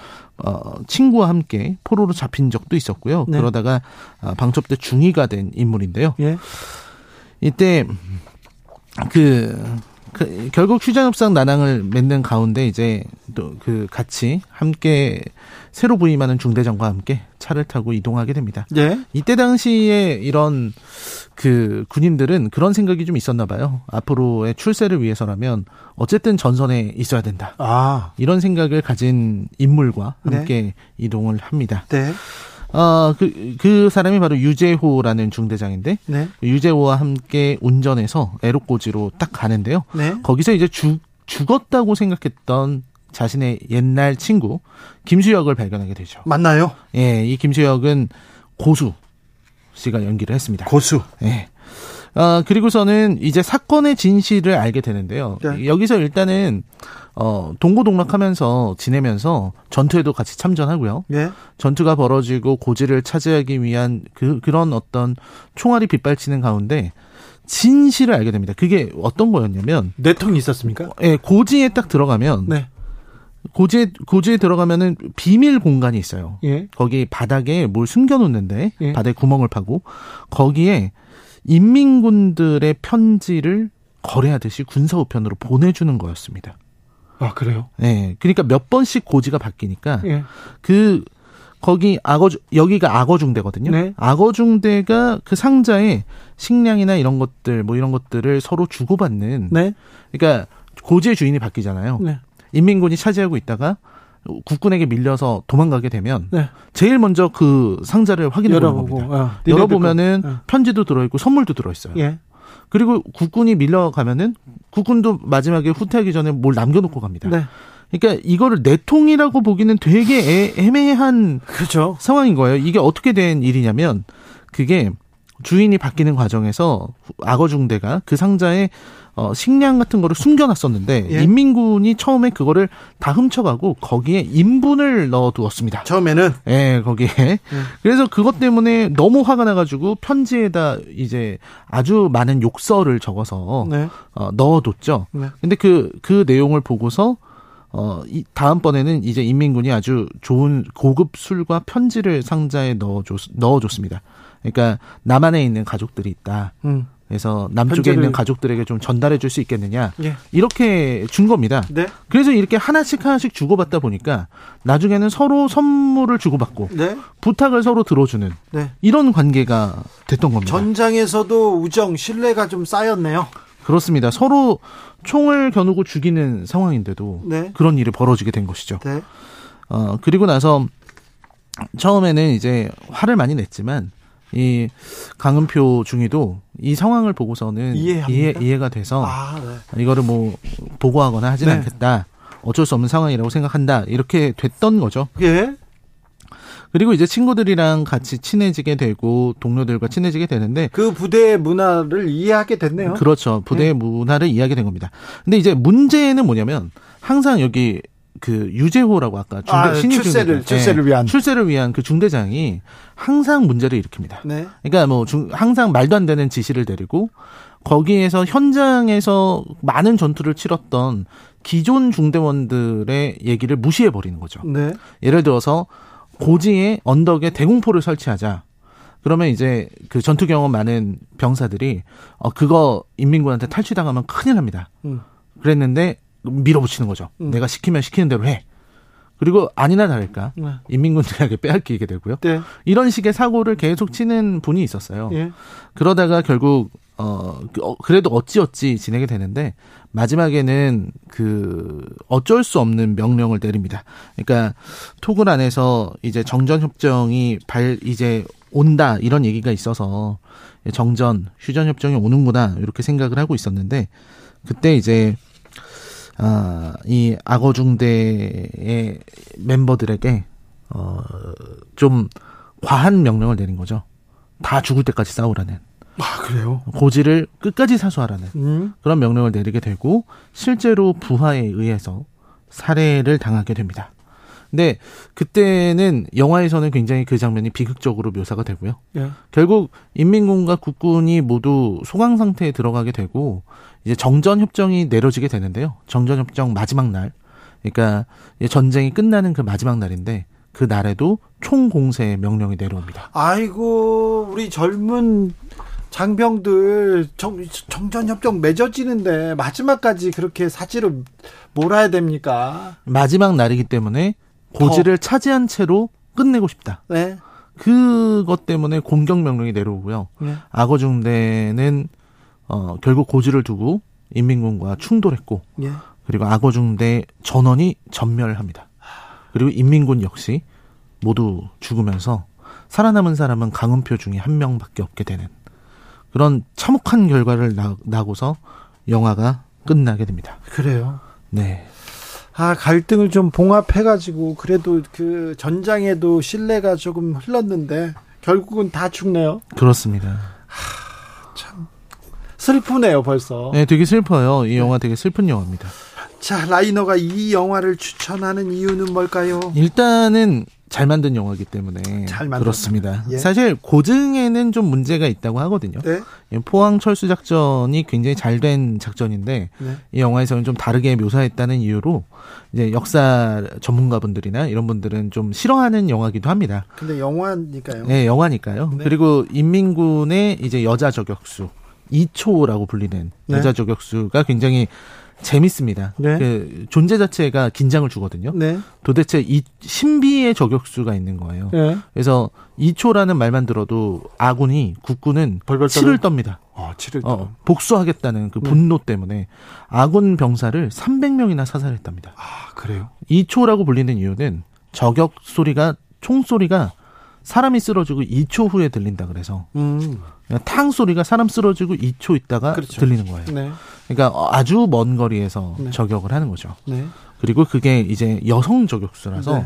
[SPEAKER 11] 어 친구와 함께 포로로 잡힌 적도 있었고요. 네. 그러다가 어, 방첩대 중위가 된 인물인데요. 예. 이때 그, 그 결국 휴전협상 난항을 맺는 가운데 이제 또 그 같이 함께 새로 부임하는 중대장과 함께 차를 타고 이동하게 됩니다. 네. 이때 당시에 이런 그 군인들은 그런 생각이 좀 있었나 봐요. 앞으로의 출세를 위해서라면 어쨌든 전선에 있어야 된다. 아. 이런 생각을 가진 인물과 함께 네. 이동을 합니다. 네. 어, 그, 그 사람이 바로 유재호라는 중대장인데, 네. 유재호와 함께 운전해서 에로꼬지로 딱 가는데요. 네. 거기서 이제 죽, 죽었다고 생각했던 자신의 옛날 친구 김수혁을 발견하게 되죠.
[SPEAKER 1] 맞나요?
[SPEAKER 11] 예, 이 김수혁은 고수 씨가 연기를 했습니다.
[SPEAKER 1] 고수.
[SPEAKER 11] 예. 어, 그리고서는 이제 사건의 진실을 알게 되는데요. 네. 여기서 일단은 어, 동고동락하면서 지내면서 전투에도 같이 참전하고요. 네. 전투가 벌어지고 고지를 차지하기 위한 그 그런 어떤 총알이 빗발치는 가운데 진실을 알게 됩니다. 그게 어떤 거였냐면
[SPEAKER 1] 내통이 있었습니까?
[SPEAKER 11] 예, 고지에 딱 들어가면 네. 고지에 고지에 들어가면은 비밀 공간이 있어요. 예. 거기 바닥에 뭘 숨겨 놓는데 예. 바닥에 구멍을 파고 거기에 인민군들의 편지를 거래하듯이 군사 우편으로 보내주는 거였습니다.
[SPEAKER 1] 아 그래요?
[SPEAKER 11] 네. 그러니까 몇 번씩 고지가 바뀌니까 예. 그 거기 악어 여기가 악어 중대거든요. 네. 악어 중대가 그 상자에 식량이나 이런 것들 뭐 이런 것들을 서로 주고받는. 네. 그러니까 고지의 주인이 바뀌잖아요. 네. 인민군이 차지하고 있다가 국군에게 밀려서 도망가게 되면 네. 제일 먼저 그 상자를 확인해 보는 겁니다. 아, 열어보면은 네. 편지도 들어있고 선물도 들어있어요. 예. 그리고 국군이 밀려가면은 국군도 마지막에 후퇴하기 전에 뭘 남겨놓고 갑니다. 네. 그러니까 이거를 내통이라고 보기는 되게 애 매한
[SPEAKER 1] 그렇죠.
[SPEAKER 11] 상황인 거예요. 이게 어떻게 된 일이냐면 그게 주인이 바뀌는 과정에서 악어 중대가 그 상자에 어, 식량 같은 거를 숨겨놨었는데 예. 인민군이 처음에 그거를 다 훔쳐가고 거기에 인분을 넣어두었습니다.
[SPEAKER 1] 처음에는
[SPEAKER 11] 예 거기에 예. 그래서 그것 때문에 너무 화가 나가지고 편지에다 이제 아주 많은 욕설을 적어서 네. 어, 넣어뒀죠. 네. 근데 그그 그 내용을 보고서 어, 이, 다음번에는 이제 인민군이 아주 좋은 고급 술과 편지를 상자에 넣어줬, 넣어줬습니다. 그러니까 남한에 있는 가족들이 있다. 음. 그래서 남쪽에 있는 가족들에게 좀 전달해 줄 수 있겠느냐. 예. 이렇게 준 겁니다. 네. 그래서 이렇게 하나씩 하나씩 주고받다 보니까 나중에는 서로 선물을 주고받고 네. 부탁을 서로 들어주는 네. 이런 관계가 됐던 겁니다.
[SPEAKER 1] 전장에서도 우정, 신뢰가 좀 쌓였네요.
[SPEAKER 11] 그렇습니다. 서로 총을 겨누고 죽이는 상황인데도 네. 그런 일이 벌어지게 된 것이죠. 네. 어, 그리고 나서 처음에는 이제 화를 많이 냈지만 이 강은표 중위도 이 상황을 보고서는 이해 이해가 돼서 아, 네. 이거를 뭐 보고하거나 하지는 네. 않겠다. 어쩔 수 없는 상황이라고 생각한다. 이렇게 됐던 거죠.
[SPEAKER 1] 예.
[SPEAKER 11] 그리고 이제 친구들이랑 같이 친해지게 되고 동료들과 친해지게 되는데
[SPEAKER 1] 그 부대의 문화를 이해하게 됐네요.
[SPEAKER 11] 그렇죠. 부대의 예. 문화를 이해하게 된 겁니다. 근데 이제 문제는 뭐냐면 항상 여기 그 유재호라고 아까 중대 아,
[SPEAKER 1] 신입 출세를 중대장. 출세를 위한
[SPEAKER 11] 네, 출세를 위한 그 중대장이 항상 문제를 일으킵니다. 네. 그러니까 뭐 중, 항상 말도 안 되는 지시를 내리고 거기에서 현장에서 많은 전투를 치렀던 기존 중대원들의 얘기를 무시해 버리는 거죠. 네. 예를 들어서 고지에 언덕에 대공포를 설치하자. 그러면 이제 그 전투 경험 많은 병사들이 어 그거 인민군한테 탈취당하면 큰일 납니다. 음. 그랬는데 밀어붙이는 거죠. 음. 내가 시키면 시키는 대로 해. 그리고 아니나 다를까 네. 인민군들에게 빼앗기게 되고요. 네. 이런 식의 사고를 계속 치는 분이 있었어요. 예. 그러다가 결국 어, 그, 어 그래도 어찌어찌 지내게 되는데 마지막에는 그 어쩔 수 없는 명령을 내립니다. 그러니까 토굴 안에서 이제 정전 협정이 발 이제 온다 이런 얘기가 있어서 정전 휴전 협정이 오는구나 이렇게 생각을 하고 있었는데 그때 이제 아, 이 악어 중대의 멤버들에게 어, 좀 과한 명령을 내린 거죠. 다 죽을 때까지 싸우라는.
[SPEAKER 1] 아, 그래요?
[SPEAKER 11] 고지를 끝까지 사수하라는 음. 그런 명령을 내리게 되고 실제로 부하에 의해서 살해를 당하게 됩니다. 근데 그때는 영화에서는 굉장히 그 장면이 비극적으로 묘사가 되고요. 예. 결국 인민군과 국군이 모두 소강 상태에 들어가게 되고 이제 정전 협정이 내려지게 되는데요. 정전 협정 마지막 날, 그러니까 전쟁이 끝나는 그 마지막 날인데 그 날에도 총 공세 명령이 내려옵니다.
[SPEAKER 1] 아이고 우리 젊은 장병들 정, 정전 협정 맺어지는데 마지막까지 그렇게 사지로 몰아야 됩니까?
[SPEAKER 11] 마지막 날이기 때문에 고지를 더. 차지한 채로 끝내고 싶다. 네. 그것 때문에 공격 명령이 내려오고요. 네. 악어 중대는 어, 결국 고지를 두고 인민군과 충돌했고 예. 그리고 악어 중대 전원이 전멸합니다. 그리고 인민군 역시 모두 죽으면서 살아남은 사람은 강은표 중에 한 명밖에 없게 되는 그런 참혹한 결과를 나, 나고서 영화가 끝나게 됩니다.
[SPEAKER 1] 그래요?
[SPEAKER 11] 네.
[SPEAKER 1] 아, 갈등을 좀 봉합해가지고, 그래도 그 전장에도 신뢰가 조금 흘렀는데, 결국은 다 죽네요.
[SPEAKER 11] 그렇습니다.
[SPEAKER 1] 하, 참. 슬프네요, 벌써.
[SPEAKER 11] 네, 되게 슬퍼요. 이 영화 되게 슬픈 영화입니다.
[SPEAKER 1] 자, 라이너가 이 영화를 추천하는 이유는 뭘까요?
[SPEAKER 11] 일단은 잘 만든 영화이기 때문에 잘 그렇습니다. 예. 사실 고증에는 좀 문제가 있다고 하거든요. 네. 포항 철수 작전이 굉장히 잘 된 작전인데 네. 이 영화에서는 좀 다르게 묘사했다는 이유로 이제 역사 전문가분들이나 이런 분들은 좀 싫어하는 영화기도 합니다.
[SPEAKER 1] 근데 영화니까요.
[SPEAKER 11] 네, 영화니까요. 네. 그리고 인민군의 이제 여자 저격수 2초라고 불리는 네. 여자 저격수가 굉장히 재밌습니다. 네. 그 존재 자체가 긴장을 주거든요. 네. 도대체 이 신비의 저격수가 있는 거예요. 네. 그래서 2초라는 말만 들어도 아군이 국군은 치를 떱니다.
[SPEAKER 1] 아, 치를
[SPEAKER 11] 어, 복수하겠다는 그 네. 분노 때문에 아군 병사를 300명이나 사살했답니다.
[SPEAKER 1] 아, 그래요?
[SPEAKER 11] 2초라고 불리는 이유는 저격 소리가 총 소리가 사람이 쓰러지고 2초 후에 들린다 그래서 음. 탕 소리가 사람 쓰러지고 2초 있다가 그렇죠. 들리는 거예요. 네. 그러니까 아주 먼 거리에서 네. 저격을 하는 거죠. 네. 그리고 그게 이제 여성 저격수라서 네.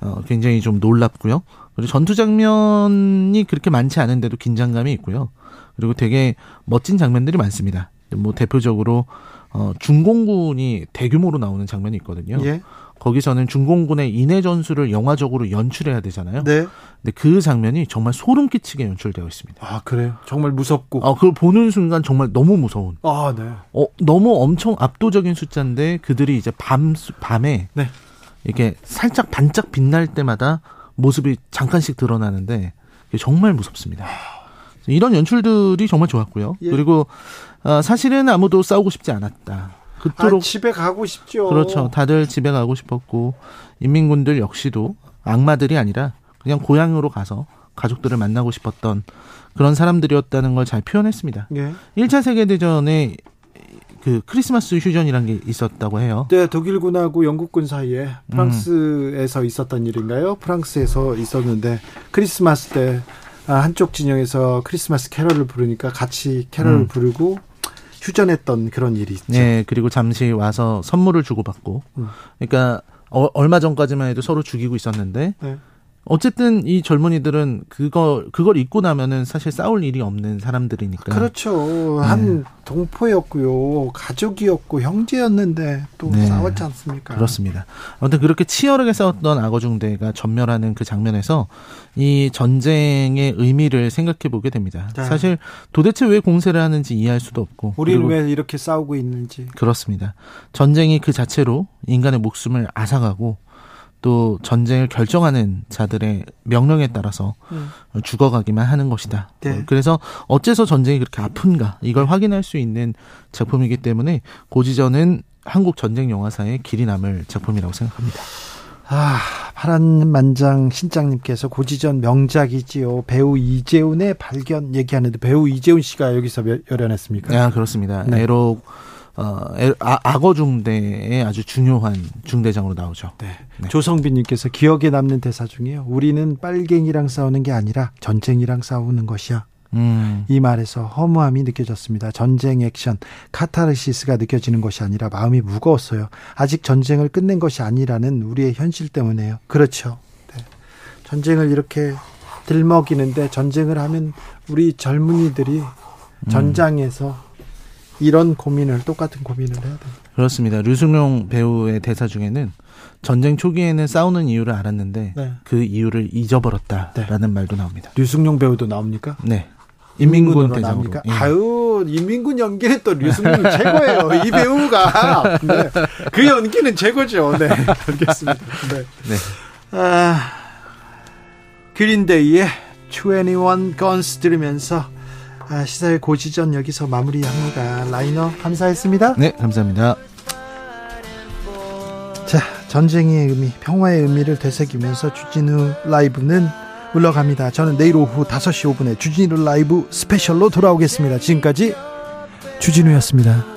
[SPEAKER 11] 어, 굉장히 좀 놀랍고요. 그리고 전투 장면이 그렇게 많지 않은데도 긴장감이 있고요. 그리고 되게 멋진 장면들이 많습니다. 뭐 대표적으로 어, 중공군이 대규모로 나오는 장면이 있거든요. 예. 거기서는 중공군의 인해 전술을 영화적으로 연출해야 되잖아요. 네. 근데 그 장면이 정말 소름 끼치게 연출되어 있습니다.
[SPEAKER 1] 아 그래요? 정말 무섭고.
[SPEAKER 11] 어, 그걸 보는 순간 정말 너무 무서운.
[SPEAKER 1] 아 네.
[SPEAKER 11] 어 너무 엄청 압도적인 숫자인데 그들이 이제 밤 밤에 네. 이렇게 살짝 반짝 빛날 때마다 모습이 잠깐씩 드러나는데 정말 무섭습니다. 이런 연출들이 정말 좋았고요. 예. 그리고 어, 사실은 아무도 싸우고 싶지 않았다.
[SPEAKER 1] 그토록 아, 집에 가고 싶죠.
[SPEAKER 11] 그렇죠. 다들 집에 가고 싶었고 인민군들 역시도 악마들이 아니라 그냥 고향으로 가서 가족들을 만나고 싶었던 그런 사람들이었다는 걸 잘 표현했습니다. 예. 1차 세계대전에 그 크리스마스 휴전이라는 게 있었다고 해요.
[SPEAKER 1] 네, 독일군하고 영국군 사이에 프랑스에서 음. 있었던 일인가요? 프랑스에서 있었는데 크리스마스 때 아, 한쪽 진영에서 크리스마스 캐럴을 부르니까 같이 캐럴을 음. 부르고 휴전했던 그런 일이 있죠.
[SPEAKER 11] 네, 그리고 잠시 와서 선물을 주고받고. 음. 그러니까 어, 얼마 전까지만 해도 서로 죽이고 있었는데 네. 어쨌든 이 젊은이들은 그거 그걸 잊고 나면은 사실 싸울 일이 없는 사람들이니까.
[SPEAKER 1] 그렇죠. 네. 한 동포였고요, 가족이었고 형제였는데 또 네. 싸웠지 않습니까?
[SPEAKER 11] 그렇습니다. 아무튼 그렇게 치열하게 싸웠던 악어 중대가 전멸하는 그 장면에서 이 전쟁의 의미를 생각해 보게 됩니다. 네. 사실 도대체 왜 공세를 하는지 이해할 수도 없고.
[SPEAKER 1] 우리는 왜 이렇게 싸우고 있는지.
[SPEAKER 11] 그렇습니다. 전쟁이 그 자체로 인간의 목숨을 앗아가고 또 전쟁을 결정하는 자들의 명령에 따라서 음. 죽어가기만 하는 것이다. 네. 그래서 어째서 전쟁이 그렇게 아픈가 이걸 확인할 수 있는 작품이기 때문에 고지전은 한국 전쟁 영화사의 길이 남을 작품이라고 생각합니다.
[SPEAKER 1] 아, 파란만장 신장님께서 고지전 명작이지요. 배우 이재훈의 발견 얘기하는데 배우 이재훈 씨가 여기서 열연했습니까?
[SPEAKER 11] 아, 그렇습니다. 네. 에록 어, 아, 악어 중대의 아주 중요한 중대장으로 나오죠. 네.
[SPEAKER 1] 네. 조성빈님께서 기억에 남는 대사 중에요. 우리는 빨갱이랑 싸우는 게 아니라 전쟁이랑 싸우는 것이야. 음. 이 말에서 허무함이 느껴졌습니다. 전쟁 액션, 카타르시스가 느껴지는 것이 아니라 마음이 무거웠어요. 아직 전쟁을 끝낸 것이 아니라는 우리의 현실 때문에요. 그렇죠. 네. 전쟁을 이렇게 들먹이는데 전쟁을 하면 우리 젊은이들이 음. 전장에서 이런 고민을 똑같은 고민을 해야 됩니다.
[SPEAKER 11] 그렇습니다. 류승룡 배우의 대사 중에는 전쟁 초기에는 싸우는 이유를 알았는데 네. 그 이유를 잊어버렸다라는 네. 말도 나옵니다.
[SPEAKER 1] 류승룡 배우도 나옵니까?
[SPEAKER 11] 네. 인민군 대장으로.
[SPEAKER 1] 예. 아유, 인민군 연기는 또 류승룡 최고예요. 이 배우가. 네. 그 연기는 최고죠. 네. 알겠습니다. 네. 네. 아, 그린데이의 21 Guns 들으면서 아, 시사의 고지전 여기서 마무리합니다. 라이너 감사했습니다.
[SPEAKER 11] 네, 감사합니다.
[SPEAKER 1] 자, 전쟁의 의미, 평화의 의미를 되새기면서 주진우 라이브는 물러갑니다. 저는 내일 오후 5시 5분에 주진우 라이브 스페셜로 돌아오겠습니다. 지금까지 주진우였습니다.